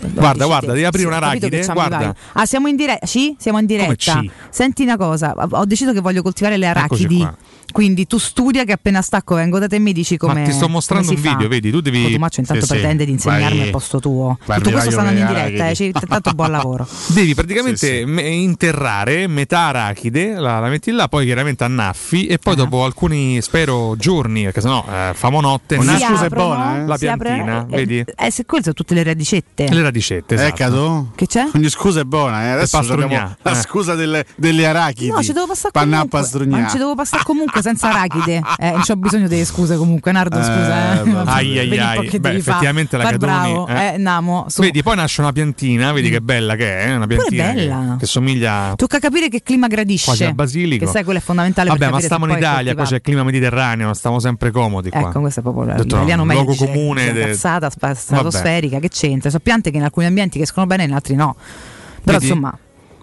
Guarda, guarda, devi aprire
Sì, ho capito
un'arachide,
che c'è un
guarda.
Ah, siamo in diretta? Sì, siamo in diretta. Senti una cosa, ho deciso che voglio coltivare le arachidi. Quindi tu studia che appena stacco vengo da te e mi dici come
Ma ti sto mostrando un
fa.
video, vedi? Tu devi.
Oh, Tomaccio intanto
Sì, sì.
pretende di insegnarmi
Vai-
al posto tuo.
vai
Tutto questo sta andando in diretta, eh, tanto buon lavoro. <laughs>
Devi praticamente me- interrare metà arachide, la, la metti là, poi chiaramente annaffi e poi dopo alcuni, spero, giorni, perché sennò eh, famo notte,
Si
nasce
aprono,
la
si apre-
piantina,
eh,
vedi?
Eh, se quelle sono tutte le radicette.
Le radicette, esatto.
Eccado?
Che c'è?
Ogni scusa è buona, eh. adesso abbiamo la
eh.
scusa delle, delle arachidi.
No, ci devo passare
Panna a
comunque. Ma non ci devo passare comunque senza arachide. Eh, non c'ho bisogno delle scuse comunque, Nardo, scusa. Eh.
Ai, ai, ai. Beh,
fa-
effettivamente la Catoni,
bravo.
eh.
Eh, Namo, su.
Vedi, poi nasce una piantina, vedi che bella che è, eh, una piantina che-
bella.
Che, somiglia
Tocca capire che clima gradisce.
quasi al basilico.
Che sai, quello è fondamentale
Vabbè, ma stiamo in
è
Italia, qua c'è il clima mediterraneo, stiamo sempre comodi qua.
Ecco, questo è proprio
Ho
l'italiano medio.
luogo comune
cazzata stratosferica, che c'entra? Sono piante che in alcuni ambienti escono bene e in altri no. Però
Vedi?
insomma,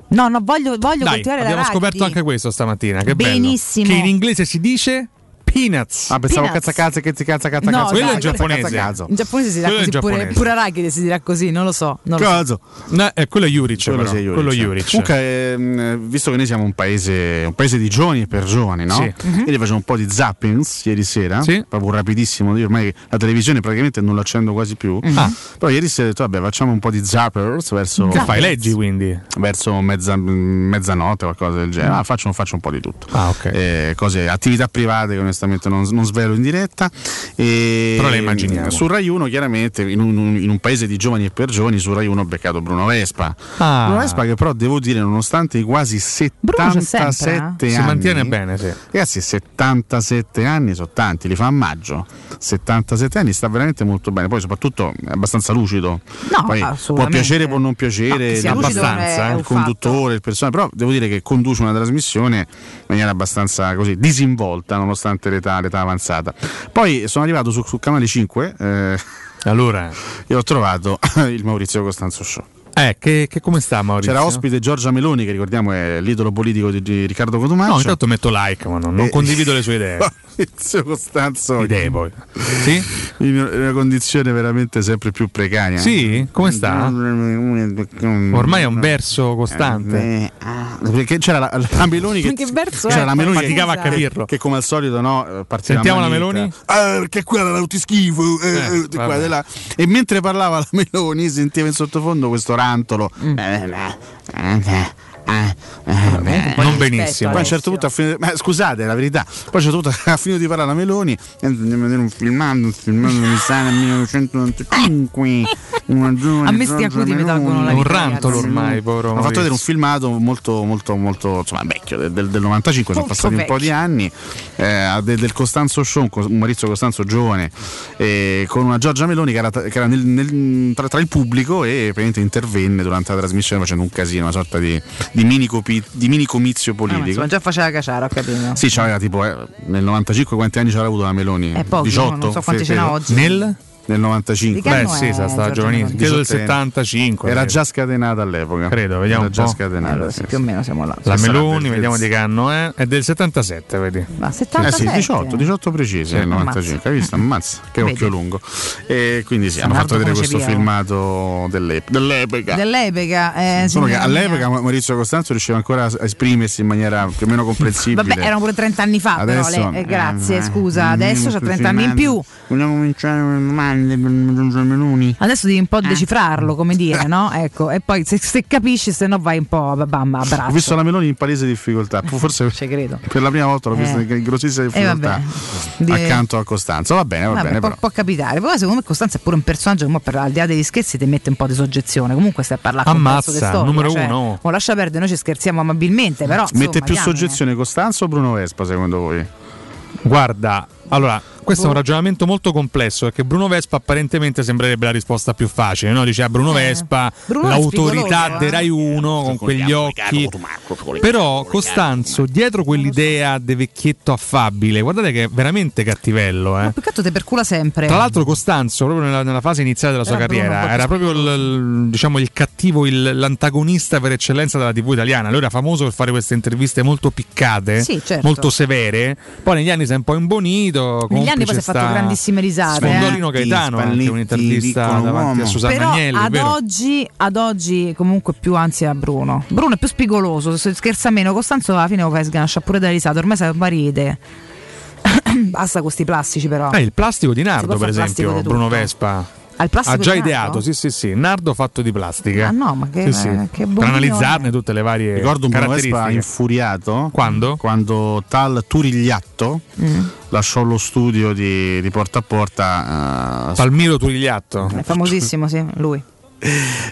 no, no, voglio, voglio
Dai,
coltivare
abbiamo
l'arachidi.
scoperto anche questo stamattina, che bello.
Benissimo.
Che in inglese si dice peanuts.
Ah, pensavo
Peanuts.
cazza cazza che cazza cazza
No,
cazza.
quello è giapponese.
Cazza, cazzo.
In giapponese si dirà
Quello
così, pure,
giapponese.
pure arachide si dirà così, non lo so. Non lo so.
Cazzo.
No, eh, quello è Juric,
Quello
però.
Juric.
Quello Juric.
Comunque, ehm, visto che noi siamo un paese, un paese di giovani e per giovani, no?
Sì.
Mhm.
Ieri facevo un po' di zappings ieri sera,
Sì.
proprio rapidissimo. Io ormai la televisione praticamente non l'accendo quasi più.
Ah.
Però ieri sera ho detto, vabbè, facciamo un po' di zappers verso.
Che fai? Leggi quindi?
Verso mezza- mezzanotte, qualcosa del genere. Ah, faccio, faccio un po' di tutto.
Ah, ok.
Eh, cose, attività private che onestamente non, non svelo in diretta. E,
Però le immaginiamo.
Su Rai 1, chiaramente, in un, in un paese di giovani e per giovani, su Rai 1 ho beccato Bruno Vespa.
Ah.
Bruno Vespa che però devo dire, nonostante i quasi
Bruno c'è sempre,
77
Si
anni,
mantiene bene, sì.
Ragazzi, 77 anni sono tanti, li fa a maggio. 77 anni sta veramente molto bene. Poi, soprattutto, è abbastanza lucido.
No,
Poi può piacere, può non piacere,
No,
abbastanza.
è
eh, il conduttore, il personaggio. Però devo dire che conduce una trasmissione in maniera abbastanza così disinvolta, nonostante l'età, l'età avanzata. Poi sono arrivato su, su Canale 5. eh,
Allora,
e ho trovato <laughs> il Maurizio Costanzo Show.
eh, che, che come sta Maurizio?
C'era ospite Giorgia Meloni, che ricordiamo è l'idolo politico di, di Riccardo Cotumaccio.
No, intanto metto like, ma non, non
Eh,
condivido le sue <laughs> idee.
Maurizio Costanzo
Idee poi. Sì?
in una condizione veramente sempre più precaria.
Sì? Come sta? Ormai è un verso costante.
Eh, Perché c'era la, la Meloni che,
Che verso
c'era
è?
la Meloni che,
Faticava a capirlo.
che come al solito no, eh,
Sentiamo la. Meloni?
Ah, perché quella era lauti schifo eh,
Eh,
eh, di qua, di là. e mentre parlava la Meloni sentiva in sottofondo questo rantolo
Mm.
Eh, eh, eh, eh, eh,
Non benissimo.
poi a un certo punto ha finito, ma scusate, la verità. Poi a un certo punto <laughs> ha finito di parlare la Meloni e andiamo a vedere un filmato, un filmato risale al 1995. Una giovane
A me sti
Giorgia
acuti mi tolgono la
un rantolo ormai, povero
Ho fatto vedere un filmato molto, molto, molto insomma, vecchio, del, del- del 95, sono passati un po' di
vecchio.
anni, eh, del, del Costanzo Show, un Maurizio Costanzo giovane, eh, con una Giorgia Meloni che era, che era nel- nel- tra, tra il pubblico e praticamente intervenne durante la trasmissione facendo un casino, una sorta di, di mini, copi- di mini comizio
Ah, ma
politico.
insomma, già faceva caciara, ho capito.
Sì, c'aveva tipo eh, nel 95 quanti anni c'era avuto la Meloni?
Eh, pochi,
18,
non so quanti ce n'ha oggi.
Nel?
Nel 95.
Di che
Beh, sì,
è
sta stata
Giorgia
giovanissimo. Credo del
18enne.
75.
Era
credo.
già scatenata all'epoca.
Credo, vediamo
Era
un
già
po'.
scatenata.
Allora,
sì,
sì,
sì.
più o meno siamo là.
La
la
Meloni, vediamo di che anno è. È del 77, vedi.
Ma
Eh
77.
sì, 18, 18 precisi, nel 95, hai visto? Ammazza, <laughs> che
Vedi.
occhio lungo. E quindi sì, hanno fatto vedere questo filmato dell'ep- dell'epoca.
Dell'epoca. Eh,
Solo che
signora
all'epoca. Maurizio Costanzo riusciva ancora a esprimersi in maniera più o meno comprensibile.
Vabbè, erano pure 30 anni fa,
Adesso,
però. lei- eh, grazie,
eh,
scusa.
eh,
Adesso c'ha
sto
30 anni in più.
Vogliamo cominciare con le
Adesso devi un
Eh.
po' decifrarlo, come dire, no? <laughs> Ecco, e poi se, se capisci, se no vai un po' a bam, a
Ho visto la Meloni in palese difficoltà, forse <laughs> per la prima volta l'ho vista
Eh.
in grossissima
Eh,
difficoltà accanto a Costanzo. Va bene, va
Vabbè,
bene,
può,
però.
può capitare. Poi secondo me Costanza è pure un personaggio che mo per, al di là degli scherzi ti mette un po' di soggezione. Comunque stai a parlare con
Ammazza,
storia.
numero
cioè,
uno.
mo lascia perdere, noi ci scherziamo amabilmente, però
Mette
insomma,
più
diamine.
soggezione Costanzo o Bruno Vespa secondo voi?
Guarda, allora, questo è un ragionamento molto complesso perché Bruno Vespa apparentemente sembrerebbe la risposta più facile, no? Dice a Bruno Vespa,
Eh. Bruno
l'autorità
spigoloso,
di
eh.
Rai 1 con quegli occhi. Però Costanzo, dietro quell'idea di vecchietto affabile, guardate che è veramente cattivello, eh.
Ma altro te percula sempre.
Tra l'altro Costanzo, proprio nella, nella fase iniziale della sua
Era un
carriera, era proprio il, il- diciamo, il cattivo, il- l'antagonista per eccellenza della TV italiana. Lui era famoso per fare queste interviste molto piccate,
Sì, certo.
molto severe. Poi negli anni si è un po' imbonito.
Negli anni poi si è fatto grandissime risate. eh.
Spondolino Gaetano, anche un'intervista
piccolo
davanti a Susanna
Però
Agnelli,
ad oggi, ad oggi comunque più anzi a Bruno. Bruno è più spigoloso, se scherza meno, Costanzo alla fine lo fai sganascia pure da risate, ormai un ride. <coughs> Basta con questi plastici però.
Eh, il plastico di
Si
Nardo, per esempio, Bruno. Vespa.
Plastico
Ha già ideato, sì, sì, sì. Nardo fatto di plastica.
Ah, no, ma che-
Sì, sì.
eh, che
per analizzarne
è.
tutte le varie
Ricordo un Vespa infuriato
Quando?
Quando tal Turigliatto
Mm.
lasciò lo studio di, di porta a porta. eh,
Palmiro Turigliatto.
È famosissimo, sì, lui.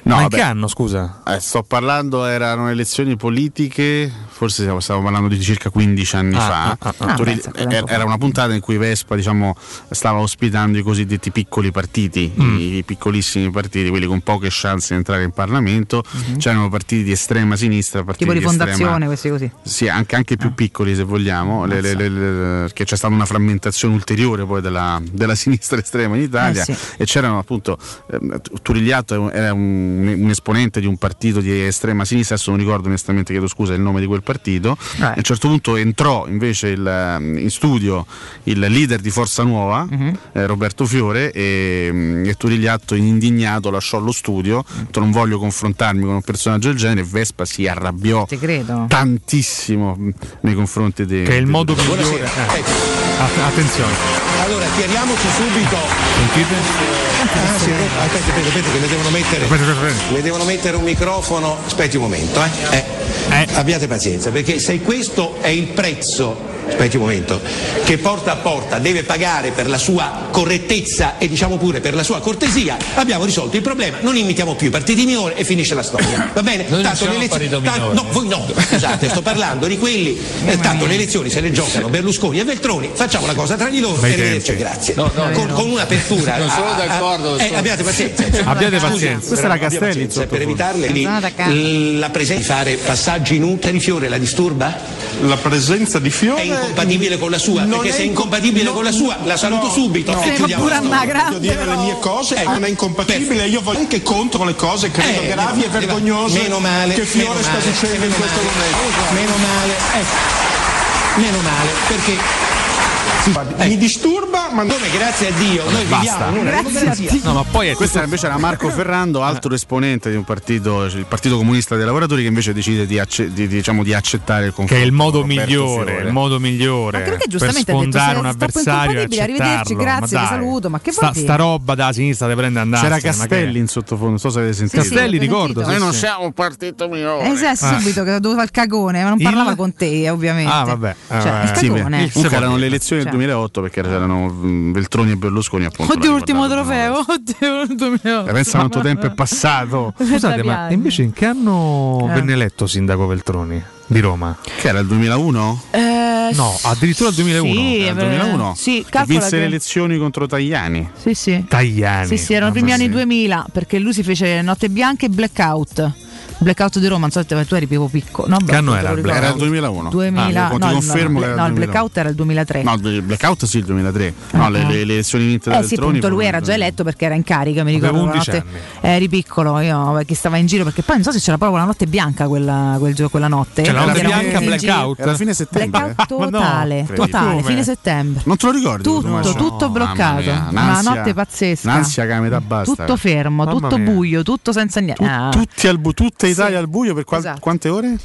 No,
Ma in che anno, scusa?
Eh, sto parlando, erano elezioni politiche, forse stiamo, stiamo parlando di circa 15 anni
Ah,
fa.
ah, ah, ah.
Tori-
Ah, un
era una puntata in cui Vespa diciamo, stava ospitando i cosiddetti piccoli partiti,
Mm.
i piccolissimi partiti, quelli con poche chance di entrare in Parlamento.
Mhm.
C'erano partiti di estrema sinistra, partiti
Tipo di
estrema-
fondazione, questi così.
sì, anche, anche
Ah.
più piccoli se vogliamo, le- le- le- perché c'è stata una frammentazione ulteriore poi della, della <laughs> sinistra estrema in Italia
Eh sì.
e c'erano appunto, Turigliatto è era un, un esponente di un partito di estrema sinistra, adesso non ricordo onestamente, chiedo scusa, il nome di quel partito,
Eh.
a un certo punto entrò invece il, ehm, in studio il leader di Forza Nuova,
Mhm.
eh, Roberto Fiore, e, mm, e Turigliatto indignato lasciò lo studio, ha detto, non voglio confrontarmi con un personaggio del genere, e Vespa si arrabbiò tantissimo nei confronti di
Che è il modo migliore. eh. Att- attenzione.
Allora, chiariamoci subito.
Sentite?
Ah, sì, aspetta, aspetta, aspetta, che le devono mettere.
Aspetta, aspetta.
Le devono mettere un microfono. Aspetti un momento, eh. Eh, Abbiate pazienza, perché se questo è il prezzo. Aspetti un momento, che porta a porta deve pagare per la sua correttezza e diciamo pure per la sua cortesia, abbiamo risolto il problema, non imitiamo più i partiti minori e finisce la storia. Va bene?
Noi
Tanto le elezioni-
minore.
no, voi no, scusate, sto parlando di quelli, eh, tanto le elezioni se le giocano Berlusconi e Veltroni, facciamo la cosa tra di loro e arrivederci, grazie.
No, no,
con,
no.
con un'apertura.
Non sono
a- a-
d'accordo,
eh, abbiate pazienza. <laughs>
Abbiate pazienza.
Questa era
abbiate
Castelli,
Per evitarle lì,
d'accordo.
la presenza di fare passaggi inutili, Fiore la disturba?
La presenza di Fiore
incompatibile con la sua, perché se è
inco-
incompatibile
no,
con la sua, la saluto
no,
subito
no.
e
Sembra
chiudiamo
pure
la
dire le mie cose,
Ecco.
non è incompatibile, io voglio anche contro le cose credo
Eh,
gravi e
meno-
vergognose
meno male,
che Fiore
meno
sta
male,
dicendo in questo
male,
momento.
Meno male, ecco. Meno male, perché
Mi disturba, ma
come grazie a Dio noi
Basta.
viviamo una democrazia.
No, ma poi è questo invece era Marco Ferrando, altro esponente di un partito, il Partito Comunista dei Lavoratori, che invece decide di, acce- di- diciamo, di accettare il confronto.
Che è il modo migliore,
Fiore.
il modo migliore per
giustamente detto,
sfondare
se
un avversario e
arrivederci, grazie,
Ma dai,
saluto, ma che
sta, sta roba da sinistra te prende a andare.
C'era Castelli in sottofondo, non so se avete sentito.
Sì, Castelli, ricordo, sì,
Noi non
sì.
siamo un partito minore.
Eh, sì, subito che dovevo fare il cagone, ma non
Il-
parlava con te, ovviamente.
Ah, vabbè.
Cioè, il
Sì,
cagone.
comunque erano le elezioni del
Cioè.
2008 perché c'erano mm, Veltroni e Berlusconi appunto.
Oddio, l'ultimo trofeo. Oddio, il 2008.
Eh, Pensa quanto tempo è passato. <laughs>
Scusate, ma invece in che anno
Eh.
venne eletto sindaco Veltroni di Roma?
Che era il 2001?
Eh,
No, addirittura il 2001.
Sì,
Era il
eh,
2001?
Sì,
vinse
che-
le elezioni contro Tajani.
Sì, sì.
Tajani.
Sì, sì, erano i primi anni 2000 perché lui si fece Notte Bianca e Blackout. Blackout di Roma, non so se tu eri proprio piccolo. No,
Che anno era. Era il 2001.
2000,
Ah, ti
no,
confermo
no,
che era
no, il
2001.
blackout era il 2003.
No, il blackout sì, il 2003. No, le, le- le elezioni vinte da
Eh sì, appunto, lui era già eletto perché era in carica, mi
Avevo
ricordo. la
11
notte, eri piccolo, io che stava in giro perché poi non so se c'era proprio la notte bianca quella, quel gio- quella notte.
Cioè, la notte bianca, blackout? Era fine settembre.
Blackout
Ma no,
totale, totale, fine settembre.
Non te lo ricordi?
Tutto, tutto bloccato. Una notte pazzesca.
Un'ansia che a metà basta.
Tutto fermo, tutto buio, tutto senza niente.
Tutti al bu- tutta Italia
Sì,
al buio per qual-
esatto.
quante ore?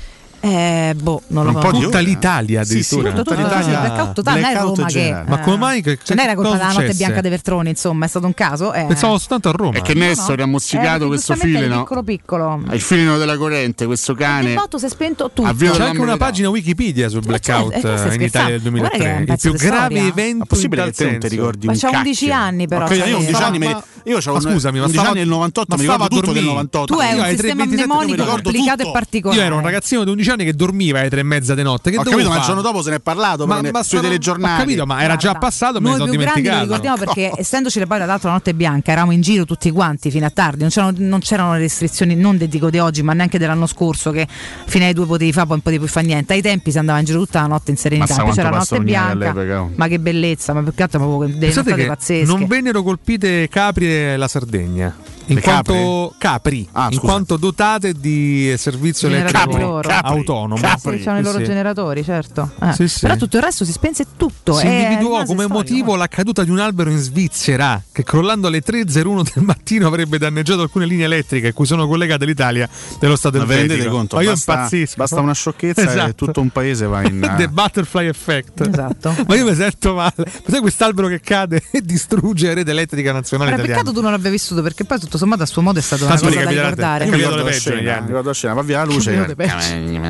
Eh, boh, non lo
Un po' di
Tutta l'Italia
Sì, sì,
addirittura.
tutta
tutto,
l'Italia.
sì, blackout totale, non è Roma che.
Ma come mai? Che,
Non era colpa della notte bianca dei Vertroni, insomma, è stato un caso. Eh.
Pensavo soltanto a Roma.
E che Nessori ha mozzicato
Eh,
questo filino.
piccolo piccolo.
Il filino della corrente, questo
Il
cane.
botto si è spento tutto.
Avvio
C'è anche una pagina Wikipedia sul blackout
eh,
eh, in Italia del
scherzando. Guarda che è
2003.
un
Il più
di
grave evento
possibile che non ti ricordi
Ma
un
c'ha 11
cacchio?
anni, però,
Ma che io
sai.
11 anni, me- io c'ho
ma scusami, ma
11
stava-
anni nel 98,
ma
mi ricordo tutto del
dormire.
98.
Tu hai un sistema
27
mnemonico complicato e particolare.
Io ero un ragazzino di 11 anni che dormiva alle tre e mezza di notte. Che
Ho capito, ma il
fare?
giorno dopo se ne è parlato
Ma-
ma,
ma
sui telegiornali.
Ho capito, ma era già passato, me ne
Noi
sono
più grandi lo
dimenticato.
ricordiamo perché essendoci le poi tra l'altro la notte bianca, eravamo in giro tutti quanti fino a tardi, non c'erano, non c'erano le restrizioni, non dico di oggi, ma neanche dell'anno scorso, che fino ai due potevi fare, poi non potevi più fare niente. Ai tempi si andava in giro tutta la notte in serenità, poi c'era la notte bianca. Ma che bellezza, ma più che altro proprio delle
Pensate
pazzesche.
non vennero colpite Capri e la Sardegna. In quanto capri,
Ah,
in quanto dotate di servizio elettrico
loro.
Autonomo.
Sì, c'erano i loro
Sì,
generatori, certo. Eh.
Sì, sì.
Però tutto il resto si spense tutto.
Si
è
individuò come
storico.
motivo la caduta di un albero in Svizzera che crollando alle 3.01 del mattino avrebbe danneggiato alcune linee elettriche a cui sono collegate l'Italia dello Stato
Ma vi rendete
elvetico.
conto?
Ma io
Basta,
impazzisco.
basta una sciocchezza e
Esatto.
tutto un paese va in. <laughs>
The butterfly effect.
Esatto. <laughs>
Ma io mi sento male. Sai quest'albero che cade e distrugge la rete elettrica nazionale
Era
italiana.
peccato tu non l'abbia vissuto perché poi tutto sommato a suo modo è stata una
Tanto
cosa da ricordare.
Io
la scena, ricordo la scena, va via la luce.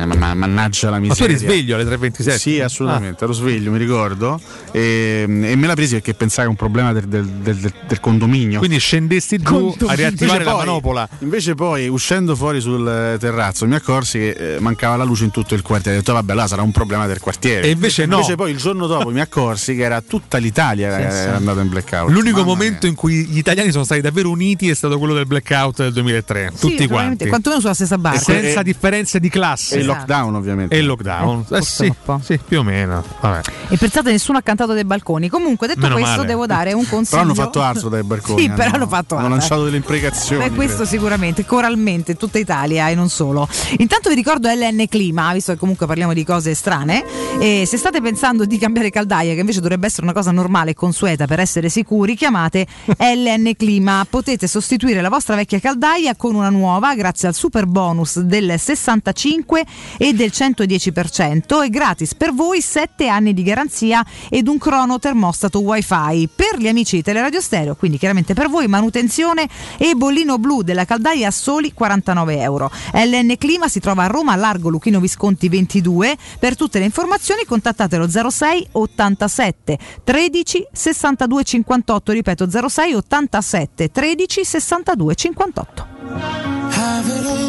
Mannaggia la
Ma tu
miseria.
eri sveglio alle 3.27?
Sì, assolutamente, ero sveglio, mi ricordo. E, e me la presi perché pensai a un problema del, del- del- del- condominio.
Quindi scendesti giù a riattivare
Invece
la
poi-
manopola.
Invece poi, uscendo fuori sul eh, terrazzo, mi accorsi che eh, mancava la luce in tutto il quartiere. Ho detto, vabbè, là sarà un problema del quartiere.
E invece no.
Invece poi il giorno dopo mi accorsi che era tutta l'Italia che
Sì, sì.
era andata in blackout.
L'unico
Mamma
momento in cui gli italiani sono stati davvero uniti è stato quello del blackout del 2003.
Sì,
Tutti quanti.
Quantomeno sulla stessa barca.
Senza differenze di classe.
Il lockdown, ovviamente.
E il lockdown. Eh, sì, sì, più o meno. Vabbè.
E pensate, nessuno ha cantato dai balconi. Comunque, detto
Meno
questo,
male.
devo dare un consiglio.
Però hanno fatto altro dai balconi.
Sì, però hanno fatto
hanno
altro.
lanciato delle imprecazioni.
Beh, questo
credo.
sicuramente, coralmente, in tutta Italia e non solo. Intanto vi ricordo LN Clima, visto che comunque parliamo di cose strane. E se state pensando di cambiare caldaia, che invece dovrebbe essere una cosa normale e consueta per essere sicuri, chiamate <laughs> LN Clima. Potete sostituire la vostra vecchia caldaia con una nuova grazie al super bonus del 65 e del 110% e gratis per voi 7 anni di garanzia ed un crono termostato wifi per gli amici di Teleradio Stereo, quindi chiaramente per voi manutenzione e bollino blu della caldaia a soli 49 euro. LN Clima si trova a Roma, a largo Luchino Visconti 22. Per tutte le informazioni contattatelo 06 87 13 62 58, ripeto 06 87 13 62 58.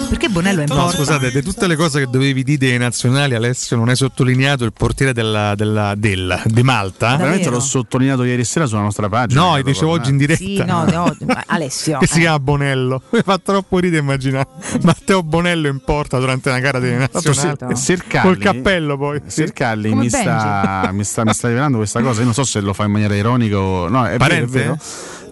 Perché Bonello è in
No,
porta?
scusate, di tutte le cose che dovevi dire dei nazionali, Alessio non hai sottolineato il portiere della, della, del- di Malta.
Veramente l'ho sottolineato ieri sera sulla nostra pagina.
No,
Credo,
dicevo oggi in diretta.
Sì, no, no, Alessio. <laughs>
che si
eh.
chiama Bonello. <laughs> Mi fa troppo ridere immaginare Matteo Bonello in porta durante una gara delle
Tanto
nazionali.
Ser- Sercalli-
Col cappello poi.
Sercalli mi sta, mi, sta, mi sta rivelando questa cosa. Io non so se lo fa in maniera ironica o. No, è vero, è
Parente?
vero.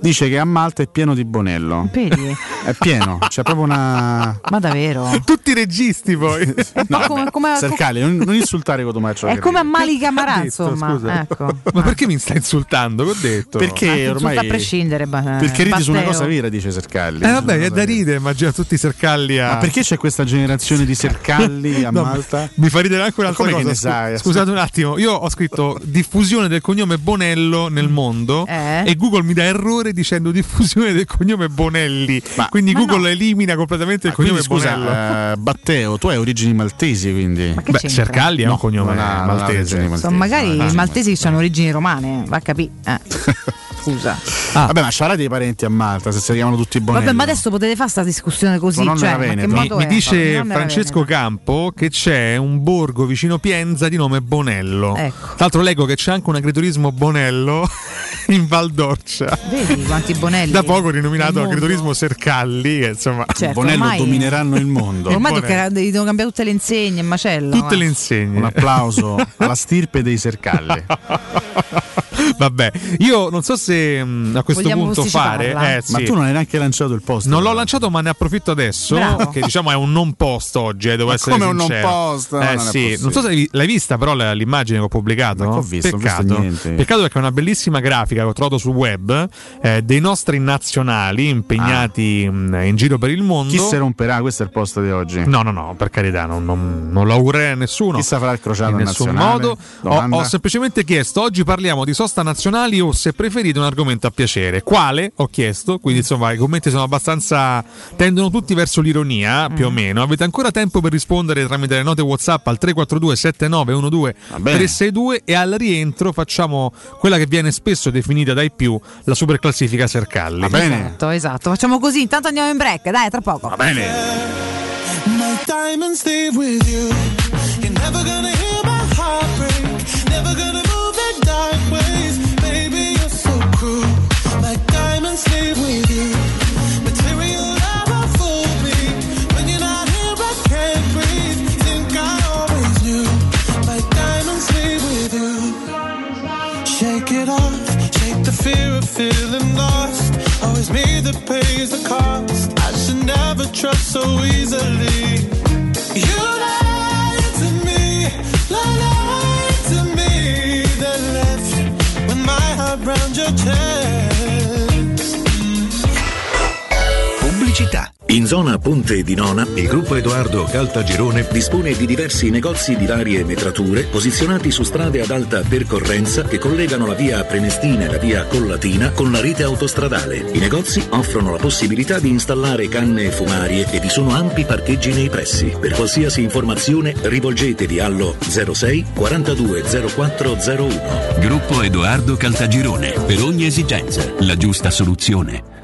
Dice che a Malta è pieno di Bonello.
Vedi?
È pieno, c'è proprio una.
Ma davvero?
Tutti i registi poi.
No,
come- come-
Sercalli, non, non insultare Cotomaccio.
È come a Mali Camarà,
Che
insomma. Ecco.
Ma perché mi stai insultando? Che ho detto?
Perché
Insulta
ormai.
a prescindere. ba-
Perché ridi su una cosa vera, dice Sercalli.
Eh vabbè, è da ridere, immagina tutti i sercalli a...
Ma perché c'è questa generazione di Sercalli a <laughs>
No,
Malta?
Mi fa ridere anche un'altra
che
cosa.
ne
scu-
sai?
Scusate un attimo, io ho scritto diffusione del cognome Bonello nel mondo
Eh?
e Google mi dà errore dicendo diffusione del cognome Bonelli. Quindi
Ma
Google
no.
elimina completamente il
Quindi
cognome
scusa,
Bonello.
eh, Batteo, tu hai origini maltesi, quindi.
Ma
Beh,
c'entra?
Sercalli è
No,
un cognome maltese.
maltesi.
Insomma, magari i maltesi hanno origini romane, va a capire. Eh. <laughs> Scusa.
Vabbè, ma c'ha dei parenti a Malta, se si chiamano tutti Bonelli.
Vabbè, ma adesso potete fare questa discussione così. Cioè, ma.
Mi, mi dice Francesco Campo che c'è un borgo vicino Pienza di nome Bonello.
Ecco.
Tra l'altro leggo che c'è anche un agriturismo Bonello <laughs> in Val d'Orcia.
Vedi quanti bonelli.
Da poco rinominato agriturismo Sercalli, che insomma
Certo,
Bonello
ormai-
domineranno il mondo. <laughs>
Ormai tocca, devono cambiare tutte le insegne, macello.
tutte
eh.
le insegne.
Un applauso <laughs> alla stirpe dei Sercalli. <laughs>
Vabbè, io non so se mh, a questo
Vogliamo
punto fare. eh, sì.
Ma tu non hai neanche lanciato il post.
Non l'ho lanciato, ma ne approfitto adesso.
Bravo.
Che diciamo è un non post oggi, eh, devo
Ma
essere
come un non
sincero.
post? No,
Eh
non è
sì, non so se l'hai- vista, però l'immagine che ho pubblicato.
Ho visto, non ho visto
Peccato. Peccato perché è una bellissima grafica che ho trovato sul web eh, dei nostri nazionali impegnati mh, in giro per il mondo.
Chi si romperà? Questo è il post di oggi.
No, no, no, per carità, non, non, non lo augurerei a nessuno.
Chi sa farà il crociato
in nessun
nazionale?
modo. Ho, ho semplicemente chiesto: oggi parliamo di sosta nazionali o se preferite un argomento a piacere. Quale? Ho chiesto. Quindi, insomma, i commenti sono abbastanza. tendono tutti verso l'ironia, più o
Mm.
meno. Avete ancora tempo per rispondere tramite le note WhatsApp al 342 7912
bene.
362 e al rientro facciamo quella che viene spesso definita dai più la super classifica Sercalli.
Va bene.
Esatto, esatto. Facciamo così, intanto andiamo in break, dai, tra poco.
Va bene.
My diamonds live with you. You're never gonna hear my heart break. Never gonna feeling lost. Always me that pays the cost. I should never trust so easily. You lied to me, lied to me, then left with my heart round your chest.
Pubblicità.
In zona Ponte di Nona, il gruppo Edoardo Caltagirone dispone di diversi negozi di varie metrature posizionati su strade ad alta percorrenza che collegano la via Prenestina e la via Collatina con la rete autostradale. I negozi offrono la possibilità di installare canne fumarie e vi sono ampi parcheggi nei pressi. Per qualsiasi informazione rivolgetevi allo 06 42 0401.
Gruppo Edoardo Caltagirone. Per ogni esigenza, la giusta soluzione.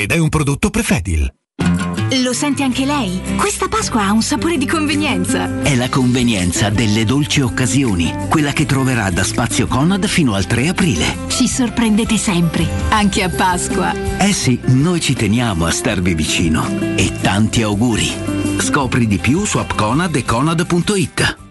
ed è un prodotto Prefedil.
Lo sente anche lei? Questa Pasqua ha un sapore di convenienza.
È la convenienza delle dolci occasioni, quella che troverà da Spazio Conad fino al 3 aprile.
Ci sorprendete sempre, anche a Pasqua.
Eh sì, noi ci teniamo a starvi vicino. E tanti auguri. Scopri di più su appconad e conad.it.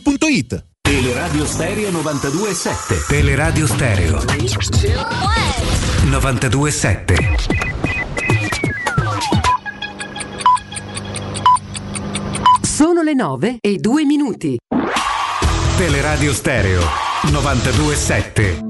Teleradio Stereo 92.7. Teleradio Stereo 92.7.
Sono le 9 e 2 minuti.
Teleradio Stereo 92.7.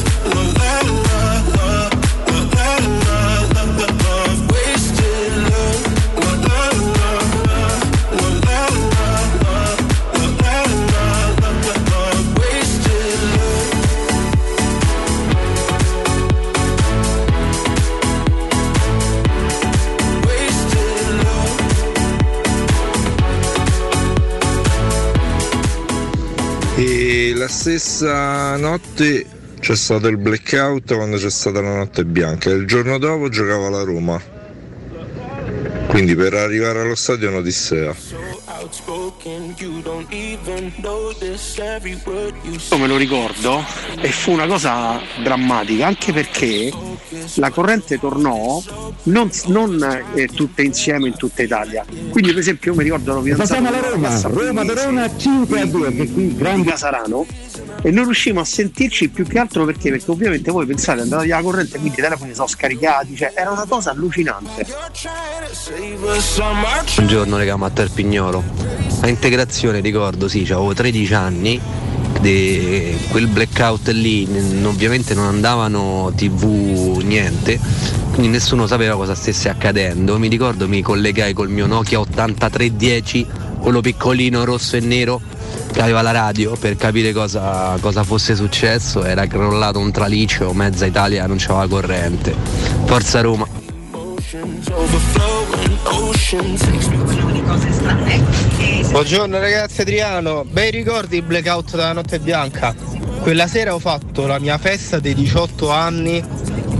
stessa notte c'è stato il blackout quando c'è stata la notte bianca e il giorno dopo giocava la Roma. Quindi per arrivare allo stadio è un'odissea.
Io me lo ricordo e fu una cosa drammatica anche perché la corrente tornò non, non, eh, tutte insieme in tutta Italia. Quindi per esempio io mi ricordo ero fidanzato
Passiamo alla
con una
Roma, Roma Verona 5 a 2 che qui grande
Casarano e non riuscimmo a sentirci più che altro perché perché ovviamente voi pensate andate via la corrente quindi i telefoni sono scaricati cioè era una cosa allucinante
Buongiorno raga, Matteo Pignolo. A integrazione ricordo, sì, avevo 13 anni, de- quel blackout lì, ovviamente non andavano tv niente, quindi nessuno sapeva cosa stesse accadendo. Mi ricordo mi collegai col mio Nokia 8310, quello piccolino rosso e nero che aveva la radio per capire cosa, cosa fosse successo, era crollato un traliccio, mezza Italia non c'aveva corrente. Forza Roma.
Buongiorno ragazzi Adriano, bei ricordi il blackout della notte bianca. Quella sera ho fatto la mia festa dei 18 anni,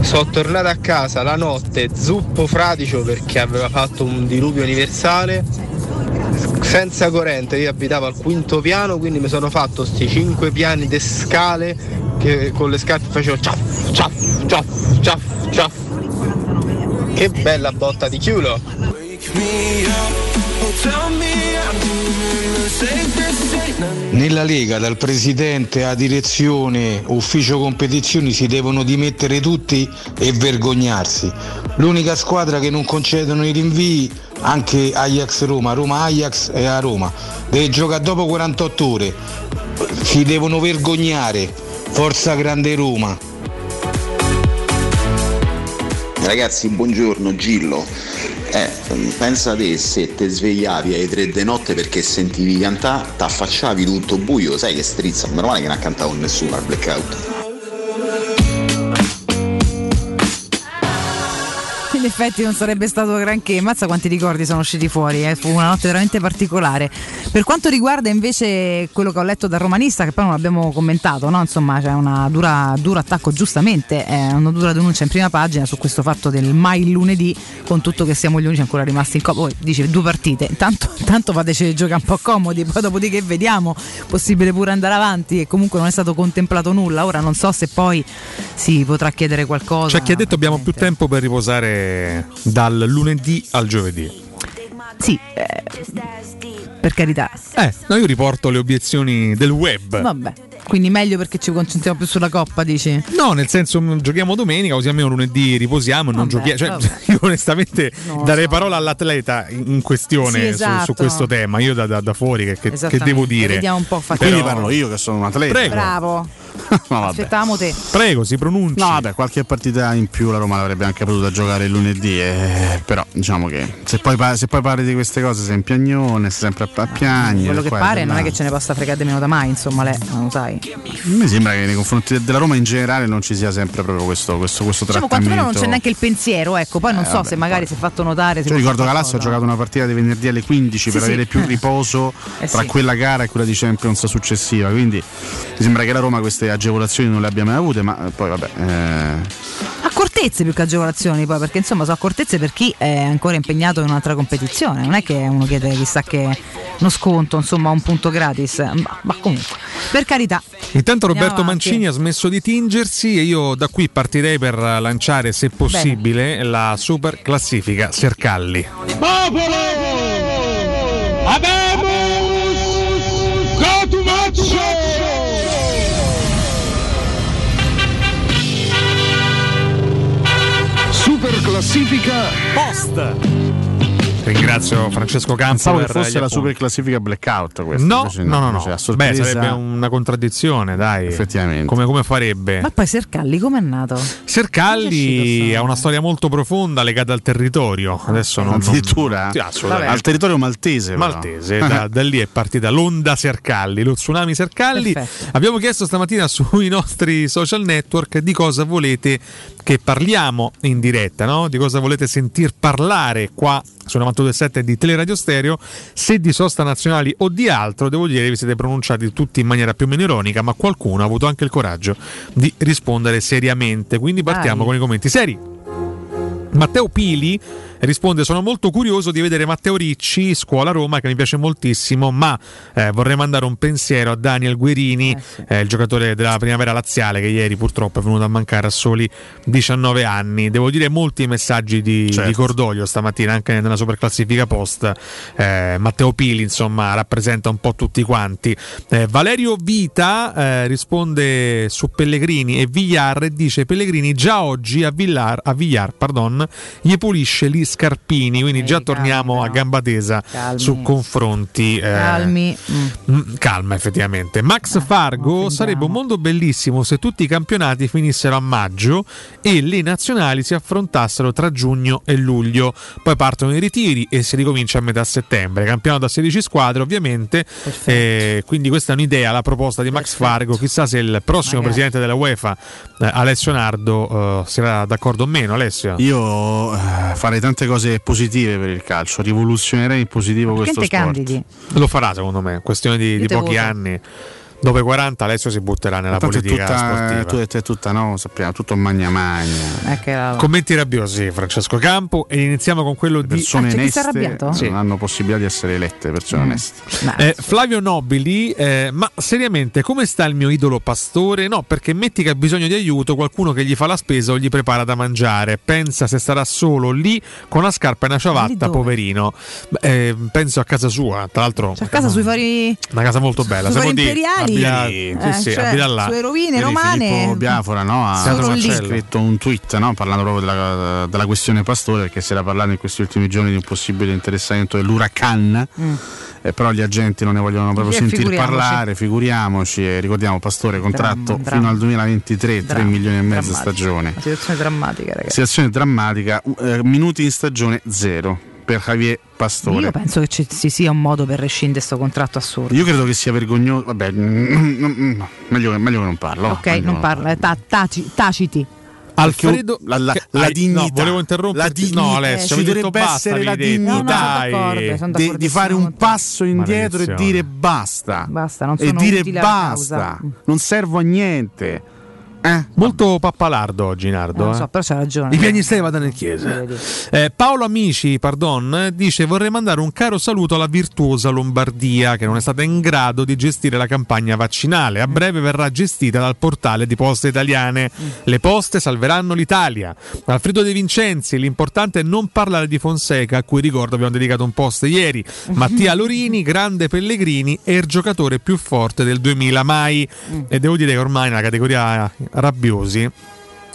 sono tornato a casa la notte zuppo fradicio perché aveva fatto un diluvio universale, senza corrente, io abitavo al quinto piano, quindi mi sono fatto sti 5 piani di scale che con le scarpe facevo ciaff, ciaff, ciaff, ciaff, ciaff. Che bella botta di chiulo!
Nella Lega dal presidente a direzione ufficio competizioni si devono dimettere tutti e vergognarsi. L'unica squadra che non concedono i rinvii anche Ajax Roma, Roma Ajax e a Roma. Deve giocare dopo 48 ore. Si devono vergognare. Forza Grande Roma.
Ragazzi, buongiorno Gillo. Eh, pensa te se ti svegliavi alle tre di notte perché sentivi cantare, ti affacciavi tutto buio, sai che strizza, meno male che non ha cantato nessuno al blackout.
In effetti non sarebbe stato granché, mazza quanti ricordi sono usciti fuori, eh. fu una notte veramente particolare. Per quanto riguarda invece quello che ho letto dal romanista, che poi non abbiamo commentato, no? insomma c'è un duro attacco, giustamente, è una dura denuncia in prima pagina su questo fatto del mai lunedì, con tutto che siamo gli unici ancora rimasti in coppia. Poi dice due partite, intanto, <laughs> intanto fateci giocare un po' comodi, poi dopodiché vediamo, possibile pure andare avanti e comunque non è stato contemplato nulla, ora non so se poi si potrà chiedere qualcosa.
C'è chi ha detto abbiamo più tempo per riposare dal lunedì al giovedì.
Sì, eh, per carità.
Eh, no, io riporto le obiezioni del web.
Vabbè. Quindi meglio perché ci concentriamo più sulla coppa, dici?
No, nel senso mh, giochiamo domenica, così almeno lunedì riposiamo e non giochiamo. Cioè, <laughs> io onestamente <laughs>
lo
darei
so.
parola all'atleta in questione
Sì,
su-
esatto.
su, questo tema. Io da, da- da fuori che, che- che devo dire?
Vediamo un po' fatti.
Quindi parlo io che sono un atleta.
Prego.
Bravo. <laughs>
No, vabbè.
Aspettavamo te.
Prego, si pronunci.
No, vabbè, qualche partita in più la Roma l'avrebbe anche potuta giocare il lunedì, eh, però diciamo che se poi, se poi parli di queste cose sei in piagnone, sei sempre a, a piagne.
Quello che pare non è che ce ne possa fregare di meno da mai, insomma, lei, non lo sai.
Mi sembra che nei confronti de- della Roma in generale non ci sia sempre proprio questo, questo, questo
Diciamo
trattamento.
quantomeno non c'è neanche il pensiero, ecco, poi non
Eh,
so
vabbè,
se magari si è fatto notare. può
ricordo che Lazio ha giocato una partita di venerdì alle 15 per
Sì,
avere
sì.
più riposo
Eh,
tra
sì.
quella gara e quella di Champions successiva. Quindi mi sembra che la Roma queste agevolazioni non le abbia mai avute, ma eh, poi vabbè. eh,
Accortezze più che agevolazioni, poi, perché insomma sono accortezze per chi è ancora impegnato in un'altra competizione. Non è che uno chiede chissà che uno sconto, insomma, un punto gratis. Ma, ma comunque, per carità.
Intanto Roberto. Mancini ha smesso di tingersi e io da qui partirei per lanciare, se possibile, la super classifica Sercalli.
Popolo! Abemus! Cotumaccio!
Super classifica
post. Ringrazio Francesco Campo
Pensavo che fosse la super classifica blackout questa.
No, no, no, no.
a
Beh, sarebbe una contraddizione, dai.
Effettivamente.
Come, come farebbe?
Ma poi Sercalli com'è nato?
Sercalli ha una storia molto profonda legata al territorio. Adesso non
Addirittura?
non- Sì, assolutamente.
al territorio maltese.
Maltese, da, da lì è partita l'onda Sercalli, lo tsunami Sercalli.
Perfetto.
Abbiamo chiesto stamattina sui nostri social network di cosa volete che parliamo in diretta, no? di cosa volete sentir parlare qua su 92.7 di Teleradio Stereo, se di sosta nazionali o di altro, devo dire vi siete pronunciati tutti in maniera più o meno ironica, ma qualcuno ha avuto anche il coraggio di rispondere seriamente. Quindi partiamo
Dai.
con i commenti seri. Matteo Pili risponde: Sono molto curioso di vedere Matteo Ricci, scuola Roma, che mi piace moltissimo, ma eh, vorrei mandare un pensiero a Daniel Guerini, eh, il giocatore della primavera laziale, che ieri purtroppo è venuto a mancare a soli 19 anni. Devo dire molti messaggi di,
Certo.
di cordoglio stamattina, anche nella superclassifica post. Eh, Matteo Pili, insomma, rappresenta un po' tutti quanti. Eh, Valerio Vita eh, risponde su Pellegrini e Villar e dice Pellegrini già oggi a Villar, a Villar pardon, gli pulisce gli scarpini, quindi già torniamo a gamba tesa
Calmi.
su confronti. eh,
Calmi. Mm.
Mm, Calma, effettivamente. Max Fargo sarebbe un mondo bellissimo se tutti i campionati finissero a maggio e le nazionali si affrontassero tra giugno e luglio. Poi partono i ritiri e si ricomincia a metà settembre. Campionato da 16 squadre, ovviamente. Eh, quindi questa è un'idea, la proposta di Max Fargo. Chissà se il prossimo
Magari.
presidente della UEFA, eh, Alessio Nardo, eh, sarà d'accordo o meno. Alessio?
Io eh, farei tante cose positive per il calcio, rivoluzionerei in positivo questo sport.
candidi?
Lo farà secondo me, questione di, di pochi
voto.
anni. Dopo i 40 Alessio si butterà nella
è
politica
tutta,
sportiva.
tu- è tutta, no, sappiamo, tutto magna magna.
Eh, la-
Commenti rabbiosi, Francesco Campo, e iniziamo con quello di
Persone
Ah, chi si è
oneste
arrabbiato?
non hanno possibilità di essere elette, persone oneste.
Eh, Flavio Nobili, eh, ma seriamente come sta il mio idolo pastore? No, perché metti che ha bisogno di aiuto, qualcuno che gli fa la spesa o gli prepara da mangiare. Pensa se starà solo lì con una scarpa e una ciabatta, poverino. Eh, penso a casa sua, tra l'altro.
Cioè, a casa sui fari.
Una casa molto bella.
Sui
siamo
fari imperiali?
abita-
Eh,
sì, sì,
cioè,
abita là.
sulle rovine
Ieri
romane.
Filippo Biafora no, ha, scritto un tweet no, parlando proprio della, della questione Pastore perché si era parlando in questi ultimi giorni di un possibile interessamento dell'Huracan
Mm.
eh, però gli agenti non ne vogliono proprio
Eh,
sentire
figuriamoci.
parlare figuriamoci e ricordiamo Pastore contratto
Dramma,
fino al 2023 3
Dramma,
milioni e mezzo
drammatico.
stagione
Una situazione drammatica, ragazzi.
situazione drammatica eh, minuti in stagione zero per Javier Pastore.
Io penso che ci, ci sia un modo per rescindere questo contratto assurdo.
Io credo che sia vergognoso vabbè mm, mm, meglio, meglio che non parlo.
Ok,
meglio
non
che
parla, eh, ta- taci- taciti.
Alfredo,
la, la,
che-
la dignità
no, volevo interromperti.
la dignità,
No, Alessio,
ci dovrebbe
basta,
essere la dignità
No, no, sono d'accordo, sono
di, di fare un passo indietro e dire basta,
Basta, non
e
sono
dire
utile alla
basta.
causa.
non servo a niente Eh?
Molto pappalardo oggi, Nardo.
Non lo
eh.
so, però c'ha ragione.
I piagnistei vadano in chiesa. Eh, Paolo Amici, pardon, dice vorrei mandare un caro saluto alla virtuosa Lombardia che non è stata in grado di gestire la campagna vaccinale. A breve verrà gestita dal portale di Poste Italiane. Le poste salveranno l'Italia. Alfredo De Vincenzi, l'importante è non parlare di Fonseca, a cui ricordo abbiamo dedicato un post ieri. <laughs> Mattia Lorini, grande Pellegrini e il giocatore più forte del 2000 mai. E devo dire che ormai nella categoria rabbiosi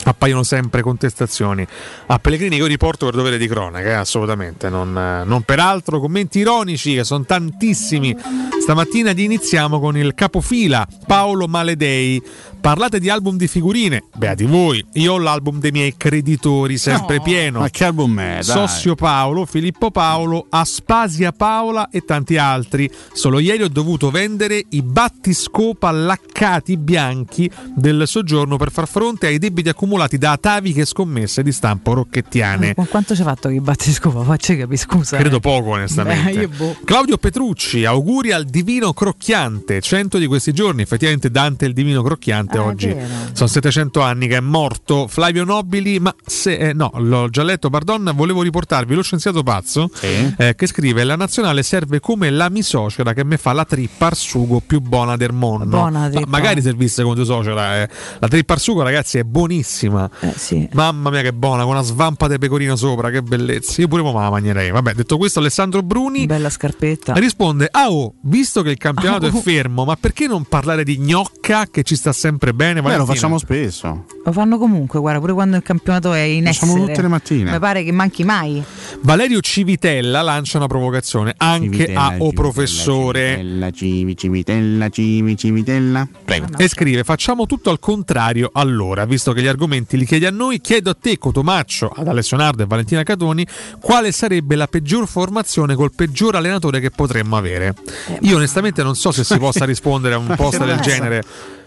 appaiono sempre contestazioni a Pellegrini che io riporto per dovere di cronaca, eh, assolutamente, non, eh, non peraltro commenti ironici che sono tantissimi. Stamattina iniziamo con il capofila Paolo Maledei. Parlate di album di figurine, beati voi. Io ho l'album dei miei creditori, sempre
No.
pieno.
Ma che album è? Dai.
Sossio Paolo, Filippo Paolo, Aspasia Paola e tanti altri. Solo ieri ho dovuto vendere i battiscopa laccati bianchi del soggiorno per far fronte ai debiti accumulati da ataviche scommesse di stampo rocchettiane.
Con quanto ci ha fatto che batti scopa? Facci capire, scusa.
Credo
eh.
poco, onestamente. <laughs>
Beh, boh.
Claudio Petrucci, auguri al divino crocchiante. 100 di questi giorni, effettivamente Dante il divino crocchiante
Ah, è
oggi. Sono 700 anni che è morto. Flavio Nobili, ma se eh, no, l'ho già letto, pardon, volevo riportarvi lo scienziato pazzo eh, che scrive: La nazionale serve come la misocera che mi fa la trippa al sugo più buona del mondo.
Buona
Ma magari servisse come tua suocera. eh. La trippa al sugo, ragazzi, è buonissima.
Eh,
Mamma mia, che buona, con una svampa di pecorino sopra, che bellezza. Io pure me la mangerei. Vabbè, detto questo, Alessandro Bruni
Bella scarpetta.
risponde: Ah, oh, visto che il campionato
Ah, oh.
è fermo, ma perché non parlare di gnocca che ci sta sempre bene?
Beh, lo facciamo spesso.
Lo fanno comunque, guarda, pure quando il campionato è in
Facciamo
essere.
tutte le mattine.
Mi pare che manchi mai.
Valerio Civitella lancia una provocazione anche
Civitella,
a O
Civitella,
professore.
Civitella, Civi, Civitella, Civi, Civitella. Prego.
E scrive: Facciamo tutto al contrario. Allora, visto che gli argomenti li chiedi a noi, chiedo a te, Cotomaccio, ad Alessio Nardo e Valentina Catoni, quale sarebbe la peggior formazione col peggior allenatore che potremmo avere. Io, onestamente, non so se si possa <laughs> rispondere a un post del genere.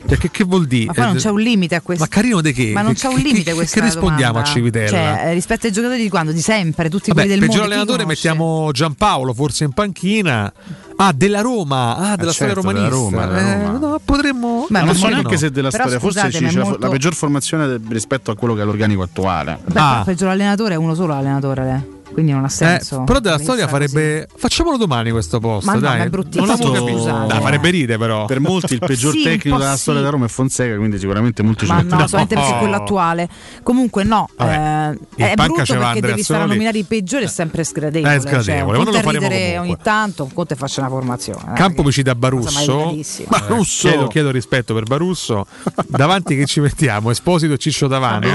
Cioè, che, che vuol dire?
Ma poi non c'è un limite a questo.
Ma carino di che?
Ma non c'è un limite
che-
questa
Che rispondiamo
domanda.
a Civitella?
Cioè, eh, rispetto ai giocatori di quando? Di sempre, tutti
Vabbè,
quelli del
peggior
mondo. chi
allenatore mettiamo Giampaolo forse in panchina. Ah, della Roma, ah, della
Eh,
storia
certo, della
romanista.
Roma, della
Eh,
Roma.
no, potremmo.
Beh,
non
ma
so neanche se della
però
storia, forse
è
la,
molto-
la peggior formazione rispetto a quello che è l'organico attuale.
Beh, però il peggior allenatore è uno solo allenatore, eh. Quindi non ha
Eh,
senso.
però della storia
sarà così.
farebbe. Facciamolo domani questo post.
Ma no,
dai.
ma è bruttissimo,
Non l'avevo capito. Dai, farebbe ride, però.
Per molti il peggior
Sì,
tecnico della
sì.
storia della Roma è Fonseca, quindi sicuramente molti ci
Ma
mettono
no, solamente perché è quello attuale. Comunque no,
Vabbè,
eh, è brutto perché
Andrea
devi stare a nominare i peggiori è sempre sgradevole.
Eh, è sgradevole,
cioè,
lo faremo
ridere
comunque.
ogni tanto, un conto è farci una formazione. eh,
Campovici da
cosa mai
Barusso. Barusso. Chiedo, chiedo rispetto per Barusso. <laughs> Davanti che ci mettiamo? Esposito e Ciccio Davano.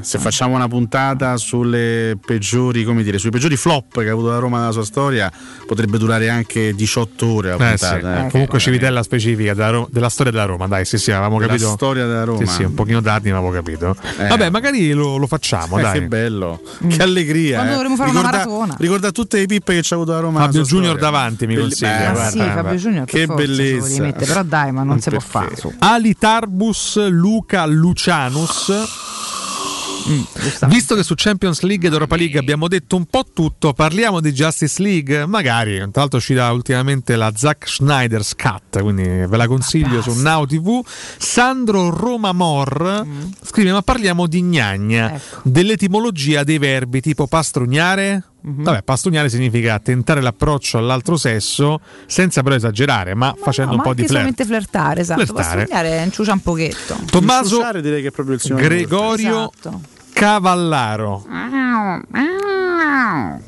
Se facciamo una puntata sulle peggiori, come dire, sui peggiori flop che ha avuto la Roma nella sua storia, potrebbe durare anche 18 ore la
Eh, sì.
puntata. eh.
Comunque Civitella specifica della, Ro- della storia della Roma, dai, sì, sì, avevamo
Della
capito.
storia della Roma.
Sì, sì, un pochino tardi, ma avevo capito.
Eh.
Vabbè, magari lo, lo facciamo,
Eh,
dai.
che bello, che allegria.
Quando
eh.
dovremo fare una
ricorda,
maratona.
ricorda tutte le pippe che ci ha avuto la Roma.
Fabio
nella sua
Junior
storia.
davanti mi
Belli-
consiglia,
eh,
guarda,
sì,
guarda.
Fabio Junior
Che
forza
bellezza.
mettere, però dai, ma non,
Non
si può fare.
Alitarbus Luca Lucianus. Visto che su Champions League ed Europa League abbiamo detto un po' tutto, parliamo di Justice League? Magari, tra l'altro ci dà ultimamente la Zack Schneider's Cut, quindi ve la consiglio su Now TV. Sandro Romamor scrive: Ma parliamo di gnagna, dell'etimologia dei verbi tipo pastrugnare? Vabbè, pastrugnare significa tentare l'approccio all'altro sesso senza però esagerare, ma, facendo
No,
un
ma po' di
flirt.
flirtare, esatto.
Flirtare.
Pastugnare inciucia un pochetto.
Tommaso
direi che è proprio il signor
Gregorio
Esatto.
Cavallaro.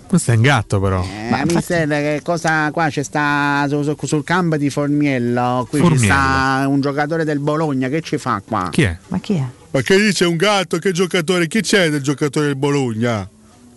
Questo è un gatto, però.
Ma mi sente che cosa qua c'è sta su- su- sul campo di Formiello, qui
Formiello.
ci sta un giocatore del Bologna, che ci fa qua?
Chi è?
Ma chi è?
Ma che dice un gatto? Che giocatore? Chi c'è del giocatore del Bologna?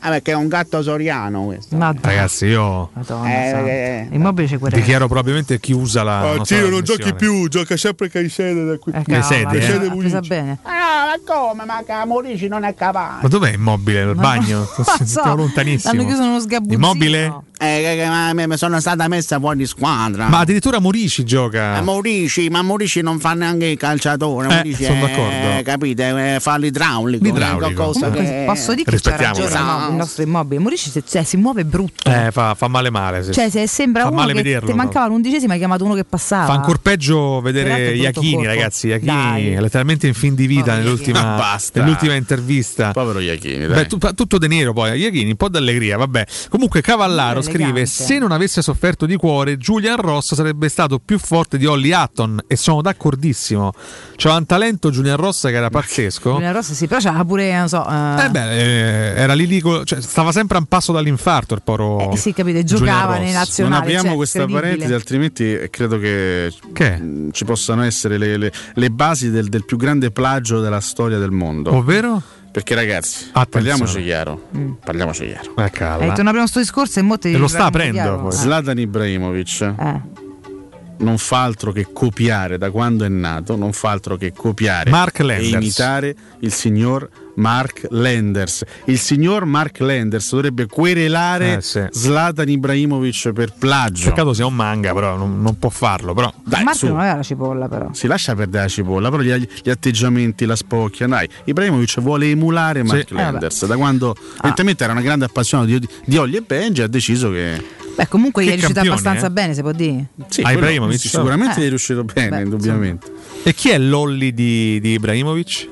Ah, perché è un gatto soriano questo.
Ma
Ragazzi, io
Madonna,
Eh,
santa.
eh,
Immobile ci
dichiaro probabilmente chi usa la.
Ah,
nostra
Ciro non giochi più, gioca sempre Caicedo da qui.
Eh,
sedie,
l'ha
eh.
presa bene.
Ah, ma come? Ma che Morici non è capace.
Ma dov'è immobile?
Ma-
bagno? <laughs>
So,
Siamo lontanissimo.
L'hanno chiuso uno sgabuzzino.
Immobile?
Eh, mi sono stata messa fuori squadra.
Ma addirittura Morici gioca.
Ma Morici, ma Morici non fa neanche il calciatore,
Eh,
Morici
sono
è-
d'accordo.
capite, eh, fa l'idraulico.
L'idraulico.
Comunque,
che-
Posso dire che
Rispettiamolo.
ragione no, il nostro immobile. Morici se- cioè, si muove brutto.
Eh, fa, fa male male. Sì.
Cioè, se sembra
Fa
uno
male
che
vederlo,
ti mancava l'undicesima, hai chiamato uno che passava.
Fa ancora peggio vedere Iachini,
colpo.
ragazzi. Iachini letteralmente in fin di vita nell'ultima, nell'ultima intervista.
Povero Iachini.
Beh, tu- tutto de nero poi, Iachini, un po' d'allegria, vabbè. Comunque Cavallaro scrive. Se non avesse sofferto di cuore, Julian Ross sarebbe stato più forte di Holly Hatton. E sono d'accordissimo. C'era un talento Julian Ross che era pazzesco. <laughs>
Giulia Rossa sì, però c'era pure, non so. eh,
Eh beh, eh, era lì, lì cioè, stava sempre a un passo dall'infarto il poro.
eh, sì, capite,
Julian
giocava
Ross.
nei
Non
nazionali.
apriamo
cioè,
questa parentesi, altrimenti eh, credo che, mh, ci possano essere le, le- le basi del, del più grande plagio della storia del mondo.
Ovvero?
Perché ragazzi,
Attenzione.
parliamoci chiaro.
Mm.
Parliamoci chiaro.
Eh,
Hai detto una prima sto discorso e mo te
E lo sta aprendo.
Zlatan Ibrahimovic
Eh.
non fa altro che copiare da quando è nato, non fa altro che copiare
Mark
e
Lenders.
imitare il signor Mark Lenders. Il signor Mark Lenders dovrebbe querelare
Eh, sì.
Zlatan Ibrahimovic per plagio.
Peccato sia un manga, però non, non può farlo. Però.
Dai,
Marco
su.
non aveva la cipolla, però.
Si lascia perdere la cipolla, però gli, gli atteggiamenti, la spocchia, dai. Ibrahimovic vuole emulare Mark
Sì.
Lenders da quando evidentemente era una grande appassionato di, di Olli e Benji ha deciso che
Beh, comunque
Che
gli è riuscito
campione,
abbastanza
eh?
bene, si può dire.
sì,
Ah,
quello-
Ibrahimovic?
sì, sicuramente
Eh.
gli è riuscito bene,
Beh,
indubbiamente.
E chi è l'Olli di, di Ibrahimovic?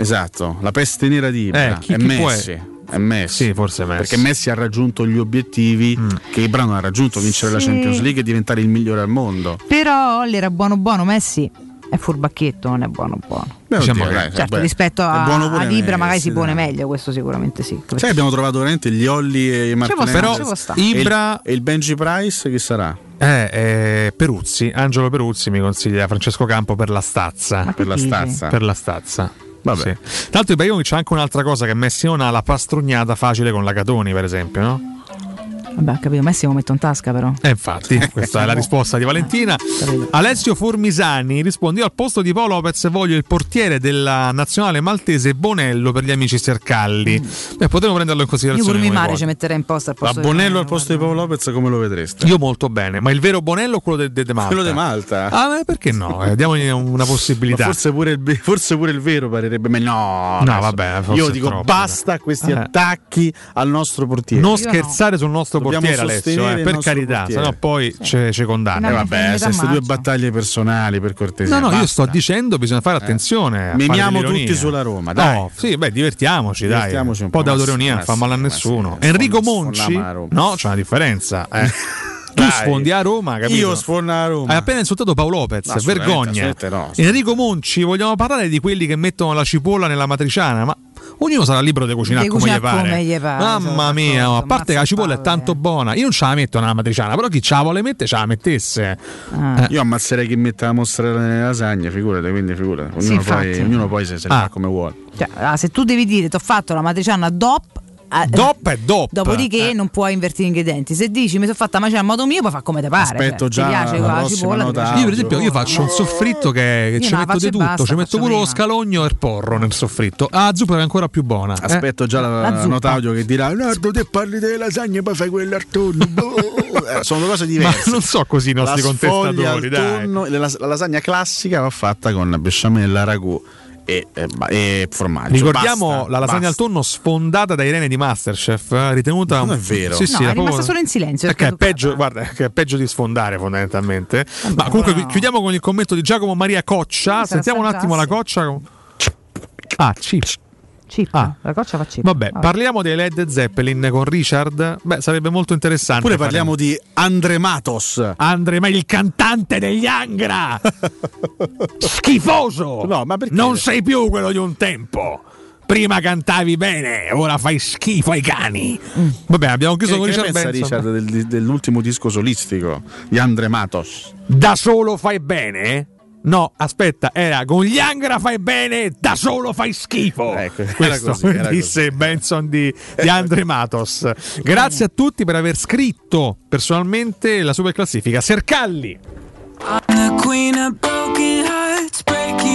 Esatto, la peste nera di Ibra
Eh, chi-
è
chi
Messi. È Messi.
Sì, forse Messi.
Perché Messi ha raggiunto gli obiettivi che Ibra non ha raggiunto, vincere la
Sì.
Champions League e diventare il migliore al mondo.
Però Olli era buono buono, Messi è furbacchietto, non è buono buono.
Beh,
Diciamo
oddio,
che-
dai,
Certo,
beh,
rispetto a,
buono pure
ad Ibra magari si pone
dai.
meglio, questo sicuramente sì.
Sai, abbiamo trovato veramente gli Olli e i. E il-
Ibra-
e il Benji Price chi sarà?
Eh, eh, Peruzzi, Angelo Peruzzi mi consiglia Francesco Campo per la stazza.
Per la stazza.
Per la stazza.
Vabbè.
Sì. Tra Ibrahimovic c'è anche un'altra cosa che Messi non ha, la pastrugnata facile con la Catoni, per esempio, no?
Vabbè, capito, Messi lo metto in tasca però.
Eh, infatti, questa è la risposta di Valentina. Alessio Formisani risponde: Io al posto di Paolo Lopez voglio il portiere della nazionale maltese Bonello per gli amici Sercalli. Beh, potremmo prenderlo in
Io
considerazione.
pure mi mare ci metterei in posto al
Ma
posto di
Bonello al posto di Paolo Lopez come lo vedreste?
Io molto bene, ma il vero Bonello o quello de, de, de Malta?
Quello di Malta.
Ah, beh, perché no? Eh, diamogli una
Ma
possibilità.
forse pure, il, forse pure il vero parerebbe meglio. No,
No, vabbè, forse
Io dico
troppo,
basta a questi
Eh.
attacchi al nostro portiere.
non scherzare sul nostro
Dobbiamo
portiere, Alessio, eh, per carità,
portiere.
sennò poi ci, ci condanna.
Eh, vabbè, se queste due battaglie personali per cortesia.
No, no, io
basta.
sto dicendo bisogna fare attenzione. a fare
Memiamo
dell'ironia.
tutti sulla Roma, dai.
No, sì, beh, divertiamoci, dai.
Divertiamoci
un
un
po'
po',
di
ma
autoironia,
sì,
non fa
sì,
male a nessuno.
sì,
Enrico Monci, no, c'è una differenza. Eh. <laughs> tu
Dai.
sfondi a Roma, capito?
Io sfondo a Roma.
Hai appena insultato Paolo Lopez,
No,
vergogna.
assolutamente no.
Enrico Monci, vogliamo parlare di quelli che mettono la cipolla nella matriciana, ma ognuno sarà libero di cucinare come gli pare.
come gli pare,
Mamma
sono
mia, a parte che la cipolla è tanto buona, io non ce la metto nella matriciana, però chi ce la vuole mettere ce la mettesse.
Ah.
Eh.
Io ammazzerei chi mette la mozzarella nelle lasagne, figurate, quindi figurate.
Sì,
Ognuno, poi,
infatti.
ognuno poi se, se
Ah.
fa come vuole.
Cioè, ah, se tu devi dire ti ho fatto la matriciana DOP. Eh,
Dop è dop.
Dopodiché
Eh.
non puoi invertire gli ingredienti. Se dici mi sono fatta la matriciana a modo mio, puoi fare come te pare.
Aspetto
Cioè,
già
ti piace
la
la cipolla. ti
Io per
la
esempio io faccio un soffritto che, che ci
la
metto di tutto,
basta,
ci metto pure lo scalogno e il porro nel soffritto. Ah, zuppa è ancora più buona. eh.
Aspetto già la,
La zuppa.
nota audio che dirà: Nardo, te parli delle lasagne, poi fai quelle al tonno. <laughs> Boh. Eh, sono due cose
Ma
diverse.
non so così i nostri
la
contestatori,
al
dai.
tonno, la, la lasagna classica va fatta con besciamella, ragù e, e, ba- e formaggio.
Ricordiamo
Basta,
la lasagna
basta.
al tonno sfondata da Irene di Masterchef, eh, ritenuta
Non è vero.
Sì,
No,
sì,
è rimasta
proprio-
solo in silenzio.
Che è
perché
peggio, guarda, che è peggio di sfondare fondamentalmente. Ma comunque
no.
chiudiamo con il commento di Giacomo Maria Coccia.
Sì,
Sentiamo un attimo la. Coccia. Ah, chip.
Chip.
Ah.
La coccia fa chip.
Vabbè, parliamo dei Led Zeppelin con Richard. Beh, sarebbe molto interessante.
Oppure parliamo di Andre Matos.
Andre, ma il cantante degli Angra! <laughs> Schifoso!
No, ma perché?
Non sei più quello di un tempo. Prima cantavi bene, ora fai schifo ai cani. Vabbè, abbiamo chiuso
Che,
con Richard
pensa
Benson.
Richard del- dell'ultimo disco solistico di Andre Matos?
Da solo fai bene? No, aspetta, era con gli Angra fai bene, da solo fai schifo.
Ecco, era
Questo
così, era
disse Benson di, di Andre Matos. Grazie a tutti per aver scritto personalmente la super classifica. Sercalli.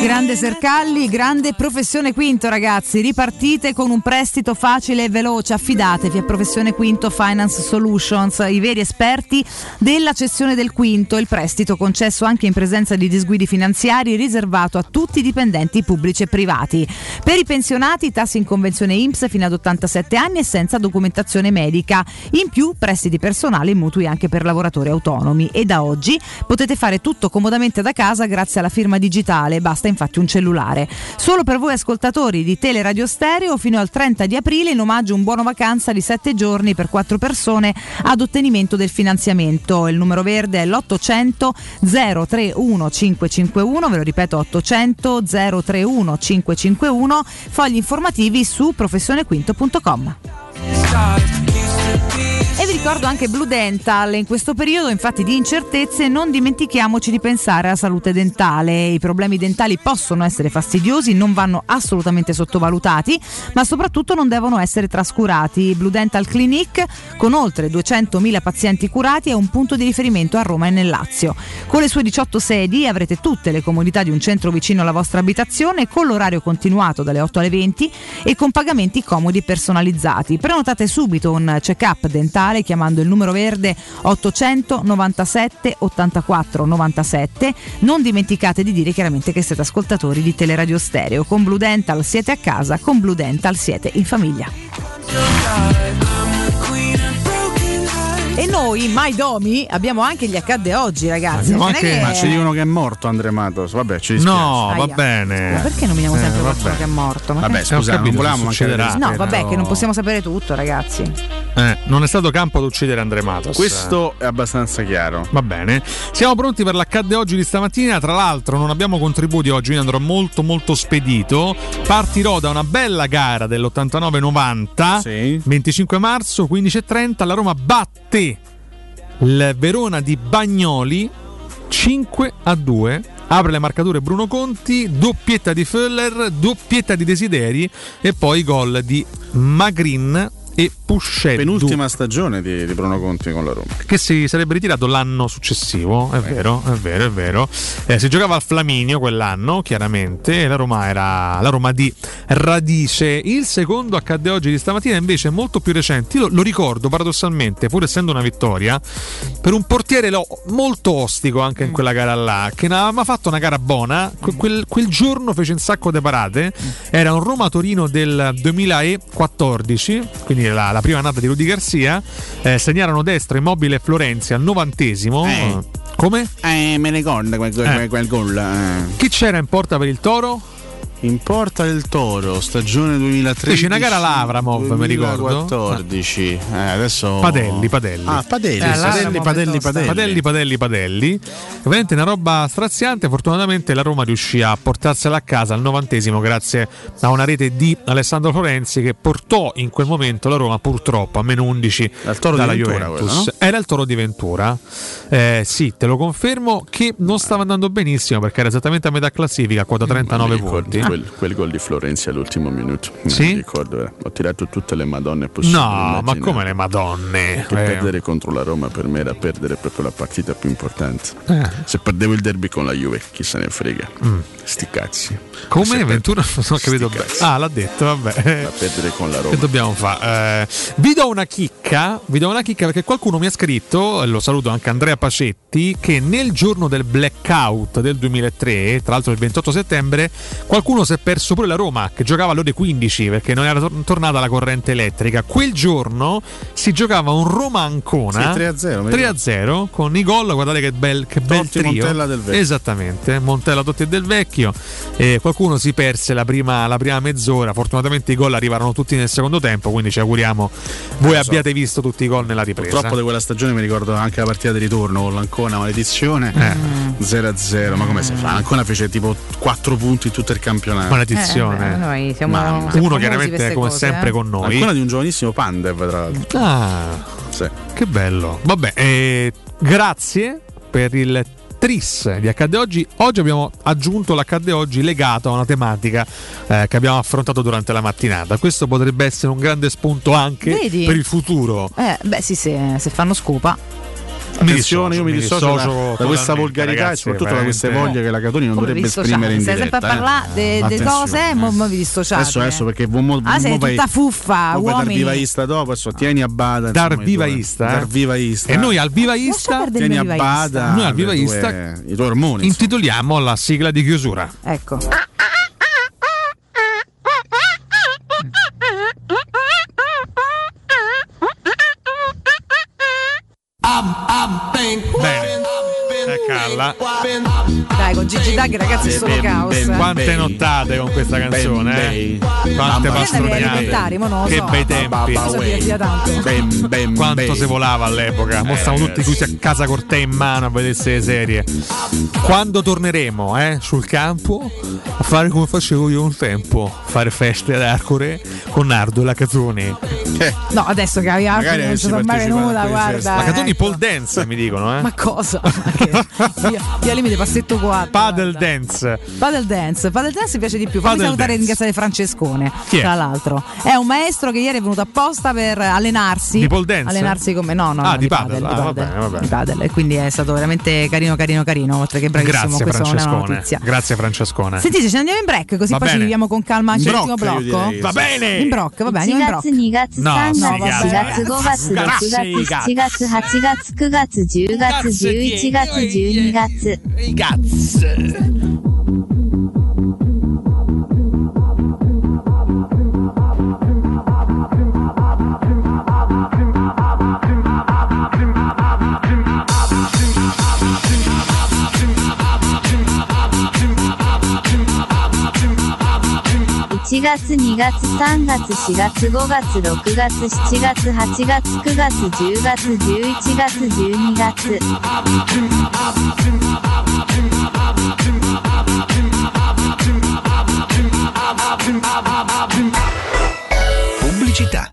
Grande Sercalli, grande Professione Quinto ragazzi, ripartite con un prestito facile e veloce, affidatevi a Professione Quinto Finance Solutions, i veri esperti della cessione del quinto, il prestito concesso anche in presenza di disguidi finanziari riservato a tutti i dipendenti pubblici e privati. Per i pensionati tassi in convenzione IMSS fino ad 87 anni e senza documentazione medica, in più prestiti personali e mutui anche per lavoratori autonomi. E da oggi potete fare tutto comodamente da casa grazie alla firma digitale, basta infatti un cellulare. Solo per voi ascoltatori di Teleradio Stereo fino al 30 di aprile in omaggio un buono vacanza di 7 giorni per 4 persone ad ottenimento del finanziamento. Il numero verde è l'800 031 551, ve lo ripeto 800 031 551, fogli informativi su professionequinto.com. E vi ricordo anche Blue Dental, in questo periodo infatti di incertezze non dimentichiamoci di pensare alla salute dentale. I problemi dentali possono essere fastidiosi, non vanno assolutamente sottovalutati, ma soprattutto non devono essere trascurati. Blue Dental Clinic, con oltre 200.000 pazienti curati, è un punto di riferimento a Roma e nel Lazio. Con le sue 18 sedi avrete tutte le comodità di un centro vicino alla vostra abitazione, con l'orario continuato dalle 8 alle 20 e con pagamenti comodi personalizzati. Prenotate subito un check-up dentale chiamando il numero verde 897 84 97. Non dimenticate di dire chiaramente che siete ascoltatori di Teleradio Stereo. Con Blue Dental siete a casa, con Blue Dental siete in famiglia. E noi, Mai Domi, abbiamo anche gli accadde oggi, ragazzi. È
anche-
che-
Ma ci dicono che è morto Andre Matos. Vabbè, ci dispiace.
No, va
Aia.
bene.
Ma perché nominiamo sempre
Eh,
qualcuno che è morto? Ma
Vabbè, scusa, non volevamo
succederà.
No, vabbè, che non possiamo sapere tutto, ragazzi.
Eh, non è stato campo ad uccidere Andre Matos.
Questo è abbastanza chiaro.
Va bene. Siamo pronti per l'accadde oggi di stamattina. Tra l'altro, non abbiamo contributi oggi, quindi andrò molto, molto spedito. Partirò da una bella gara dell'89-90, 25 marzo, 15.30. La Roma batte il Verona di Bagnoli 5 a 2. Apre le marcature Bruno Conti, doppietta di Föller, doppietta di Desideri e poi gol di Magrin e Pusceddu.
Penultima stagione di, di Bruno Conti con la Roma.
che si sarebbe ritirato l'anno successivo, è vero, è vero, è vero. Eh, si giocava al Flaminio quell'anno, chiaramente, la Roma era la Roma di Radice. Il secondo accadde oggi di stamattina invece è molto più recente. Io lo, lo ricordo paradossalmente, pur essendo una vittoria, per un portiere lo- molto ostico anche in quella gara là, che non aveva fatto una gara buona. Que- quel, quel giorno fece un sacco di parate. Era un Roma-Torino del 2014, quindi la, la prima annata di Rudy Garcia. Eh, segnarono destro Immobile e Florenzi al novantesimo.
Eh.
Come?
Eh, me ne ricordo quel, quel,
Eh.
quel gol. eh.
Chi c'era in porta per il Toro?
In porta del Toro, stagione 2013.
Fece una gara l'Avramov, mi ricordo.
2014. Eh, adesso
Padelli, Padelli.
Ah, Padelli,
Eh,
Padelli, Padelli. Padelli.
Padelli, Padelli, Padelli. Veramente una roba straziante. Fortunatamente la Roma riuscì a portarsela a casa al novantesimo grazie a una rete di Alessandro Florenzi che portò in quel momento la Roma purtroppo a meno 11
Toro di
dalla
Ventura
Juventus.
quello, no?
Era il Toro di Ventura. Eh, sì, te lo confermo che non stava andando benissimo perché era esattamente a metà classifica, quota 39
Mi ricordi
punti.
Quel, quel gol di Florenzi all'ultimo minuto.
Sì?
lo ricordo, eh. ho tirato tutte le madonne possibili.
No, ma
immaginabili.
come le madonne?
Che
Eh.
perdere contro la Roma per me era perdere proprio la partita più importante.
Eh.
Se perdevo il derby con la Juve, chi se ne frega.
Mm.
Sti cazzi.
Come
Se
Ventura non ho capito bene. Ah, l'ha detto, vabbè.
Da perdere con la
Che
Roma.
dobbiamo fare? Eh, vi do una chicca, vi do una chicca perché qualcuno mi ha scritto, lo saluto anche Andrea Pacetti, che nel giorno del blackout del 2003, tra l'altro il 28 settembre, qualcuno si è perso pure la Roma, che giocava alle ore 15 perché non era tor- tornata la corrente elettrica. Quel giorno si giocava un Roma-Ancona
Sì, 3-0, mi
3-0 con i gol, guardate che bel, che bel
Totti,
trio.
Montella, Del Vecchio.
Esattamente, Montella, Totti e Del Vecchio. E qualcuno si perse la prima, la prima mezz'ora. Fortunatamente i gol arrivarono tutti nel secondo tempo. Quindi ci auguriamo voi
so.
abbiate visto tutti i gol nella ripresa.
Purtroppo di quella stagione mi ricordo anche la partita di ritorno con l'Ancona, maledizione.
Eh.
0-0, ma come si fa? L'Ancona fece tipo 4 punti in tutto il campionato.
Maledizione.
Eh, noi siamo-
Mamma.
Uno chiaramente come
cose,
sempre
eh.
con noi.
Ancona di un giovanissimo Pandev, tra l'altro.
Ah,
Sì.
che bello. Vabbè, eh, grazie per il tris di Accadde Oggi. Oggi abbiamo aggiunto l'Accadde Oggi legato a una tematica eh, che abbiamo affrontato durante la mattinata. Questo potrebbe essere un grande spunto anche
Vedi?
per il futuro.
Eh, beh, sì, se, se fanno scopa.
Attenzione, io mi dissocio, da- questa volgarità
ragazzi,
e soprattutto da queste voglie che la Catoni non dovrebbe esprimere in
Stai
diretta.
sempre a
eh.
parlare delle
Attenzione,
cose
eh.
mo, mo vi dissociate.
Adesso, adesso perché mo, mo,
Ah, sei tutta fuffa, uomini.
vivaista dopo, adesso tieni a bada.
Dar vivaista, eh?
Dar vivaista.
E noi al vivaista,
tieni a bada
noi al vivaista
i tuoi ormoni.
intitoliamo la sigla di chiusura.
Ecco.
Bene. Eh, Calla.
Dai, con Gigi Dag, ragazzi, è solo caos. eh.
Quante nottate con questa canzone, eh? Quante pastroniate. Che bei tempi. Quanto si volava all'epoca. Mo
Eh,
stavamo tutti chiusi a casa col tè in mano a vedersi le serie. Quando torneremo eh, sul campo a fare come facevo io un tempo, fare feste ad Arcore con Nardo e la Catoni.
No, adesso che aveva
Magari
non ci sono mai venuta,
a
guarda.
La Catoni
ecco.
pole dance mi dicono, eh?
Ma cosa? <laughs> Che- io, io al limite passetto 4.
Paddle dance.
Paddle dance, paddle dance mi piace di più. Fammi
Paddle
salutare e
dance.
ringraziare Francescone.
Chi è?
Tra l'altro, è un maestro che ieri è venuto apposta per allenarsi.
Di pole dance?
Allenarsi come no, no,
Ah,
no,
di paddle.
di
Ah, va
paddle,
bene, va bene.
di paddle. E quindi è stato veramente carino, carino, carino. Oltre che bravissimo,
Grazie
questa non è una
Francescone.
notizia.
Grazie Francescone.
Sentite, ce ne andiamo in break così
Va
poi ci
bene.
viviamo con calma anche
In
l'ultimo
brocca, io
blocco.
direi. Va bene.
In brocca, va bene, andiamo in
1
brocca.
月、2月、
No,
3
no,
月、4月、5月、6月、7月、8月、9月、10月、11月、 12月。月、2月、3月、4月、5月、6月、7月、8月、9月、10月、11月、12月。
Pubblicità.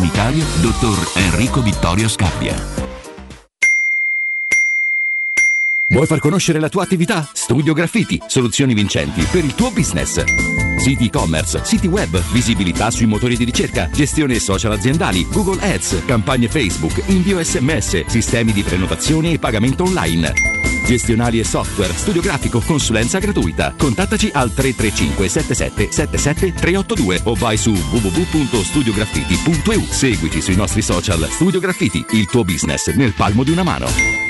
sanitario, dottor Enrico Vittorio Scappia.
Vuoi far conoscere la tua attività? Studio Graffiti, soluzioni vincenti per il tuo business. Siti e-commerce, siti web, visibilità sui motori di ricerca, gestione social aziendali, Google Ads, campagne Facebook, invio sms, sistemi di prenotazione e pagamento online. Gestionali e software, studio grafico, consulenza gratuita. Contattaci al 335 77 77 382 o vai su www.studiograffiti.eu. Seguici sui nostri social Studio Graffiti, il tuo business nel palmo di una mano.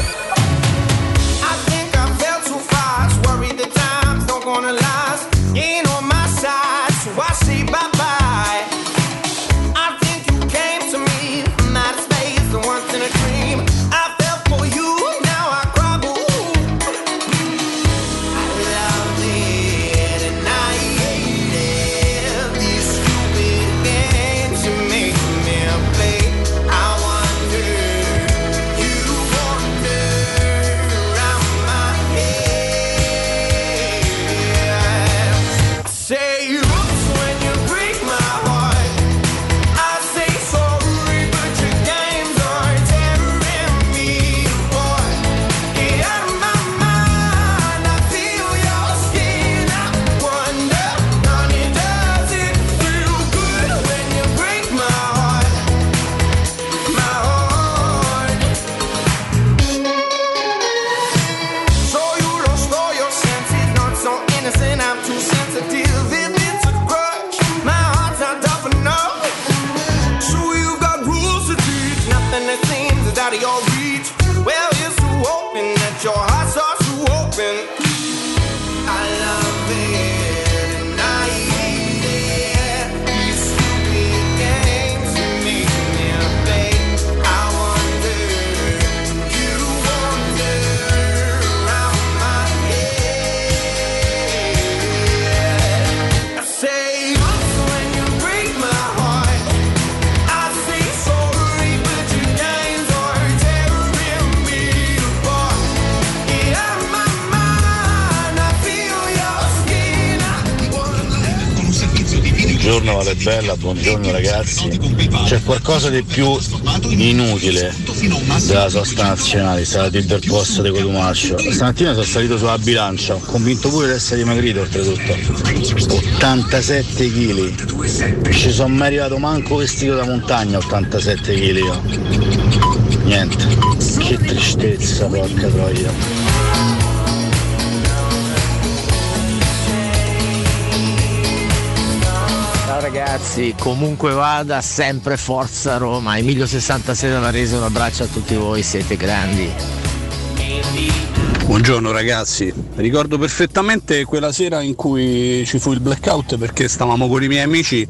Buongiorno ragazzi. C'è qualcosa di più inutile della sosta nazionale, stata bel posto di Cotumaccio. Stamattina sono salito sulla bilancia, ho convinto pure di essere dimagrito oltretutto. 87 kg. Ci sono mai arrivato manco vestito da montagna, 87 kg. Niente. Che tristezza, porca troia.
Ragazzi, comunque vada, sempre Forza Roma. Emilio 66 da Varese, un abbraccio a tutti voi, siete grandi.
Buongiorno ragazzi, ricordo perfettamente quella sera in cui ci fu il blackout perché stavamo con i miei amici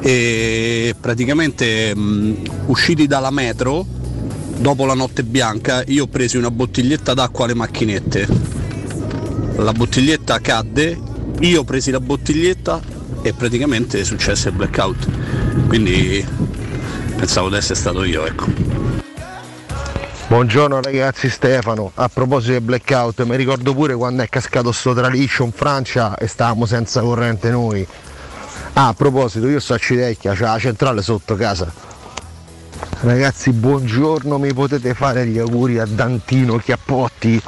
e praticamente mh, usciti dalla metro dopo la notte bianca io ho preso una bottiglietta d'acqua alle macchinette. La bottiglietta cadde, io presi la bottiglietta e praticamente è successo il blackout. Quindi pensavo di essere stato io, ecco.
Buongiorno ragazzi Stefano, a proposito del blackout, mi ricordo pure quando è cascato sto traliccio in Francia e stavamo senza corrente noi. Ah, a proposito, io sto a Civitecchia, c'è la centrale sotto casa. Ragazzi, buongiorno, mi potete fare gli auguri a Dantino Chiappotti,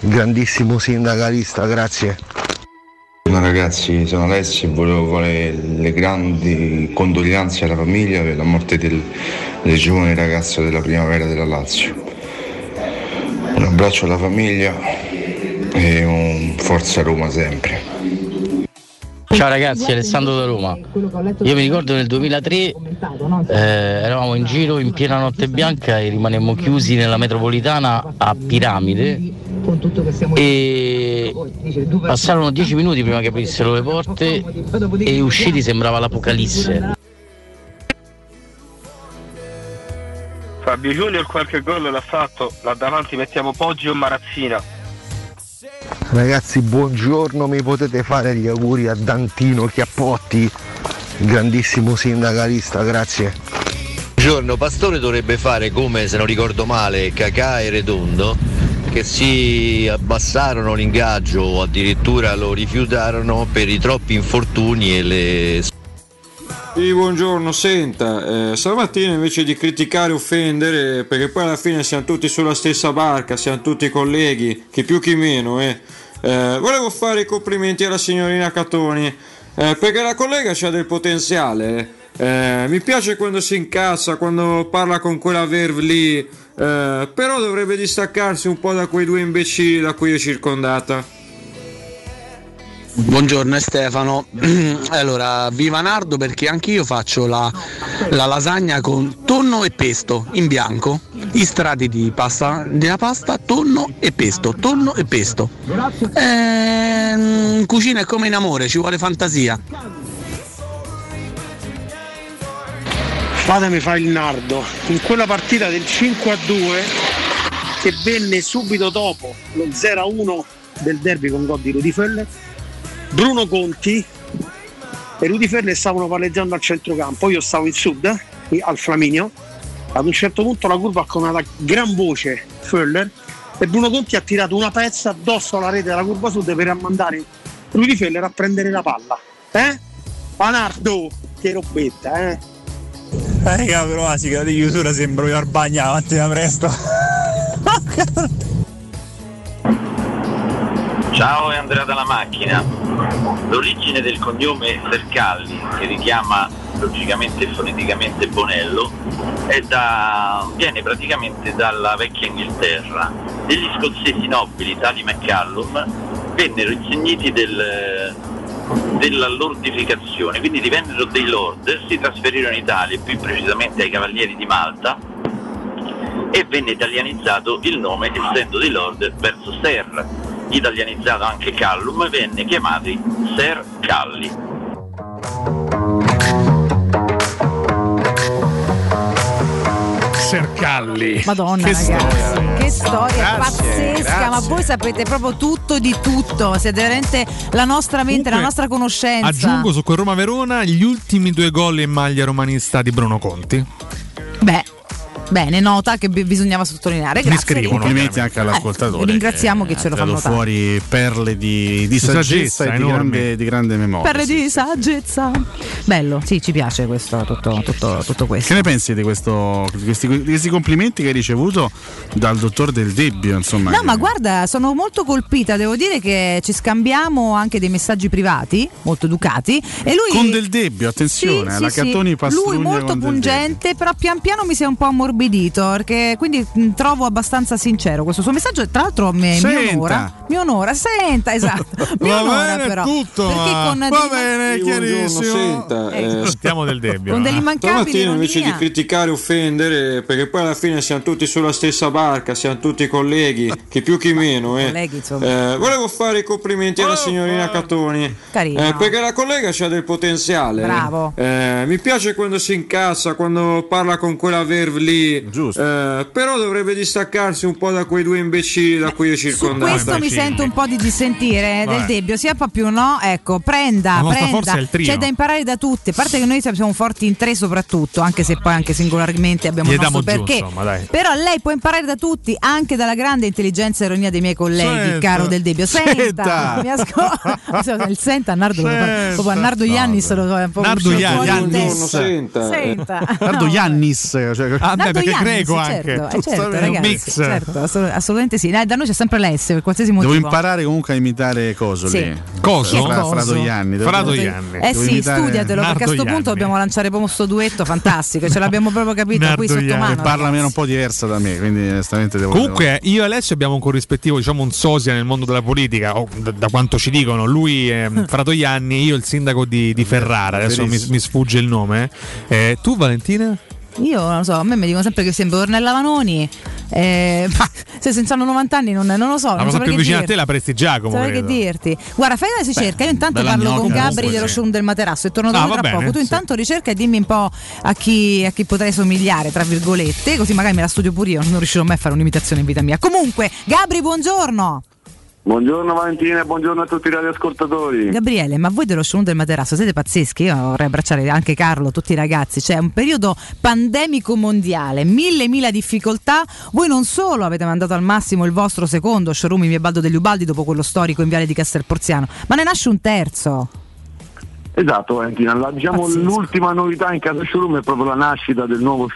grandissimo sindacalista, grazie.
Buongiorno ragazzi, sono Alessio e volevo fare le grandi condoglianze alla famiglia per la morte del, del giovane ragazzo della primavera della Lazio. Un abbraccio alla famiglia e un forza Roma sempre.
Ciao ragazzi, Alessandro da Roma. Io mi ricordo nel 2003 eh, eravamo in giro in piena notte bianca e rimanemmo chiusi nella metropolitana a Piramide e passarono dieci minuti prima che aprissero le porte e usciti sembrava l'apocalisse.
Fabio Junior qualche gol l'ha fatto, là davanti mettiamo Poggio e Marazzina.
Ragazzi, buongiorno, mi potete fare gli auguri a Dantino Chiappotti, il grandissimo sindacalista, grazie.
Buongiorno, Pastore dovrebbe fare come, se non ricordo male, Cacà e Redondo, che si abbassarono l'ingaggio o addirittura lo rifiutarono per i troppi infortuni e le
Sì, buongiorno, senta, eh, stamattina invece di criticare e offendere, perché poi alla fine siamo tutti sulla stessa barca, siamo tutti colleghi, chi più chi meno, eh, eh, volevo fare i complimenti alla signorina Catoni, eh, perché la collega ha del potenziale, eh, mi piace quando si incazza, quando parla con quella verve lì, eh, però dovrebbe distaccarsi un po' da quei due imbecilli da cui è circondata.
Buongiorno Stefano. <clears throat> allora, viva Nardo perché anch'io faccio la, la lasagna con tonno e pesto in bianco. I strati di pasta, della pasta, tonno e pesto, tonno e pesto. Ehm, cucina è come in amore, ci vuole fantasia. Fatemi fare il nardo. In quella partita del 5 a 2 che venne subito dopo lo 0 a 1 del derby con gol di Rudy Feller, Bruno Conti e Rudy Feller stavano palleggiando al centrocampo. Io stavo in sud, al Flaminio. Ad un certo punto la curva ha conato a gran voce Feller e Bruno Conti ha tirato una pezza addosso alla rete della curva sud per mandare Rudy Feller a prendere la palla. Eh? Panardo, che robetta, eh?
Eh, raga, però la sigla di chiusura sembra io bagno avanti da presto.
Ciao, è Andrea dalla macchina. L'origine del cognome Sercalli, che richiama logicamente e foneticamente Bonello, da- viene praticamente dalla vecchia Inghilterra. Degli scozzesi nobili, tali McCallum, vennero insigniti del, della lordificazione, quindi divennero dei lord, si trasferirono in Italia, più precisamente ai Cavalieri di Malta, e venne italianizzato il nome essendo di lord verso Ser. Italianizzato anche Callum, venne chiamati Ser Calli.
Sercalli.
Madonna,
Che
ragazzi,
storia.
che storia
Grazie,
pazzesca! Ma
grazie.
voi sapete proprio tutto di tutto. Siete veramente la nostra mente, la
Comunque,
nostra conoscenza.
Aggiungo su quel Roma-Verona gli ultimi due gol in maglia romanista di Bruno Conti.
Beh, Bene, nota che bi- bisognava sottolineare. Grazie. Enrico.
Complimenti anche all'ascoltatore.
Eh, ringraziamo chi ce lo
ha
fa
tirato
notare.
fuori perle di, di
Di
saggezza,
saggezza,
e di grande, di grande memoria.
Perle di saggezza. Bello, sì, ci piace questo, tutto, tutto, tutto questo.
Che ne pensi di, questo, di questi, di questi complimenti che hai ricevuto dal dottor Del Debbio? Insomma,
No,
che-
ma guarda, sono molto colpita, devo dire che ci scambiamo anche dei messaggi privati, molto educati. E lui
con Del Debbio, attenzione,
Sì,
la
sì,
Cattoni
sì. Lui molto pungente, però pian piano mi si è un po' ammorbidito, perché quindi mh, trovo abbastanza sincero questo suo messaggio. e Tra l'altro mi, mi onora, mi onora, senta, esatto, <laughs> mi
Va
onora
bene
però.
tutto,
perché
ma-
con
va
dei-
bene, chiarissimo.
senta,
Ecco.
eh,
Stiamo del debbio.
Con
eh.
dell'immancabile
Stamattina invece di criticare e offendere, perché poi alla fine siamo tutti sulla stessa barca, siamo tutti colleghi, chi più chi meno. Eh.
Colleghi.
Eh, volevo fare i complimenti alla signorina Catoni,
Carino.
eh, perché la collega ha del potenziale.
Bravo.
Eh, mi piace quando si incazza, quando parla con quella verve lì, Eh, però dovrebbe distaccarsi un po' da quei due imbecilli da cui è
Su
circondato.
questo mi sento un po' di dissentire
Vabbè.
del Debbio, sia più no, ecco, prenda, prenda, c'è da imparare da tutti, a parte che noi siamo forti in tre soprattutto, anche se poi anche singolarmente abbiamo
Gli
il nostro
diamo giù,
perché.
insomma, dai.
Però lei può imparare da tutti, anche dalla grande intelligenza e ironia dei miei colleghi,
Senta.
caro del Debbio. Senta,
Senta.
mi ascolta. <laughs> il senta Nardo, lo
Senta.
proprio a Nardo Iannis lo fa un po'
Nardo Iannis.
Senta.
Senta.
Nardo
No,
Iannis, cioè,
Ah, beh, perché
Iannis,
greco anche.
certo, eh, certo, ragazzi,
Mix.
certo, assolut- assolutamente sì. Da noi c'è sempre l'S per qualsiasi motivo.
Devo imparare comunque a imitare Coso
Sì.
lì.
Coso?
Fra,
Coso?
Frado Ianni. Devo-
Frado
devo-
Ianni.
Eh
devo
sì, studiatelo perché a questo punto
Ianni.
dobbiamo lanciare proprio sto duetto fantastico, ce l'abbiamo proprio capito
Nardo
qui sotto
Ianni.
mano.
Che parla
ragazzi.
meno un po' diversa da me, quindi onestamente devo.
Comunque, io e Alessio abbiamo un corrispettivo, diciamo un sosia nel mondo della politica, o da, da quanto ci dicono. Lui è <laughs> Fratoianni, io il sindaco di, di Ferrara, adesso mi, mi sfugge il nome. Eh, tu, Valentina?
Io non lo so, a me mi dicono sempre che sembra Ornella Vanoni. Eh, <laughs> se senza hanno 90 anni non, non lo so.
La
non
cosa più
che
vicina a te la Presti Giacomo.
Saprei che
credo.
dirti. Guarda, fai una ricerca. Io intanto parlo con
gnocca,
Gabri
comunque,
dello showroom del materasso e torno da
Ah,
tra
bene,
poco. Tu
sì.
intanto ricerca e dimmi un po' a chi, a chi potrei somigliare, tra virgolette, così magari me la studio pure io. Non riuscirò mai a fare un'imitazione in vita mia. Comunque, Gabri, buongiorno.
Buongiorno Valentina buongiorno a tutti i radioascoltatori.
Gabriele, ma voi dello showroom del materasso siete pazzeschi? Io vorrei abbracciare anche Carlo, tutti i ragazzi. C'è un periodo pandemico mondiale, mille mila difficoltà. Voi non solo avete mandato al massimo il vostro secondo showroom in via Baldo degli Ubaldi dopo quello storico in viale di Castelporziano, ma ne nasce un terzo.
Esatto Valentina, la- diciamo,
Pazzesco.
l'ultima novità in casa showroom è proprio la nascita del nuovo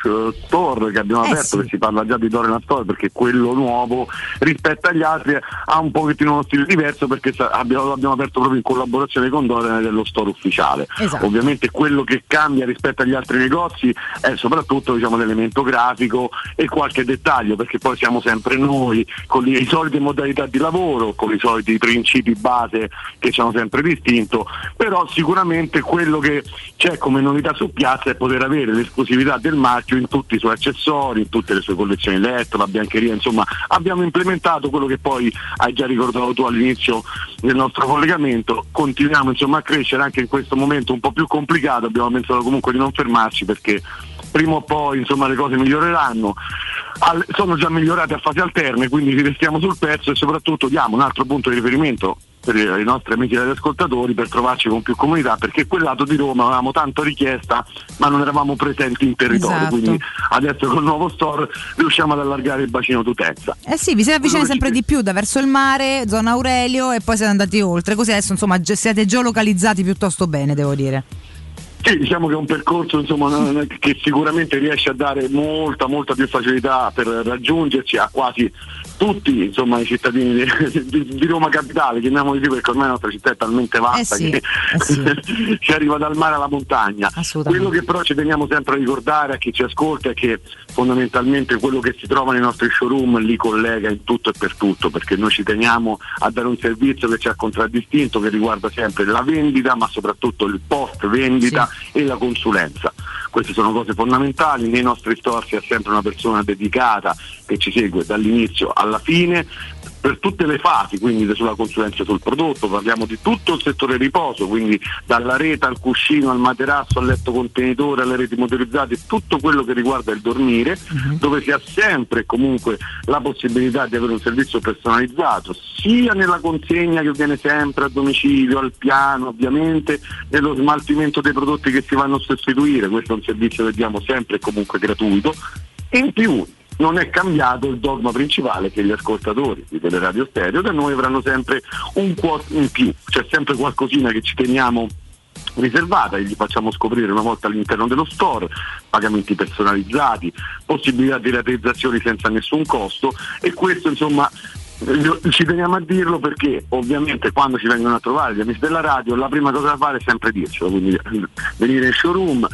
store che abbiamo
Eh
aperto,
sì.
che si parla già di Dorena Store perché quello nuovo rispetto agli altri ha un pochettino uno stile diverso perché abbiamo, l'abbiamo aperto proprio in collaborazione con Dorena dello store ufficiale.
Esatto.
Ovviamente quello che cambia rispetto agli altri negozi è soprattutto diciamo, l'elemento grafico e qualche dettaglio perché poi siamo sempre noi con le solite modalità di lavoro, con i soliti principi base che ci hanno sempre distinto, però sicuramente quello che c'è come novità su piazza è poter avere l'esclusività del marchio in tutti i suoi accessori, in tutte le sue collezioni letto, la biancheria, insomma abbiamo implementato quello che poi hai già ricordato tu all'inizio del nostro collegamento, continuiamo insomma a crescere anche in questo momento un po' più complicato, abbiamo pensato comunque di non fermarci perché prima o poi insomma le cose miglioreranno. Al- sono già migliorate a fasi alterne, quindi ci restiamo sul pezzo e soprattutto diamo un altro punto di riferimento per i nostri amici radioascoltatori per trovarci con più comunità perché quel lato di Roma avevamo tanto richiesta ma non eravamo presenti in territorio
Esatto.
quindi adesso col nuovo store riusciamo ad allargare il bacino d'utenza
Eh sì, vi siete avvicinati sempre
ci-
di più da verso il mare, zona Aurelio e poi siete andati oltre, così adesso insomma siete geolocalizzati piuttosto bene, devo dire.
Sì, diciamo che è un percorso insomma, che sicuramente riesce a dare molta, molta più facilità per raggiungerci a quasi tutti insomma, i cittadini di, di- di Roma Capitale, chiamiamoli così perché ormai la nostra città è talmente vasta
Eh sì,
che
eh sì. <laughs>
si arriva dal mare alla montagna. Quello che però ci teniamo sempre a ricordare a chi ci ascolta è che fondamentalmente quello che si trova nei nostri showroom li collega in tutto e per tutto, perché noi ci teniamo a dare un servizio che ci ha contraddistinto, che riguarda sempre la vendita, ma soprattutto il post vendita e la consulenza. Queste sono cose fondamentali, nei nostri store c'è sempre una persona dedicata che ci segue dall'inizio alla fine per tutte le fasi, quindi sulla consulenza sul prodotto, parliamo di tutto il settore riposo, quindi dalla rete al cuscino, al materasso, al letto contenitore, alle reti motorizzate, tutto quello che riguarda il dormire, dove si ha sempre e comunque la possibilità di avere un servizio personalizzato, sia nella consegna che viene sempre a domicilio, al piano ovviamente, nello smaltimento dei prodotti che si vanno a sostituire, questo è un servizio che diamo sempre e comunque gratuito. In più non è cambiato il dogma principale che gli ascoltatori di Teleradio Stereo da noi avranno sempre un quote in più, c'è sempre qualcosina che ci teniamo riservata e gli facciamo scoprire una volta all'interno dello store, pagamenti personalizzati, possibilità di realizzazioni senza nessun costo e questo insomma ci teniamo a dirlo perché ovviamente quando ci vengono a trovare gli amici della radio la prima cosa da fare è sempre dircelo, quindi venire in showroom,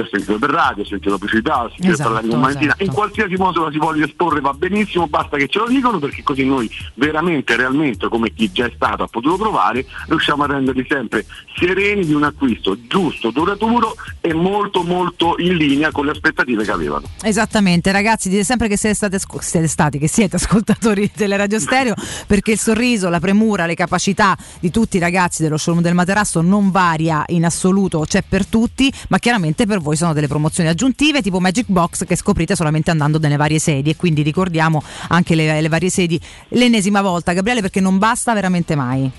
ho sentito per radio, ho sentito pubblicità, ho sentito
Esatto,
parlare con Valentina,
esatto.
in qualsiasi modo la si voglia esporre va benissimo, basta che ce lo dicono perché così noi veramente, realmente, come chi già è stato ha potuto provare, riusciamo a renderli sempre sereni di un acquisto giusto, duraturo e molto molto in linea con le aspettative che avevano.
Esattamente, ragazzi, dite sempre che siete, state, siete stati, che siete <laughs> ascoltatori delle radio stereo, perché il sorriso, la premura, le capacità di tutti i ragazzi dello showroom del materasso non varia in assoluto, c'è per tutti, ma chiaramente per voi sono delle promozioni aggiuntive tipo Magic Box che scoprite solamente andando nelle varie sedi e quindi ricordiamo anche le, le varie sedi l'ennesima volta, Gabriele, perché non basta veramente mai.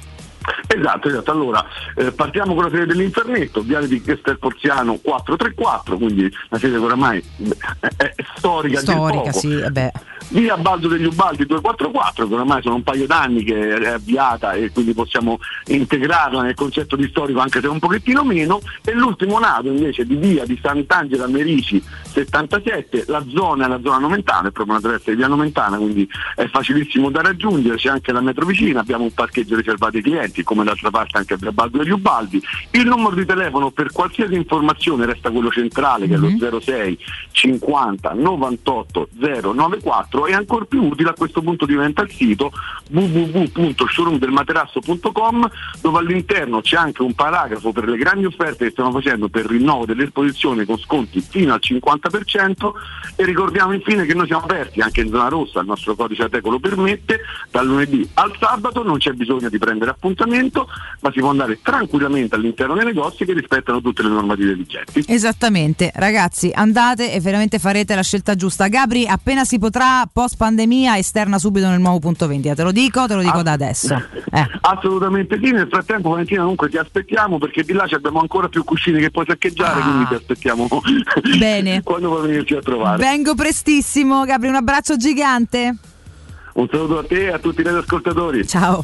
Esatto, esatto. Allora, eh, partiamo con la sede dell'Infernetto, Viale di Castel Porziano 434, quindi una sede oramai è, è storica.
Storica, sì, eh beh.
Via Baldo degli Ubaldi 244, che oramai sono un paio d'anni che è avviata e quindi possiamo integrarla nel concetto di storico anche se un pochettino meno, e l'ultimo nato invece di via di Sant'Angela Merici 77, la zona è la zona Nomentana, è proprio una traversa di via Nomentana, quindi è facilissimo da raggiungere, c'è anche la metro vicina, abbiamo un parcheggio riservato ai clienti, come d'altra parte anche a via Baldo degli Ubaldi. Il numero di telefono per qualsiasi informazione resta quello centrale che è lo 06 50 98 094 e ancora più utile a questo punto diventa il sito www.showroomdelmaterasso.com dove all'interno c'è anche un paragrafo per le grandi offerte che stiamo facendo per il rinnovo dell'esposizione con sconti fino al 50% e ricordiamo infine che noi siamo aperti anche in zona rossa, il nostro codice Ateco lo permette, dal lunedì al sabato non c'è bisogno di prendere appuntamento ma si può andare tranquillamente all'interno dei negozi che rispettano tutte le normative vigenti.
Esattamente, ragazzi, andate e veramente farete la scelta giusta. Gabri, appena si potrà, post pandemia, esterna subito nel nuovo punto vendita. Te lo dico, te lo dico da adesso. Eh.
Assolutamente sì, nel frattempo Valentina comunque ti aspettiamo perché di là ci abbiamo ancora più cuscini che puoi saccheggiare, quindi ti aspettiamo <laughs>
Bene.
quando vuoi venirci a trovare.
Vengo prestissimo, Gabri, un abbraccio gigante.
Un saluto a te e a tutti i ascoltatori.
Ciao.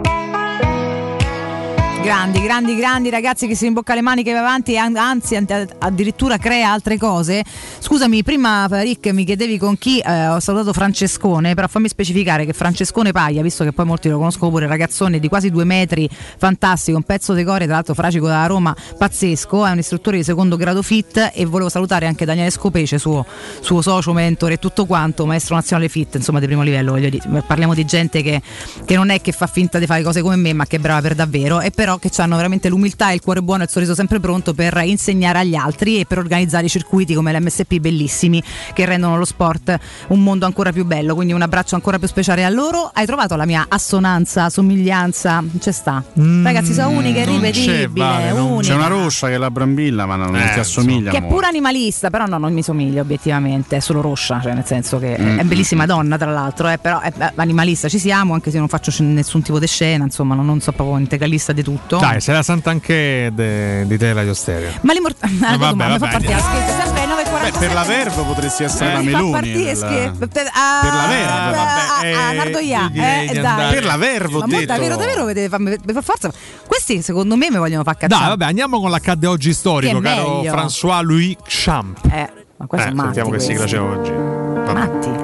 Grandi, grandi, grandi ragazzi che si rimbocca le maniche va avanti e an- anzi an- addirittura crea altre cose. Scusami, prima Rick mi chiedevi con chi eh, ho salutato Francescone, però fammi specificare che Francescone Paglia, visto che poi molti lo conoscono pure, ragazzone di quasi due metri, fantastico, un pezzo di core, tra l'altro fracico da Roma, pazzesco, è un istruttore di secondo grado fit e volevo salutare anche Daniele Scopece, suo, suo socio, mentore e tutto quanto, maestro nazionale fit, insomma di primo livello, voglio dire, parliamo di gente che, che non è che fa finta di fare cose come me, ma che è brava per davvero e però che hanno veramente l'umiltà, il cuore buono e il sorriso sempre pronto per insegnare agli altri e per organizzare i circuiti come l'MSP bellissimi che rendono lo sport un mondo ancora più bello. Quindi un abbraccio ancora più speciale a loro. Hai trovato la mia assonanza, somiglianza? C'è sta. Ragazzi, sono unica e
Mm, c'è. Vale, non-
unica.
c'è una roscia che è la brambilla, ma non
Eh,
ti assomiglia.
Che è
molto.
pure animalista, però no, non mi somiglia obiettivamente, è solo roscia, cioè nel senso che
Mm,
è bellissima donna tra l'altro, eh, però è, è animalista ci siamo, anche se non faccio nessun tipo di scena, insomma non, non so proprio integralista di tutto.
Dai, sei la santa anche de- di te Radio Stereo.
Ma l'immortale
vabbè,
domanda fa
vabbè,
partire la
andiamo.
scherzo, sempre alle 9.47.
Per la Vervo potresti essere
Eh,
la
fa
Meloni.
partire
nel-
scherzo. Per, ah,
Per la Verve, vabbè,
ah, ah,
eh,
Nardoia, eh, dai.
Per la Verve, ho
Ma
detto.
davvero, davvero vedete farmi per forza. Questi secondo me mi vogliono far cacciare.
Dai, vabbè, andiamo con l'accadde oggi storico, caro
meglio.
François Louis Champ.
Eh, ma qua
Eh,
sono matti
sentiamo che
questi.
sigla c'è oggi.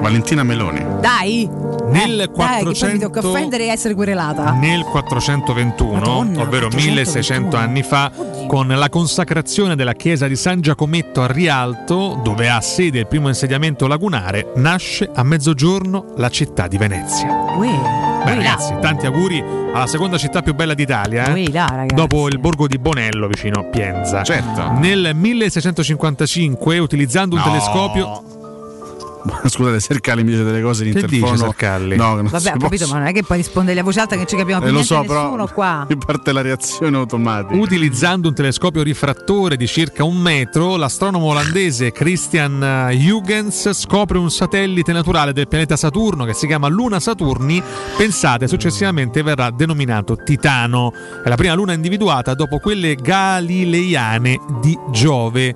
Valentina Meloni.
Dai.
Nel
Dai, che poi mi
400
tocca offendere e essere querelata.
Nel 421,
Madonna,
ovvero
421.
1600 anni fa, con la consacrazione della chiesa di San Giacometto a Rialto, dove ha sede il primo insediamento lagunare, nasce a mezzogiorno la città di Venezia. Beh, ragazzi, tanti auguri alla seconda città più bella d'Italia, eh?
Là, ragazzi.
dopo il borgo di Bonello vicino Pienza.
Certo.
Nel 1655, utilizzando un
No.
telescopio. <laughs>
Scusate, Sercalli mi dice delle cose in
Che
interfono.
dice Sercalli?
No, non
Vabbè, ho capito,
posso-
ma non è che puoi rispondergli a voce alta che non ci capiamo più
Eh, lo so,
nessuno
però
qua. <laughs>
mi parte la reazione automatica.
Utilizzando un telescopio rifrattore di circa un metro, l'astronomo olandese Christian eh, Huygens scopre un satellite naturale del pianeta Saturno che si chiama Luna Saturni. Pensate, successivamente verrà denominato Titano. È la prima luna individuata dopo quelle galileiane di Giove.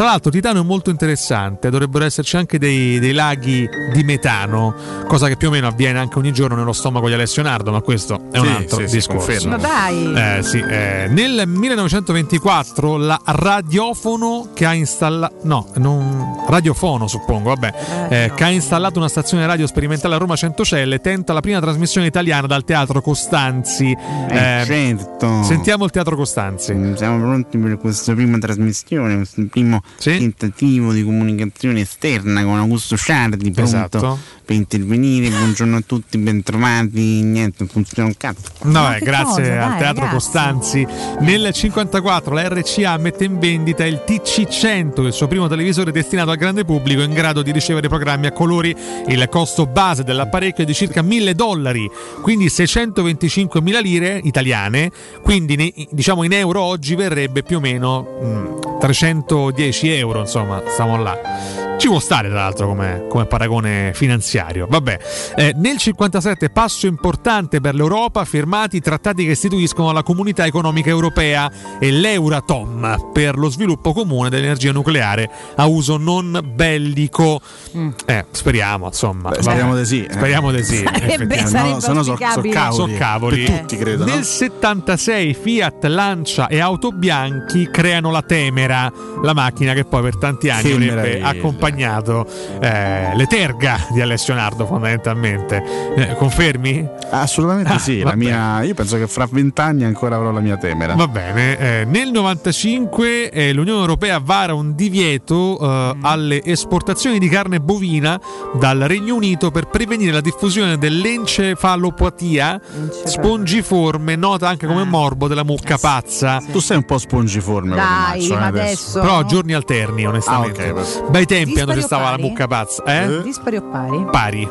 Tra l'altro Titano è molto interessante, dovrebbero esserci anche dei, dei laghi di metano, cosa che più o meno avviene anche ogni giorno nello stomaco di Alessio Nardo, ma questo è un
Sì,
altro
sì,
discorso.
Ma dai!
Eh, sì, eh, nel 1924 la radiofono che ha installato no, non, radiofono suppongo, vabbè, eh, che ha installato una stazione radio sperimentale a Roma Centocelle tenta la prima trasmissione italiana dal Teatro Costanzi.
Eh, certo.
Sentiamo il Teatro Costanzi.
Siamo pronti per questa prima trasmissione, questo primo tentativo di comunicazione esterna con Augusto Ciardi pronto
Esatto.
Per intervenire. Buongiorno a tutti, bentrovati. Niente, non funziona un cazzo.
No, eh, grazie al Teatro Costanzi. Nel 54 la RCA mette in vendita il TC100, il suo primo televisore destinato al grande pubblico in grado di ricevere programmi a colori. Il costo base dell'apparecchio è di circa 1000 dollari, quindi 625 mila lire italiane, quindi diciamo in euro oggi verrebbe più o meno mm, 310 euro, insomma, stiamo là. Ci può stare, tra l'altro, come, come paragone finanziario. Vabbè, Eh, nel 57 passo importante per l'Europa, firmati i trattati che istituiscono la comunità economica europea e l'Euratom per lo sviluppo comune dell'energia nucleare a uso non bellico. Eh, speriamo, insomma.
Beh, speriamo di sì, eh.
Speriamo di sì. <laughs>
Sarebbe-
effettivamente.
sarebbe No, se no so- so auspicabile. cavoli.
So cavoli.
Per tutti, credo, no?
Nel 76 Fiat, Lancia e Autobianchi creano la Temera, la macchina che poi per tanti anni avrebbe
meraviglia.
Accompagnato eh, le terga di Alessio Nardo fondamentalmente. Eh, confermi?
Assolutamente
Ah,
sì. Mia, io penso che fra vent'anni ancora avrò la mia temera.
Va bene, eh, nel 95 eh, l'Unione Europea vara un divieto eh, alle esportazioni di carne bovina dal Regno Unito per prevenire la diffusione dell'encefalopatia spongiforme, nota anche come morbo della mucca pazza.
Tu sei un po' spongiforme,
Dai,
eh,
ma adesso?
Però a giorni alterni, onestamente.
Ah, ok, perfetto.
Bei tempi quando
Dispari
ci
o
stava la
pari?
mucca pazza. Eh?
Dispari o pari?
Pari.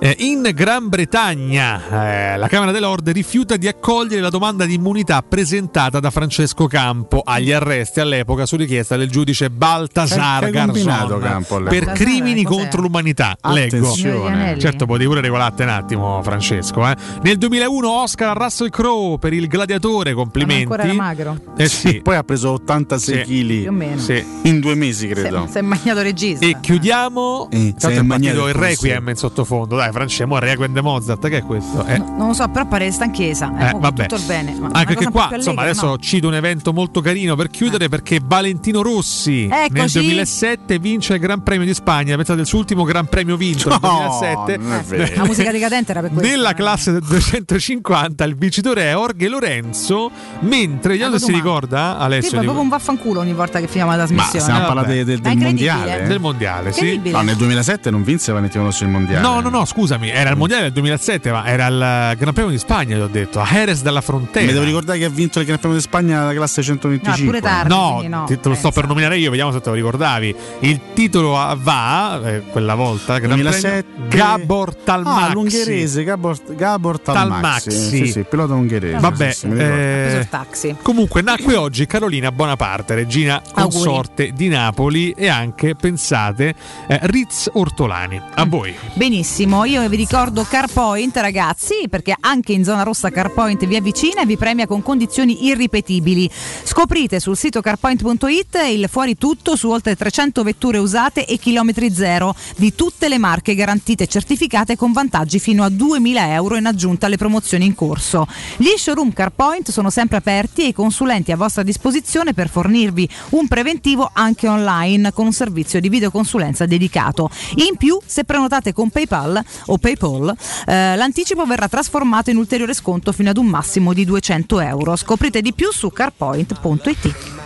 Eh, in Gran Bretagna eh, la Camera dei Lord rifiuta di accogliere la domanda di immunità presentata da Francesco Campo agli arresti all'epoca su richiesta del giudice Baltasar Garzon
Campo
per
Baltasar,
crimini
cos'è?
contro l'umanità. Leggo. Certo, potevi pure regolate un attimo, Francesco. eh. Nel 2001 Oscar a Russell Crowe per il gladiatore, complimenti.
ancora era magro.
Eh sì.
Poi ha preso 86
Sì.
kg
Più o meno.
Sì.
in due mesi, credo.
Si è magnato regista.
E chiudiamo.
Eh,
Tanto è partito il. Requiem in sottofondo. Dai, Francesco, Requiem de Mozart, che è questo? Eh.
Non lo so, però pare stanchezza. Eh,
Eh, vabbè.
Tutto il bene. Ma
Anche
po'
qua, insomma, adesso
no.
cito un evento molto carino per chiudere perché Valentino Rossi nel
Eccoci.
2007 vince il Gran Premio di Spagna. Pensate il suo ultimo Gran Premio vinto nel
No,
2007.
non è vero.
La musica decadente era per questo.
Nella
eh.
classe del 250 il vincitore è Orge Lorenzo, mentre io non si ricorda Alessio
poi
di-
proprio un vaffanculo ogni volta che finiamo la
Ma
trasmissione.
stiamo
Eh,
parlando
vabbè.
del, del
Ma è
mondiale?
Del mondiale, sì.
No, nel 2007 non vinse Valentino Rossi il mondiale.
No, no, no, scusami, era il mondiale del 2007, ma era il Gran Premio di Spagna, ti ho detto, a Jerez della Frontera.
Mi devo ricordare che ha vinto il Gran Premio di Spagna la classe 125.
No, pure tardi.
No,
no,
ti- te lo sto per nominare io, vediamo se te lo ricordavi. Il titolo va, eh, quella volta, Gran
2007.
Premio, Gabor Talmaxi.
Ah, l'ungherese Gabor, Gabor Talmaxi.
Talmaxi.
Sì, sì, pilota ungherese.
Vabbè,
sì, sì,
eh,
Ha preso il taxi.
Comunque nacque oggi Carolina Bonaparte, regina consorte di Napoli e anche, pensate, eh, Ritz Ortolani. A voi.
Benissimo, io vi ricordo CarPoint ragazzi, perché anche in zona rossa CarPoint vi avvicina e vi premia con condizioni irripetibili. Scoprite sul sito carpoint.it il fuori tutto su oltre 300 vetture usate e chilometri zero di tutte le marche garantite e certificate con vantaggi fino a 2000 euro in aggiunta alle promozioni in corso. Gli showroom CarPoint sono sempre aperti e i consulenti a vostra disposizione per fornirvi un preventivo anche online con un servizio di videoconsulenza dedicato. In più, se prenotate con PayPal o PayPal, eh, l'anticipo verrà trasformato in ulteriore sconto fino ad un massimo di 200 euro. Scoprite di più su carpoint.it.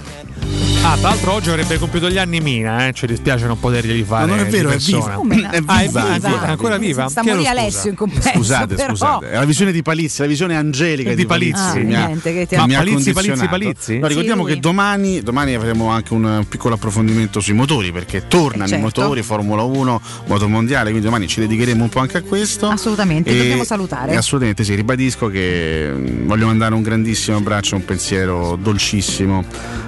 Ah, tra l'altro oggi avrebbe compiuto gli anni Mina, eh? ci dispiace non poterglieli fare.
non è vero, è viva.
Come no?
È
Ah, è
viva,
viva,
è viva.
è ancora viva?
Morì
scusa.
Alessio in compenso.
Scusate,
però.
scusate, è la visione di Palizzi, la visione angelica
Di
di,
Palizzi.
Ah,
mi
niente, che ti ha-
Ma Palizzi,
condizionato.
Palizzi, Palizzi?
No, ricordiamo
Sì,
che domani, domani avremo anche un piccolo approfondimento sui motori perché tornano
Eh, certo.
i motori, Formula 1, moto mondiale, quindi domani ci dedicheremo un po' anche a questo.
Assolutamente,
E-
dobbiamo salutare.
e assolutamente sì, ribadisco che mm, voglio mandare un grandissimo abbraccio, un pensiero dolcissimo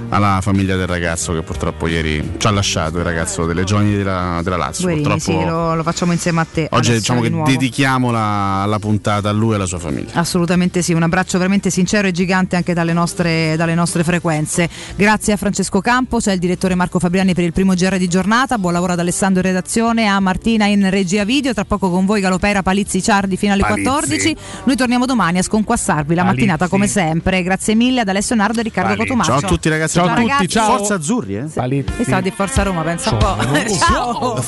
alla famiglia del ragazzo che purtroppo ieri ci ha lasciato, il ragazzo delle giovani della, della Lazio.
Guerini,
purtroppo
sì, lo, lo facciamo insieme a te.
oggi diciamo
di
che
nuovo.
dedichiamo la, la puntata a lui e alla sua famiglia.
Assolutamente sì, un abbraccio veramente sincero e gigante anche dalle nostre, dalle nostre frequenze. Grazie a Francesco Campo, c'è il direttore Marco Fabriani per il primo GR di giornata, buon lavoro ad Alessandro in redazione, a Martina in regia video, tra poco con voi Galopera Palizzi Ciardi fino alle
Palizzi.
14. Noi torniamo domani a sconquassarvi la
Palizzi.
mattinata come sempre. Grazie mille ad Alessio Nardo e Riccardo
Palizzi.
Cotumaccio.
Ciao a tutti ragazzi,
Ciao a tutti,
ragazzi.
Ciao.
Forza Azzurri, eh?
Palizzi.
E stava di Forza Roma, pensa un po'. <laughs> Ciao.